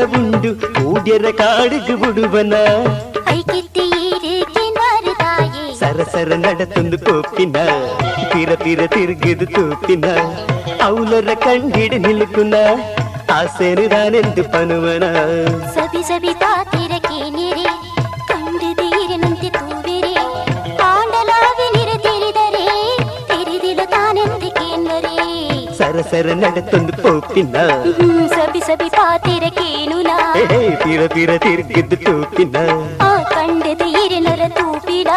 ಕೆಲವುಂಡು ಕೂಡ್ಯರ ಕಾಡಿಗೆ ಹುಡುವನ ಸರಸರ ನಡತೊಂದು ಕೋಪಿನ ತಿರ ತಿರ ತಿರುಗಿದು ತೂಪಿನ ಅವಲರ ಕಂಡಿಡ ನಿಲುಕುನ ಆಸೆನು ತಾನೆಂದು ಪನುವನ ಸಬಿ ಸಬಿ ಸರಣಡತೊಂದು ತೋಪಿನ ಸಬಿ ಸಬಿ ಪಾತಿರ ಕೇನುಲ ತೀರ ತೀರ ತಿರುಗಿದ್ದು ತೂಪಿನ ಆ ಕಂಡದ ಇರನರ ತೂಪಿನ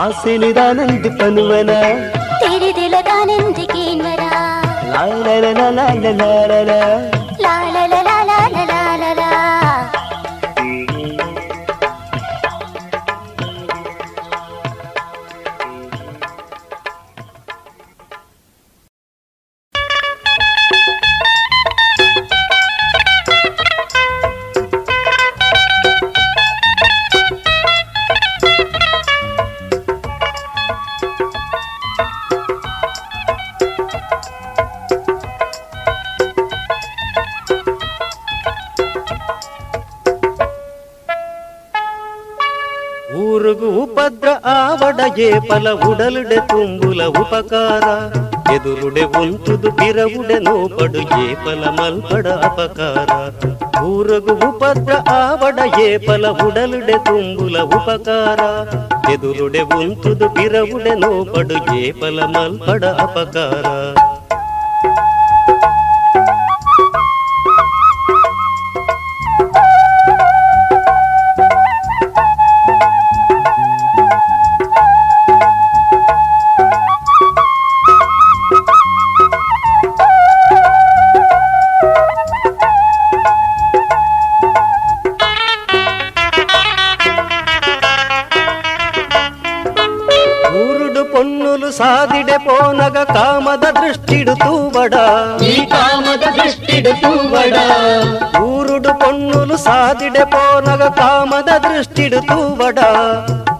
ಆಸೆನಿದಾನಂದ ಪನುವನ ತೆರೆದಿಲ್ಲ ತಾನೆಂದು ಕೇನ್ವರ ಲಾಲ ಲಾಲ ಲಾಲ ಲಾಲ ಎಡಯೇ ಫಲ ಉಡಲುಡೆ ತುಂಬುಲ ಉಪಕಾರ ಎದುರುಡೆ ಒಂತುದು ಬಿರವುಡೆ ನೋಪಡು ಏ ಫಲ ಮಲ್ಪಡ ಅಪಕಾರ ಊರಗು ಉಪದ್ರ ಆವಡ ಏ ಫಲ ಉಡಲುಡೆ ತುಂಬುಲ ಉಪಕಾರ ಎದುರುಡೆ ಒಂತುದು ಬಿರವುಡೆ ನೋಪಡು ಏ ಫಲ ಮಲ್ಪಡ ಅಪಕಾರ ತು tu ವಡೀ ಕಾಮದ ದೃಷ್ಟಿ ಡುತು ಊರುಡು ಕೊಣ್ಣುಲು ಸಾದಿಡೆ ಪೋನಗ ಕಾಮದ ದೃಷ್ಟಿಡು ಡುತು ವಡಾ.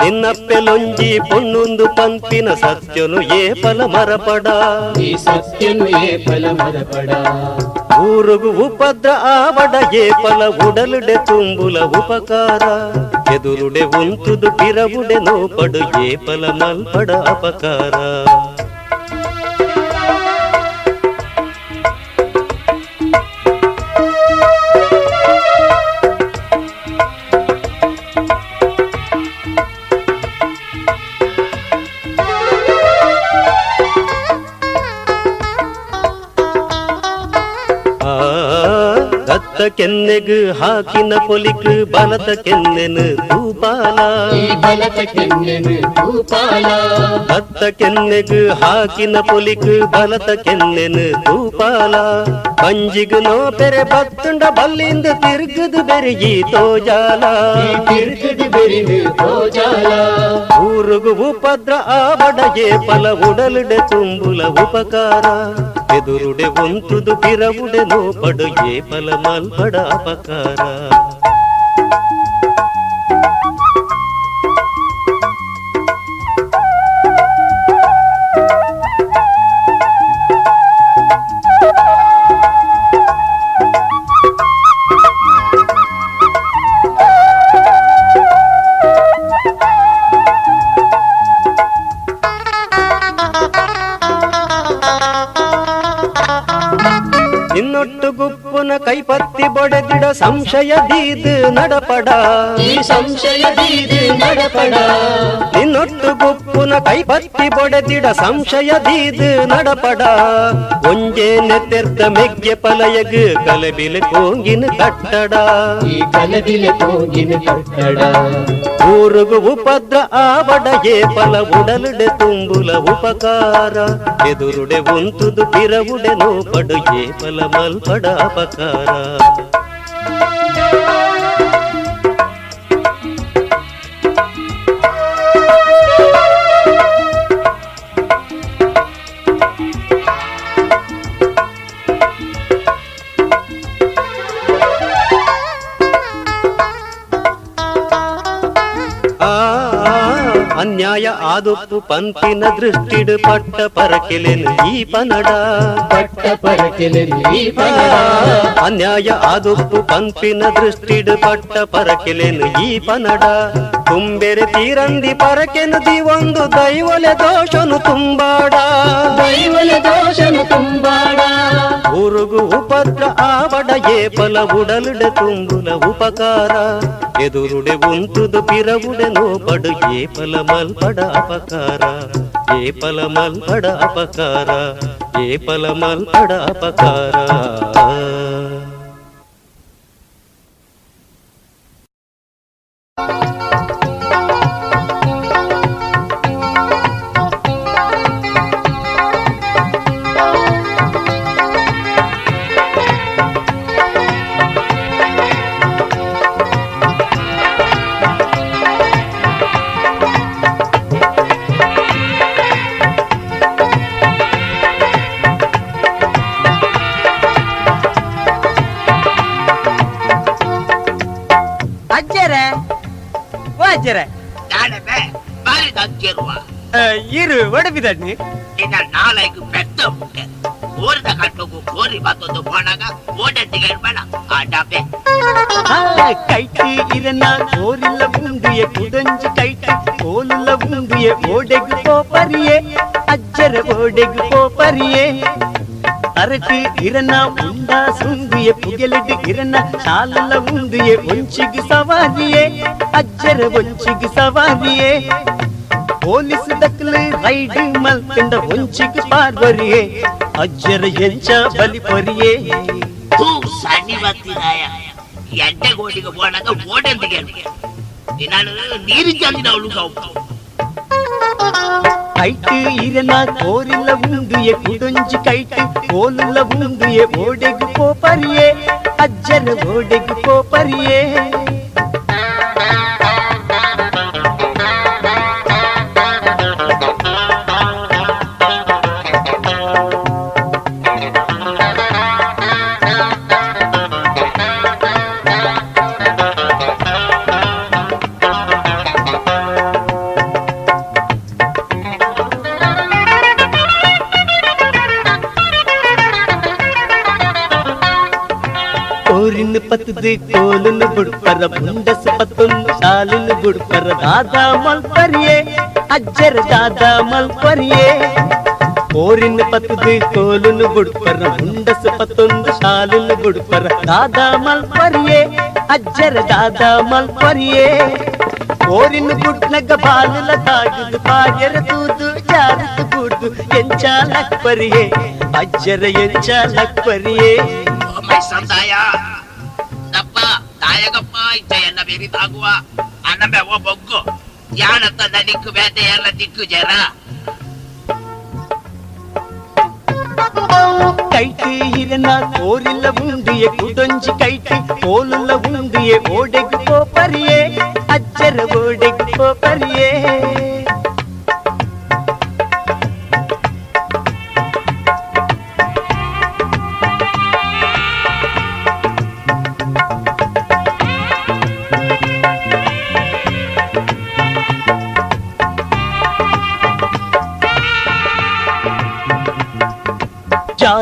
ನಿನ್ನ ಬೆಲುಂಡಿ ಕೊಣ್ಣೊಂದು ಮಂತಿನ ಸತ್ಯನು ಏ ಫಲ ಮರಪಡಾ. ಊರುಗು ಉಪದ್ರ ಆವಡ ಏ ಫಲ ಉಡಲುಡೆ ತುಂಬಲ ಉಪಕಾರ. ಕೆದುರುಡೆ ಒಂತುದು ತಿರುಡೆನು ಪಡ ಏ ಫಲ ಮನ್ಪಡ ಅಪಕಾರ. ಬಲತ ಕೆನ್ನೆಗ್ ಹಾಕಿನ ಪೊಲಿಕ್ ಬಲತ ಕೆನ್ನೆನು ತೂಪಾಲ ಬಲತ ಕೆನ್ನೆನು ತೂಪಾಲ ಬತ್ತ ಕೆನ್ನೆಗ್ ಹಾಕಿನ ಪೊಲಿಕ್ ಬಲತ ಕೆನ್ನೆನು ತೂಪಾಲ பஞ்சிகு நோ பெரு பத்துண்ட பல்லிந்த திருக்குது பெருகி தோஜாலா திருக்குது பெரிந்து தோஜாலா ಊರುಗು ಉಪದ್ರ ಆ ಬಡಗೆ ಫಲ ಉಡಲುಡೆ ತುಂಬುಲ ಉಪಕಾರ ಎದುರುಡೆ ಒಂತುದು ಪಿರವುಡೆ ನೋಪಡು ಏ ಫಲ ಮಲ್ಲ ಮಲ್ಪಡ ಅಪಕಾರ. ಕೈಪತ್ತಿ ಬೊಡೆದಿಡ ಸಂಶಯ ದೀದು ನಡಪಡ ಈ ಸಂಶಯ ದೀದು ನಡಪಡ ನಿನ್ನೊಟ್ಟು ಗುಪ್ಪುನ ಕೈಪತ್ತಿ ಬೊಡೆದಿಡ ಸಂಶಯ ದೀದು ನಡಪಡ ಒಂಜೆ ನೆತ್ತೆರ್ದ ಮೆಗ್ಗೆ ಪಲಯಗ್ ಕಲಬಿಲೆ ಕೋಂಗಿನ ಕಟ್ಟಡ ಈ ಕಲಬಿಲೆ ಕೋಂಗಿನ ಕಟ್ಟಡ ಊರುಗು ಉಪದ್ರ ಆವಡ ಏ ಫಲ ಉಡಲುಡೆ ತುಂಬುಲ ಉಪಕಾರ ಎದುರುಡೆ ಒಂತುದು ಪಿರವುಡೆ ನೋಪಡು ಏ ಫಲ ಮಲ್ಪಡ ಅಪಕಾರ ಅನ್ಯಾಯ ಆದೊಪ್ಪು ಪಂಪಿನ ದೃಷ್ಟಿಡು ಪಟ್ಟ ಪರಕೆಲೆನು ಈ ಪನಡ. ಪಟ್ಟ ಪರಕೆಲೆನು ಈ ಪನಡ. ಅನ್ಯಾಯ ಆದೊಪ್ಪು ಪಂಪಿನ ದೃಷ್ಟಿಡು ಪಟ್ಟ ಪರಕೆಲೆನು ಈ ಪನಡ. ತುಂಬೆರೆ ತೀರಂದಿ ಪರಕೆನು ಒಂದು ದೈವಲೆ ದೋಷನು ತುಂಬಾಡ ದೈವಲೆ ದೋಷನು ತುಂಬಾಡ ಊರುಗು ಉಪದ್ರ ಆವಡ ಏ ಫಲ ಉಡಲುಡೆ ತುಂಬುಲ ಉಪಕಾರ ಎದುರುಡೆ ಉಂತುದು ಪಿರವುಡೆ ನೋಪಡು ಏ ಫಲ ಮಲ್ಪಡ ಅಪಕಾರ ಏ ಫಲ ಮಲ್ಪಡ ಅಪಕಾರ ಏ ಫಲ ಮಲ್ಪಡ ಅಪಕಾರ ಇರು ಒಡಪಿ ತಟ್ನಿ ಇನ್ನ ನಾಳೆಗೆ ಬೆತ್ತ ಮುಟ್ಟೆ ಓರಿದ ಕಟ್ಟೋಗು ಓರಿ ಬತ್ತೊಂದು ಹೋಣಾಗ ಓಡಂತಿಗೆ ಇರ್ಬೇಡ ಆ ಡಾಬೆ கைட்டு இருந்தால் ஓரில்ல பூண்டிய குடஞ்சு கைட்டு கோலுள்ள பூண்டிய ஓடெகு போப்பரியே அஜ்ஜர ஓடெகு போப்பரியே அரட்டு இரணா உண்டா சுந்திய புகலட்டு இரணா சாலல்ல உந்திய ஒஞ்சிக்கு சவாரியே அஜ்ஜர ஒஞ்சிக்கு சவாரியே. ಪೊಲೀಸ್ ದಕ್ಕಲೆ ರೈಡ್ ಮಲ್ಕಂಡ ಒಂಚಿಗೆ ಪಾರ್ವರಿಯೇ ಅಜ್ಜರ ಎಂಚ ಬಲಿ ಪರಿಯೇ ತೂ ಸಣ್ಣಿ ಬತ್ತಿದಾಯ ಎಡ್ಡೆ ಗೋಡಿಗೆ ಹೋದಾಗ ಓಡಂದಿಗೆ ನಾನು ನೀರು ಚಂದಿನ ಅವಳು ಸಾವು கைட்டு இருந்தா கோரில்ல உந்துய குடொஞ்சி கைட்டு கோலுல உந்துய ஓடெகு போப்பரியே அஜ்ஜன ஓடெகு போப்பரியே పత్తి కోలులు బుడ్పర బుండస పత్తులు షాలులు బుడ్పర దాదా మల్పరియే అజ్జర దాదా మల్పరియే పోరిన పత్తి కోలులు బుడ్పర బుండస పత్తులు షాలులు బుడ్పర దాదా మల్పరియే అజ్జర దాదా మల్పరియే போரின் குட்லக பாலுல தாகுது பாயர தூது ஜாரத்து கூடு எஞ்சா லக்பரியே அஜ்ஜர எஞ்சா லக்பரியே ஓ மை சந்தாயா ದಪ್ಪ ತಾಯಗಪ್ಪ ಇಚ್ಛೆಯನ್ನ ಬೆರಿತಾಗುವ ಅನಬೆವ ಓ ಬೊಗ್ಗು ಯಾಣತ್ತ ದಿಕ್ಕು ಬೇಟೆ ಎಲ್ಲ ದಿಕ್ಕು ಜರ ಕೈಟಿ ಹಿರಿನ ಕೋರಿಲ್ಲ ಉಂಡಿಯೆ, ಕುಡೊಂಜಿ ಕೈಟಿ ಕೋಲುಲ್ಲ ಉಂಡಿಯೆ ಓಡೆಗೆ ಪರಿಯೇ, ಅಜ್ಜರ ಓಡೆಗು ಪೋಪರಿಯೇ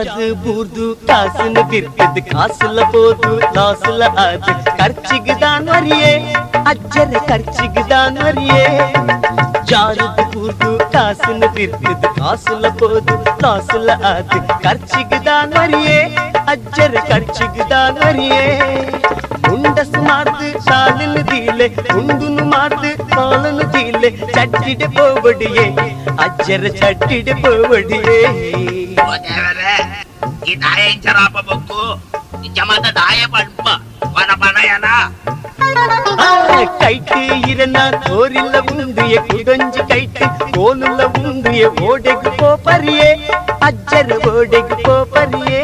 ஜாது பூது காசுன்னு விற்குது காசுல போது லாசுல அது. கர்ச்சிக்கு தான் வரியே. அச்சர கர்ச்சிக்கு தான் வரியே. ஜாது பூது காசுன்னு விற்குது காசுல போது லாசுல அது. கர்ச்சிக்கு தான் வரியே. அச்சர கர்ச்சிக்கு தான் வரியே. ಉಂಡಸು ಮಾಡ್ದು ಸಾಲನ್ನು ದೀಲೆ ಉಂಡುನು ಮಾಡ್ದು ಸಾಲನ್ನು ದೀಲೆ ಚಟ್ಟಿಡೆ ಪೋಬಡಿಯೇ ಅಜ್ಜರ ಚಟ್ಟಿಡೆ ಪೋಬಡಿಯೇ ಓ ದೇವರೇ ಈ ದಾಯ ಇಂಚರಾಪ ಬೊಗ್ಗು ನಿಜವಾದ ದಾಯ ಪಂಪ ವನ ಪನಯನ ಕೈಟಿ ಇರನ ತೋರಿಲ್ಲ ಉಂಡಿಯ ಕುಡೊಂಜಿ ಕೈಟಿ ಕೋಲುಲ್ಲ ಉಂಡಿಯ ಓಡೆಗು ಪೋಪರಿಯೇ ಅಜ್ಜರ ಓಡೆಗು ಪೋಪರಿಯೇ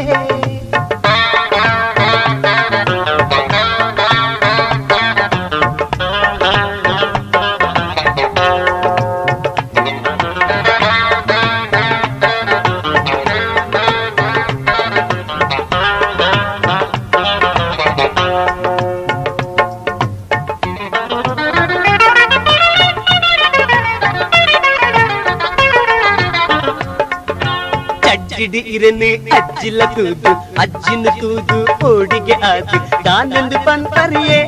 ಚಡ್ಡಿಡಿ ಇರನೆ ಅಜ್ಜಿಲ ತೂದು ಅಜ್ಜಿನ ತೂದು ಓಡಿಗೆ ಆದು ದಾನಂದು ಪಂಪರಿಯೇ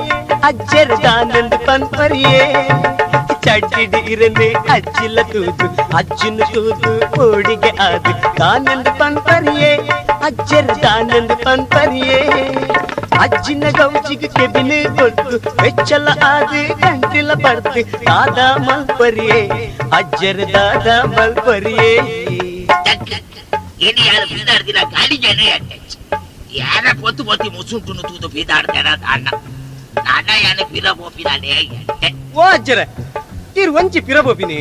ಅಜ್ಜರ ದಾನಂದು ಪಂಪರಿಯೇ ಚಡ್ಡಿಡಿ ಇರನೆ ಅಜ್ಜಿಲ ತೂದು ಅಜ್ಜಿನ ತೂದು ಓಡಿಗೆ ಆದು ದಾನಂದು ಪಂಪರಿಯೇ ಅಜ್ಜರ ದಾನಂದು ಪಂಪರಿಯೇ ಅಜ್ಜಿನ ಗೌಜಿಗೆ ಕೆಬಿನೆ ಕೊಡ್ತು ಬೆಚ್ಚಲ ಆದು ಗಂಟಿಲ ಬರ್ತು ದಾದ ಮಲ್ಪರಿಯೇ ಅಜ್ಜರ ದಾದ ಮಲ್ಪರಿಯೇ ಇനി ಯಾರು ಬೀದಾಡ್ದಿರ ಗಾಡಿ ಜನ ಯಾರ ಪೊತ್ತು ಪೊತ್ತಿ ಮುಸುಂಟುನು ತೂದು ಬೀದಾಡ್ತಾರ ಅಣ್ಣ ನಾನ ಯಾನ ಪಿರ ಬೋಪಿದಾನೆ ಎಂಟೆ ಓ ಅಜ್ಜರ ಇರು ಒಂಚಿ ಪಿರಬೋಪಿನಿ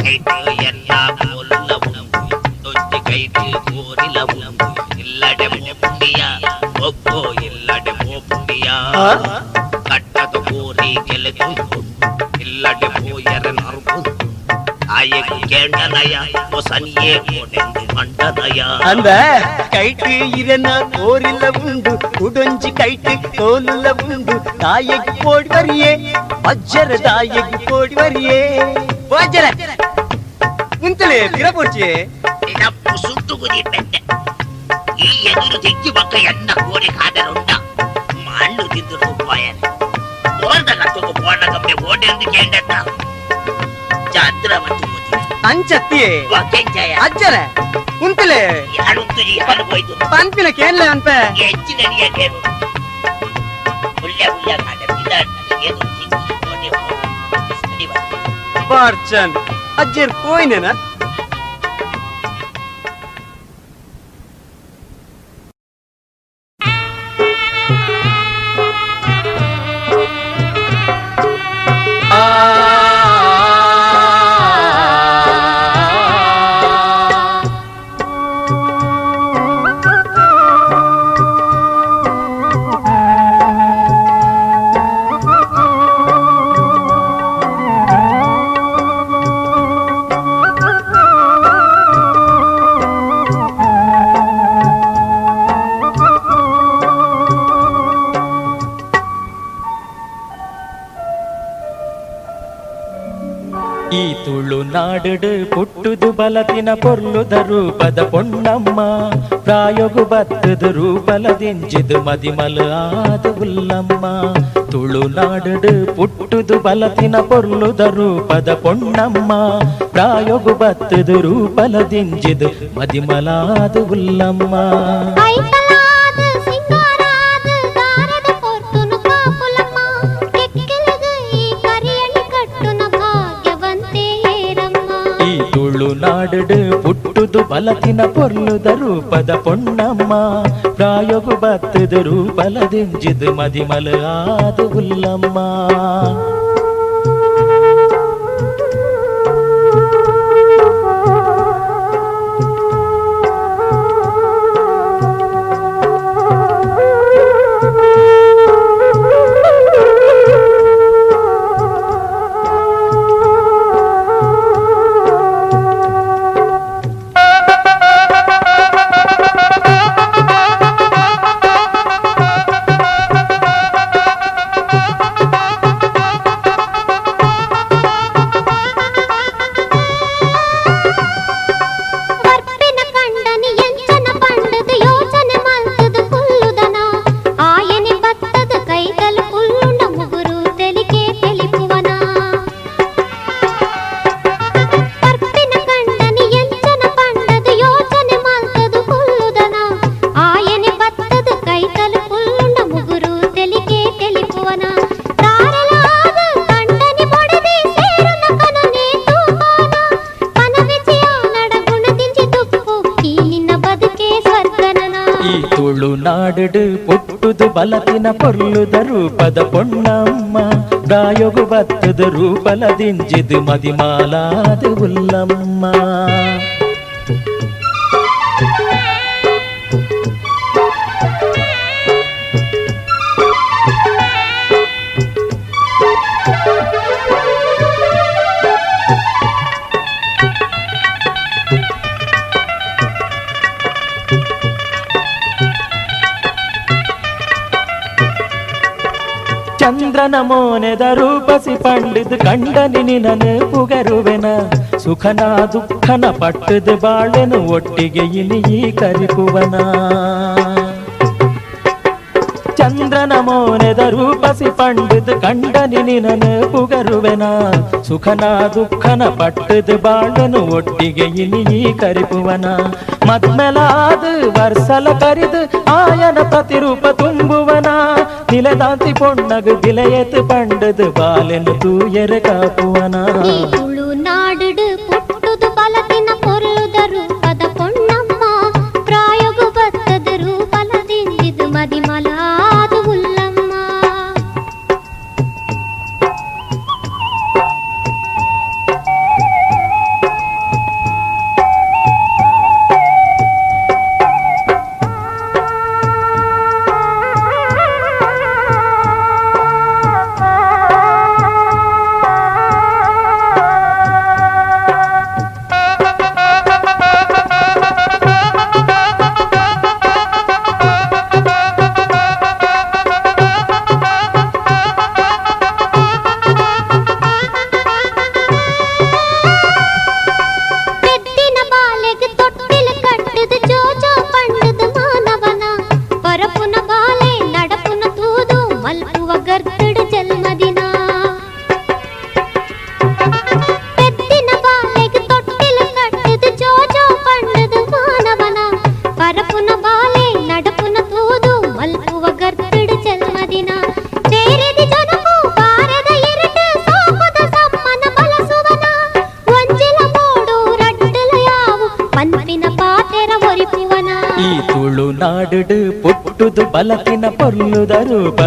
ಕೈತು ಎಲ್ಲ ಕೋಲುಲ್ಲ ಉಂಬು ದೊಡ್ಡ ಕೈತು ಕೋರಿಲ ಉಂಬು ಇಲ್ಲಡೆ ಮೋಪುಂಡಿಯ ಒಬ್ಬೋ ಇಲ್ಲಡೆ ಮೋಪುಂಡಿಯ ಆಯೆಗೆ ಕೇಂಡನಯ ಹೊಸನಿಯೇ ಕೋಡೆಂದು ಮಂಡನಯ ಅಂದ ಕೈಟಿ ಇರನ ಕೋರಿಲ್ಲ ಉಂಡು ಕುಡೊಂಜಿ ಕೈಟಿ ಕೋಲುಲ್ಲ ಉಂಡು ತಾಯಿಗೆ ಕೋಡ್ವರಿಯೇ ಅಜ್ಜರ ತಾಯಿಗೆ ಕೋಡ್ವರಿಯೇ ಓ ಅಜ್ಜರ ಮುಂತಲೆ ಪಿರಪೋಡ್ಚಿಯೇ ನಿನಪ್ಪು ಸುಟ್ಟು ಕುದಿಪೆಟ್ಟೆ ಈ ಎದುರು ದಿಕ್ಕಿ ಪಕ್ಕ ಎನ್ನ ಕೋರಿ ಕಾದರುಂಡ ಮಣ್ಣು ತಿಂದು ರೂಪಾಯನೆ ಓರ್ದ ಕತ್ತುಕು ಪೋಣ ಕಮ್ಮೆ ಓಡೆಂದು ಕೇಂಡತ್ತ ಚಂದ್ರ ಮತ್ತು ಅಂಚತ್ತಿಯೇ ಕೆಂಚಯ ಅಜ್ಜರ ಹೋಯ್ತು ಪಂಪಿನ ಕೇನ್ಲೆ ಅನ್ಪ ಹೆಚ್ಚಿನ ನೀಯಕೇನು ಮುಲ್ಯ ಮುಲ್ಯ ತುಳುನಾಡು ಪುಟ್ಟುದು ಬಲತಿನ ಪೊರ್ಲುದ ರೂಪದ ಪೊಣ್ಣಮ್ಮ ಪ್ರಾಯೋಗು ಬತ್ತದು ರೂಪಲದಿಂಜಿದು ಮದಿಮಲು ಆದ ಉಲ್ಲಮ್ಮ ತುಳುನಾಡು ಪುಟ್ಟುದು ಬಲತಿನ ಪೊರ್ಲುದ ರೂಪದ ಪೊಣ್ಣಮ್ಮ ಪ್ರಾಯೋಗು ಬತ್ತದು ರೂಪಲದಿಂಜಿದು ಮದಿಮಲಾದ ಉಲ್ಲಮ್ಮ ತುಳುನಾಡು ಪುಟ್ಟುದು ಬಲತಿನ ಪೊರ್ಲುದ ರೂಪದ ಪೊಣ್ಣಮ್ಮ ಪ್ರಾಯೋಗು ಬತ್ತದ ರೂಪಲದಿಂಜಿದು ಮದಿಮಲ ಆದು ಉಲ್ಲಮ್ಮ ಪುಟ್ಟುದು ಬಲತಿನ ಪೊರ್ಲುದ ರೂಪದ ಪೊಣ್ಣಮ್ಮ ಪ್ರಾಯೋಗು ಬತ್ತದ ರೂಪಲದಿಂಜಿದು ಮದಿಮಾಲಾದ ಉಲ್ಲಮ್ಮ ಚಂದ್ರನ ಮೋನೆದ ರೂಪಸಿ ಪಂಡಿದ್ ಕಂಡನಿ ನಿನನು ಸುಖನ ದುಃಖನ ಪಟ್ಟದ ಬಾಳೆನು ಒಟ್ಟಿಗೆ ಇನಿಯಿ ಕರಿಪುವನ ಚಂದ್ರನ ಮೋನೆದ ರೂಪಸಿ ಪಂಡಿದ್ ಕಂಡನಿ ನಿನನು ಸುಖನ ದುಃಖನ ಪಟ್ಟದ ಬಾಳೆನು ಒಟ್ಟಿಗೆ ಇನಿಯಿ ಕರಿಪುವನ ಮದ್ಮೆಲಾದ ವರ್ಷಲ ಕರಿದು ಆಯನ ಪ್ರತಿರೂಪ ತುಂಬುವನ. நிலதாத்தி பொன்னகு திலையத்து பண்டது பாலென்று தூயர காப்புவனா.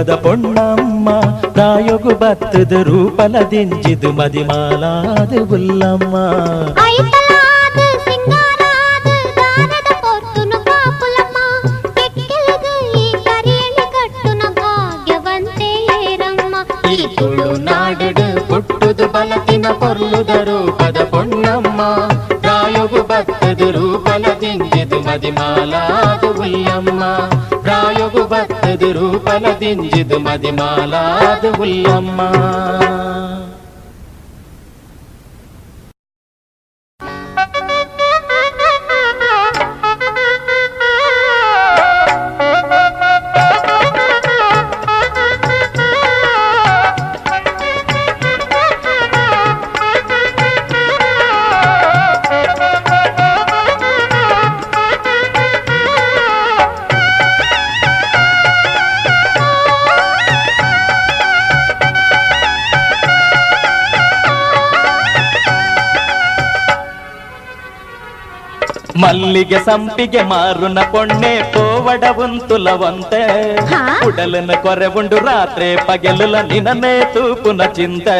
ರೂಪದ ಪೊಣ್ಣಮ್ಮ ಪ್ರಾಯೋಗು ಬತ್ತದ ರೂಪಲದಿಂಜಿದು ಮದಿಮಾಲಾದ ಉಲ್ಲಮ್ಮ ಐತಲಾದ ಸಿಂಗಾರಾದ ದಾನದ ರೂಪಲದಿಂಜಿದು ಮದಿಮಾಲಾದ ಉಲ್ಲಮ್ಮ ಪ್ರಾಯೋಗು ಬತ್ತದ ರೂಪಲದಿಂಜಿದು ಮದಿಮಾಲಾದ ಉಲ್ಲಮ್ಮ ಮಲ್ಲಿಗೆ ಸಂಪಿಗೆ ಮಾರುನ ಪೊಣ್ಣೆ ಪೋವಡ ಉಂತುಲವಂತೆ ಉಡಲನ ಕೊರೆ ಉಂಡು ರಾತ್ರಿ ಪಗೆಲುಲ ನಿನನೇ ತೂಪುನ ಚಿಂತೆ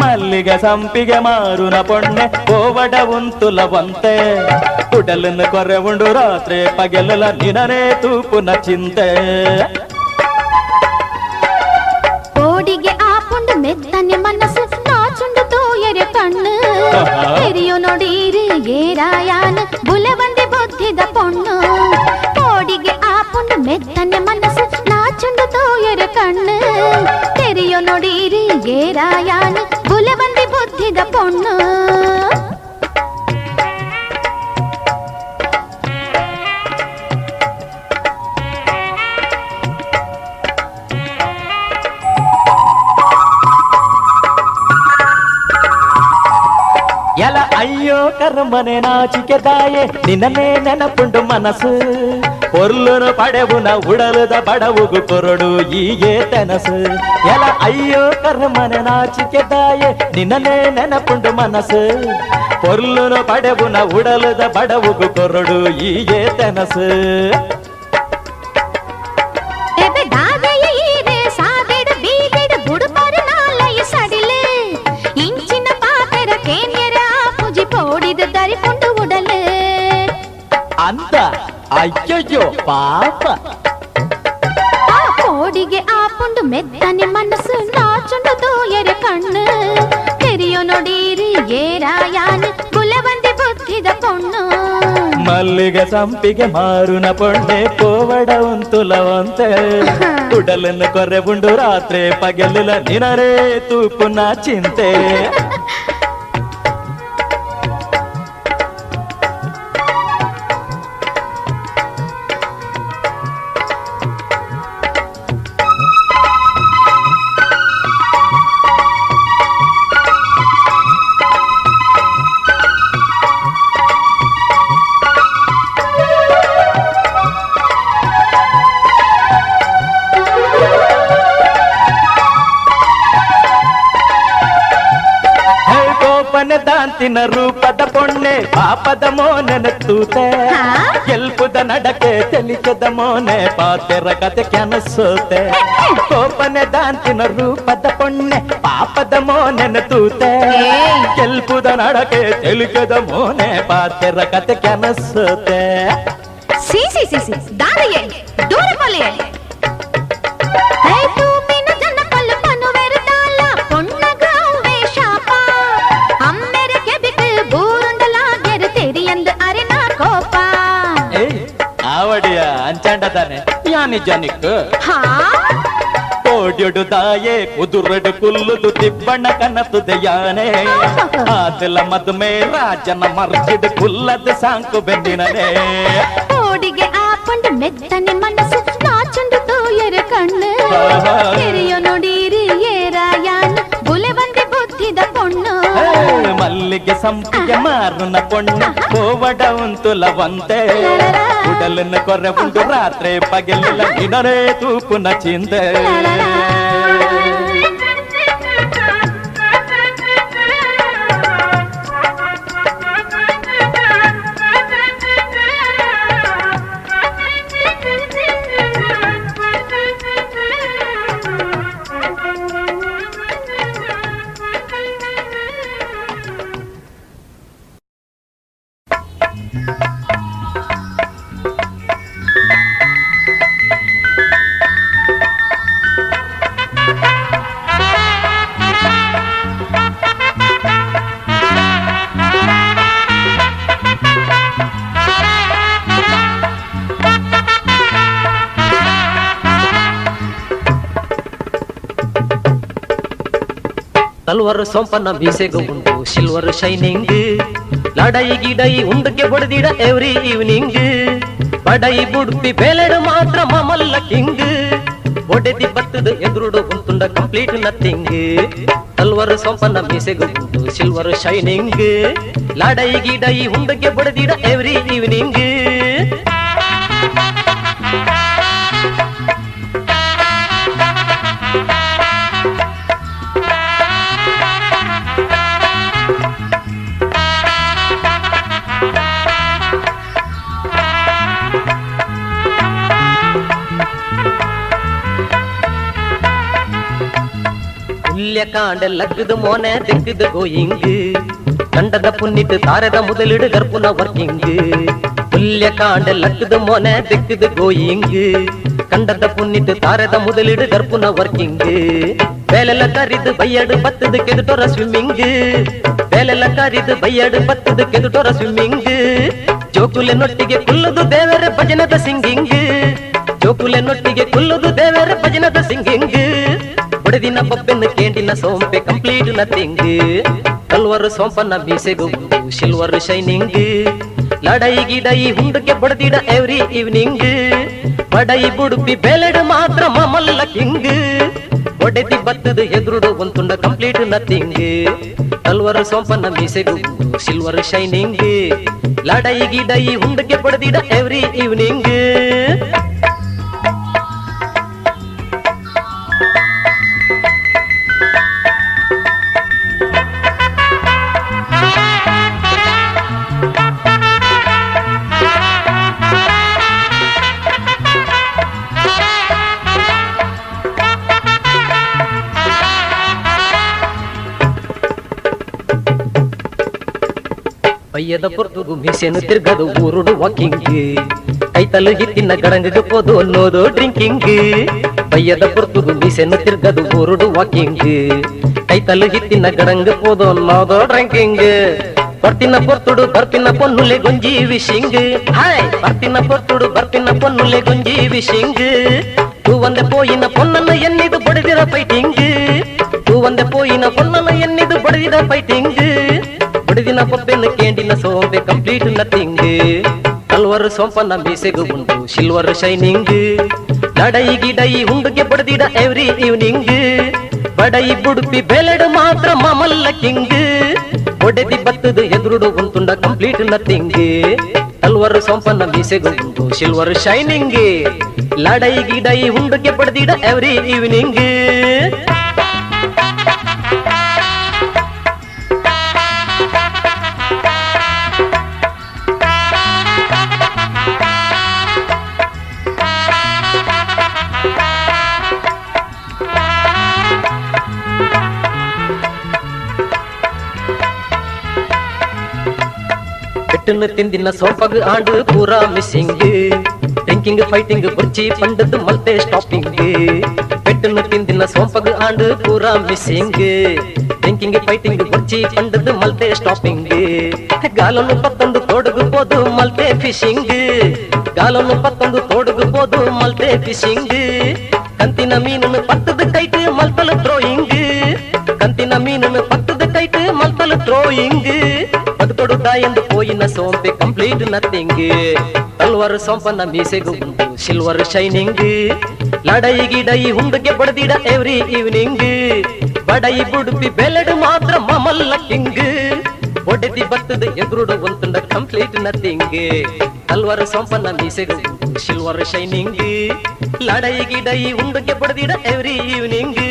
ಮಲ್ಲಿಗೆ ಸಂಪಿಗೆ ಮಾರುನ ಪೊಣ್ಣೆ ಪೋವಡ ಉಂತುಲವಂತೆ ಉಡಲನ ಕೊರೆ ಉಂಡು ರಾತ್ರಿ ಪಗೆಲುಲ ನಿನನೇ ತೂಪುನ ಚಿಂತೆ ಏರಾಯಾನ ಬುಲೆವಂದಿ ಬುದ್ಧಿದ ಪೊಣ್ಣು ಎಲ ಅಯ್ಯೋ ಕರ್ಮನೆ ನಾಚಿಕೆ ದಾಯೆ ನಿನ್ನನೇ ನೆನಪುಂಡು ಮನಸ್ಸು పొర్లును పడవున ఉడలుద బడవుగు కొరడు ఈగే తెనసు ఎల అయ్యో కర్మన నాచికెదాయే నిన్ననే నెనపుండు మనసు పొర్లును పడవున ఉడలుద బడవుగు కొరడు ఈగే తెనసు ಅಯ್ಯಯ್ಯೋ ಪಾಪ ಆ ಕೋಡಿಗೆ ಆ ಪುಂಡು ಮೆತ್ತನೆ ಮನಸ್ಸು ನಾಚುಂಡು ತೋಯರ ಕಣ್ಣು ತೆರಿಯೋ ನೋಡೀರಿ ಏರಾಯಾನ ಗುಲವಂದಿ ಬುದ್ಧಿದ ಪೊಣ್ಣು ಮಲ್ಲಿಗೆ ಸಂಪಿಗೆ ಮಾರುನ ಪೊಣ್ಣೆ ಕೋವಡ ಉಂತುಲವಂತೆ ಉಡಲನ್ನು ಕೊರೆ ಉಂಡು ರಾತ್ರಿ ಪಗಲಿಲ್ಲ ನಿನರೇ ತೂಪುನ ಚಿಂತೆ ದಾಂತಿನ ರೂಪದ ಪೊಣ್ಣೆ ಪಾಪದ ಮೋನನ ತೂತೆ ಗೆಲ್ಪುದ ನಡಕೆ ತೆಲಿಕದ ಮೋನೆ ಪಾತೆರ ಕತೆ ಕೆನಸೋತೆ ಕೋಪನ ದಾಂತಿನ ರೂಪದ ಪೊಣ್ಣೆ ಪಾಪದ ಮೋನನ ತೂತೆ ಗೆಲ್ಪುದ ನಡಕೆ ತೆಲಿಕದ ಮೋನೆ ಪಾತೆರ ಕತೆ ಕೆನಸೋತೆ ಸಿ ಸಿ ಸಿ ಸಿ ದಾದೆಯೇ ದೂರ ಕೊಲೆಯೇ ಯಾನಿ ಜನಿಕ್ ಹಾ? ಕೋಡ್ಯೊಡು ದಾಯೆ ಕುದುರಡು ಕುಲ್ಲುದು ತಿಬ್ಬಣ್ಣ ಕನತುದೆ ಯಾನೆ ಆದಲ ಮದುಮೆ ರಾಜನ ಮರ್ಜಿಡು ಕುಲ್ಲದ ಸಾಂಕು ಬೆಂದಿನನೆ ಕೋಡಿಗೆ ಆಪಂಡು ಮೆತ್ತನೆ ಮನಸ್ಸು ನಾಚುಂಡು ತೂಯರ ಕಣ್ಣು. ಮಲ್ಲಿಗೆ ಸಂಪಿಗೆ ಮಾರುನ ಪೊಣ್ಣ ಕೋವಡ ಉಂತುಲವಂತೆ ಉಡಲನ್ನು ಕೊರೆ ಉಂಡು ರಾತ್ರಿ ಪಗೆಲಿಲ್ಲ ನಿನರೇ ತೂಪುನ ಚಿಂತೆ ತಲ್ವಾರು ಸೊಂಪನ ಮೀಸೆಗೂ ಉಂಟು ಸಿಲ್ವರ್ ಶೈನಿಂಗ್ ಲಡೈ ಗಿಡೈ ಉಂಡಕ್ಕೆ ಬಡದಿಡ ಎವ್ರಿ ಈವ್ನಿಂಗ್ ಬಡೈ ಬುಡ್ಪಿ ಬೇಲೆಡು ಮಾತ್ರ ಮಮಲ್ಲ ಕಿಂಗ್ ಒಡೆದಿ ಬತ್ತದ ಎದುರುಡು ಉಂಟುಂಡ ಕಂಪ್ಲೀಟ್ ನಥಿಂಗ್ ತಲ್ವಾರು ಸೊಂಪನ ಮೀಸೆಗೂ ಉಂಟು ಸಿಲ್ವರ್ ಶೈನಿಂಗ್ ಲಡೈ ಗಿಡೈ ಉಂಡಕ್ಕೆ ಬಡದಿಡ ಎವ್ರಿ ಈವ್ನಿಂಗ್ நெட்டாண்டல் லக்குது மோன தெக்குது கோயிங்கு. கண்டத புண்ணிட்டு தாரத முதலிடு கற்புல ஒர்க்கிங்கு புல்ய காண்டல் லக்குது மோன தெக்குது கோயிங்கு. கண்டத புண்ணிட்டு தாரத முதலிடு கற்புல ஒர்க்கிங்கு வேலையில கரிது பையடு பத்துது கெதுட்டோர ஸ்விம்மிங்கு. வேலையில கரிது பையடு பத்துது கெதுட்டோர ஸ்விம்மிங்கு. ಜೋಕುಲೆ ನೊಟ್ಟಿಗೆ ಕುಲ್ಲದು ದೇವರ ಭಜನದ ಸಿಂಗಿಂಗ್ ಜೋಕುಲೆ ನೊಟ್ಟಿಗೆ ಕುಲ್ಲದು ದೇವರ ಭಜನದ ಸಿಂಗಿಂಗ್ ಹೊಡೆದಿನ ಬಬ್ಬೆನ್ನು ಕೇಂಡಿನ ಸೋಂಪೆ ಕಂಪ್ಲೀಟ್ ನಥಿಂಗ್ ಕಲ್ವರು ಸೋಂಪನ್ನ ಮೀಸೆಗು ಶಿಲ್ವರ್ ಶೈನಿಂಗ್ ಲಡೈ ಗಿಡೈ ಹುಂಡಕ್ಕೆ ಬಡದಿಡ ಎವ್ರಿ ಈವ್ನಿಂಗ್ ಬಡೈ ಬುಡುಪಿ ಬೆಲೆಡು ಮಾತ್ರ ಮಮಲ್ಲ ಕಿಂಗ್ ಒಡೆದಿ ಬತ್ತದ ಎದುರುಡು ಒಂತುಂಡ ಕಂಪ್ಲೀಟ್ ನಥಿಂಗ್ ಕಲ್ವರ ಸೋಂಪನ್ನ ಮೀಸೆಗು ಸಿಲ್ವರ್ ಶೈನಿಂಗ್ ಲಡೈ ಗಿಡೈ ಹುಂಡಕ್ಕೆ ಬಡದಿಡ ಎವ್ರಿ ಈವ್ನಿಂಗ್ ಬಯ್ಯದ ಪೊರ್ತುಗು ಮೀಸೆನು ತಿರ್ಗದು ಊರುಡು ವಾಕಿಂಗ್ ಕೈತಲು ಹಿತ್ತಿನ ಗಡಂಗಗೆ ಪೋದು ಅನ್ನೋದು ಡ್ರಿಂಕಿಂಗ್ ಬಯ್ಯದ ಪೊರ್ತುಗು ಮೀಸೆನು ತಿರ್ಗದು ಊರುಡು ವಾಕಿಂಗ್ ಕೈತಲು ಹಿತ್ತಿನ ಗಡಂಗ ಪೋದು ಅನ್ನೋದು ಡ್ರಿಂಕಿಂಗ್ ಬರ್ತಿನ ಪೊರ್ತುಡು ಬರ್ತಿನ ಪೊನ್ನುಲೆ ಗೊಂಜಿ ವಿಶಿಂಗ್ ಹಾಯ್ ಬರ್ತಿನ ಪೊರ್ತುಡು ಬರ್ತಿನ ಪೊನ್ನುಲೆ ಗೊಂಜಿ ವಿಶಿಂಗ್ ತೂ ಒಂದೆ ಪೋಯಿನ ಪೊನ್ನನ್ನ ಎನ್ನಿದು ಬಡಿದಿರ ಫೈಟಿಂಗ್ ತೂ ಒಂದೆ ಪೋಯಿನ ಪೊನ್ನನ್ನ ಎನ್ನಿದು ಬಡಿದಿರ ಫೈಟಿಂಗ್ ಬಡಿದಿನ ಪೊಪ್ಪೆನ್ನು ಕೇಂಡಿನ ಸೋಂಪೆ ಕಂಪ್ಲೀಟ್ ನಥಿಂಗ್ ಕಲ್ವರ್ ಸೋಂಪನ್ನ ಮೀಸೆಗು ಉಂಟು ಸಿಲ್ವರ್ ಶೈನಿಂಗ್ ಲಡೈ ಗಿಡೈ ಹುಂಡುಗೆ ಬಡದಿಡ ಎವ್ರಿ ಈವ್ನಿಂಗ್ ಬಡೈ ಬುಡುಪಿ ಬೆಲೆಡು ಮಾತ್ರ ಮಮಲ್ಲ ಕಿಂಗ್ ಒಡೆದಿ ಬತ್ತದು ಎದುರುಡು ಉಂಟುಂಡ ಕಂಪ್ಲೀಟ್ ನಥಿಂಗ್ ಕಲ್ವರ್ ಸೋಂಪನ್ನ ಮೀಸೆಗು ಉಂಟು ಸಿಲ್ವರ್ ಶೈನಿಂಗ್ ಲಡೈ ಗಿಡೈ ಹುಂಡುಗೆ ಬಡದಿಡ ಎವ್ರಿ ಈವ್ನಿಂಗ್ ಪುಟ್ಟನ್ನು ತಿಂದಿನ ಸೋಫಾಗ ಆಂಡು ಪೂರಾ ಮಿಸ್ಸಿಂಗ್ ಡ್ರಿಂಕಿಂಗ್ ಫೈಟಿಂಗ್ ಬುರ್ಚಿ ಪಂಡದ್ದು ಮತ್ತೆ ಸ್ಟಾಪಿಂಗ್ ಪೆಟ್ಟನ್ನು ತಿಂದಿನ ಸೋಫಾಗ ಆಂಡು ಪೂರಾ ಮಿಸ್ಸಿಂಗ್ ಡ್ರಿಂಕಿಂಗ್ ಫೈಟಿಂಗ್ ಬುರ್ಚಿ ಪಂಡದ್ದು ಮಲ್ತೆ ಸ್ಟಾಪಿಂಗ್ ಗಾಲನ್ನು ಪತ್ತೊಂದು ತೊಡಗಬಹುದು ಮಲ್ತೆ ಫಿಶಿಂಗ್ ಗಾಲನ್ನು ಪತ್ತೊಂದು ತೊಡಗಬಹುದು ಮಲ್ತೆ ಫಿಶಿಂಗ್ ಕಂತಿನ ಮೀನನ್ನು ಪತ್ತದ ಕೈ ಬದುಕೊಡುತ್ತ ಎಂದು ಪೋಯಿನ ಸೋಂಪೆ ಕಂಪ್ಲೀಟ್ ನಥಿಂಗ್ ತಲ್ವರ್ ಸೋಂಪನ್ನ ಮೀಸೆಗು ಉಂಟು ಸಿಲ್ವರ್ ಶೈನಿಂಗ್ ಲಡೈ ಗಿಡೈ ಹುಂಡುಗೆ ಬಡದಿಡ ಎವ್ರಿ ಈವ್ನಿಂಗ್ ಬಡೈ ಬುಡುಪಿ ಬೆಲೆಡು ಮಾತ್ರ ಮಮಲ್ಲ ಕಿಂಗ್ ಒಡೆದಿ ಬತ್ತದ ಎದುರುಡು ಒಂತುಂಡ ಕಂಪ್ಲೀಟ್ ನಥಿಂಗ್ ತಲ್ವರ್ ಸೋಂಪನ್ನ ಮೀಸೆಗು ಉಂಟು ಸಿಲ್ವರ್ ಶೈನಿಂಗ್ ಲಡೈ ಗಿಡೈ ಹುಂಡುಗೆ ಬಡದಿಡ ಎವ್ರಿ ಈವ್ನಿಂಗ್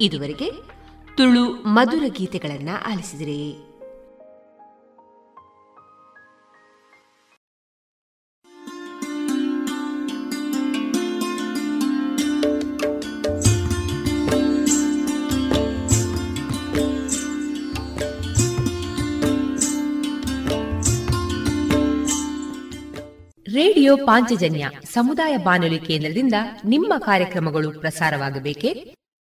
ಇದುವರೆಗೆ ತುಳು ಮಧುರ ಗೀತೆಗಳನ್ನ ಆಲಿಸಿದಿರಿ. ರೇಡಿಯೋ ಪಾಂಚಜನ್ಯ ಸಮುದಾಯ ಬಾನುಲಿ ಕೇಂದ್ರದಿಂದ ನಿಮ್ಮ ಕಾರ್ಯಕ್ರಮಗಳು ಪ್ರಸಾರವಾಗಬೇಕೆ?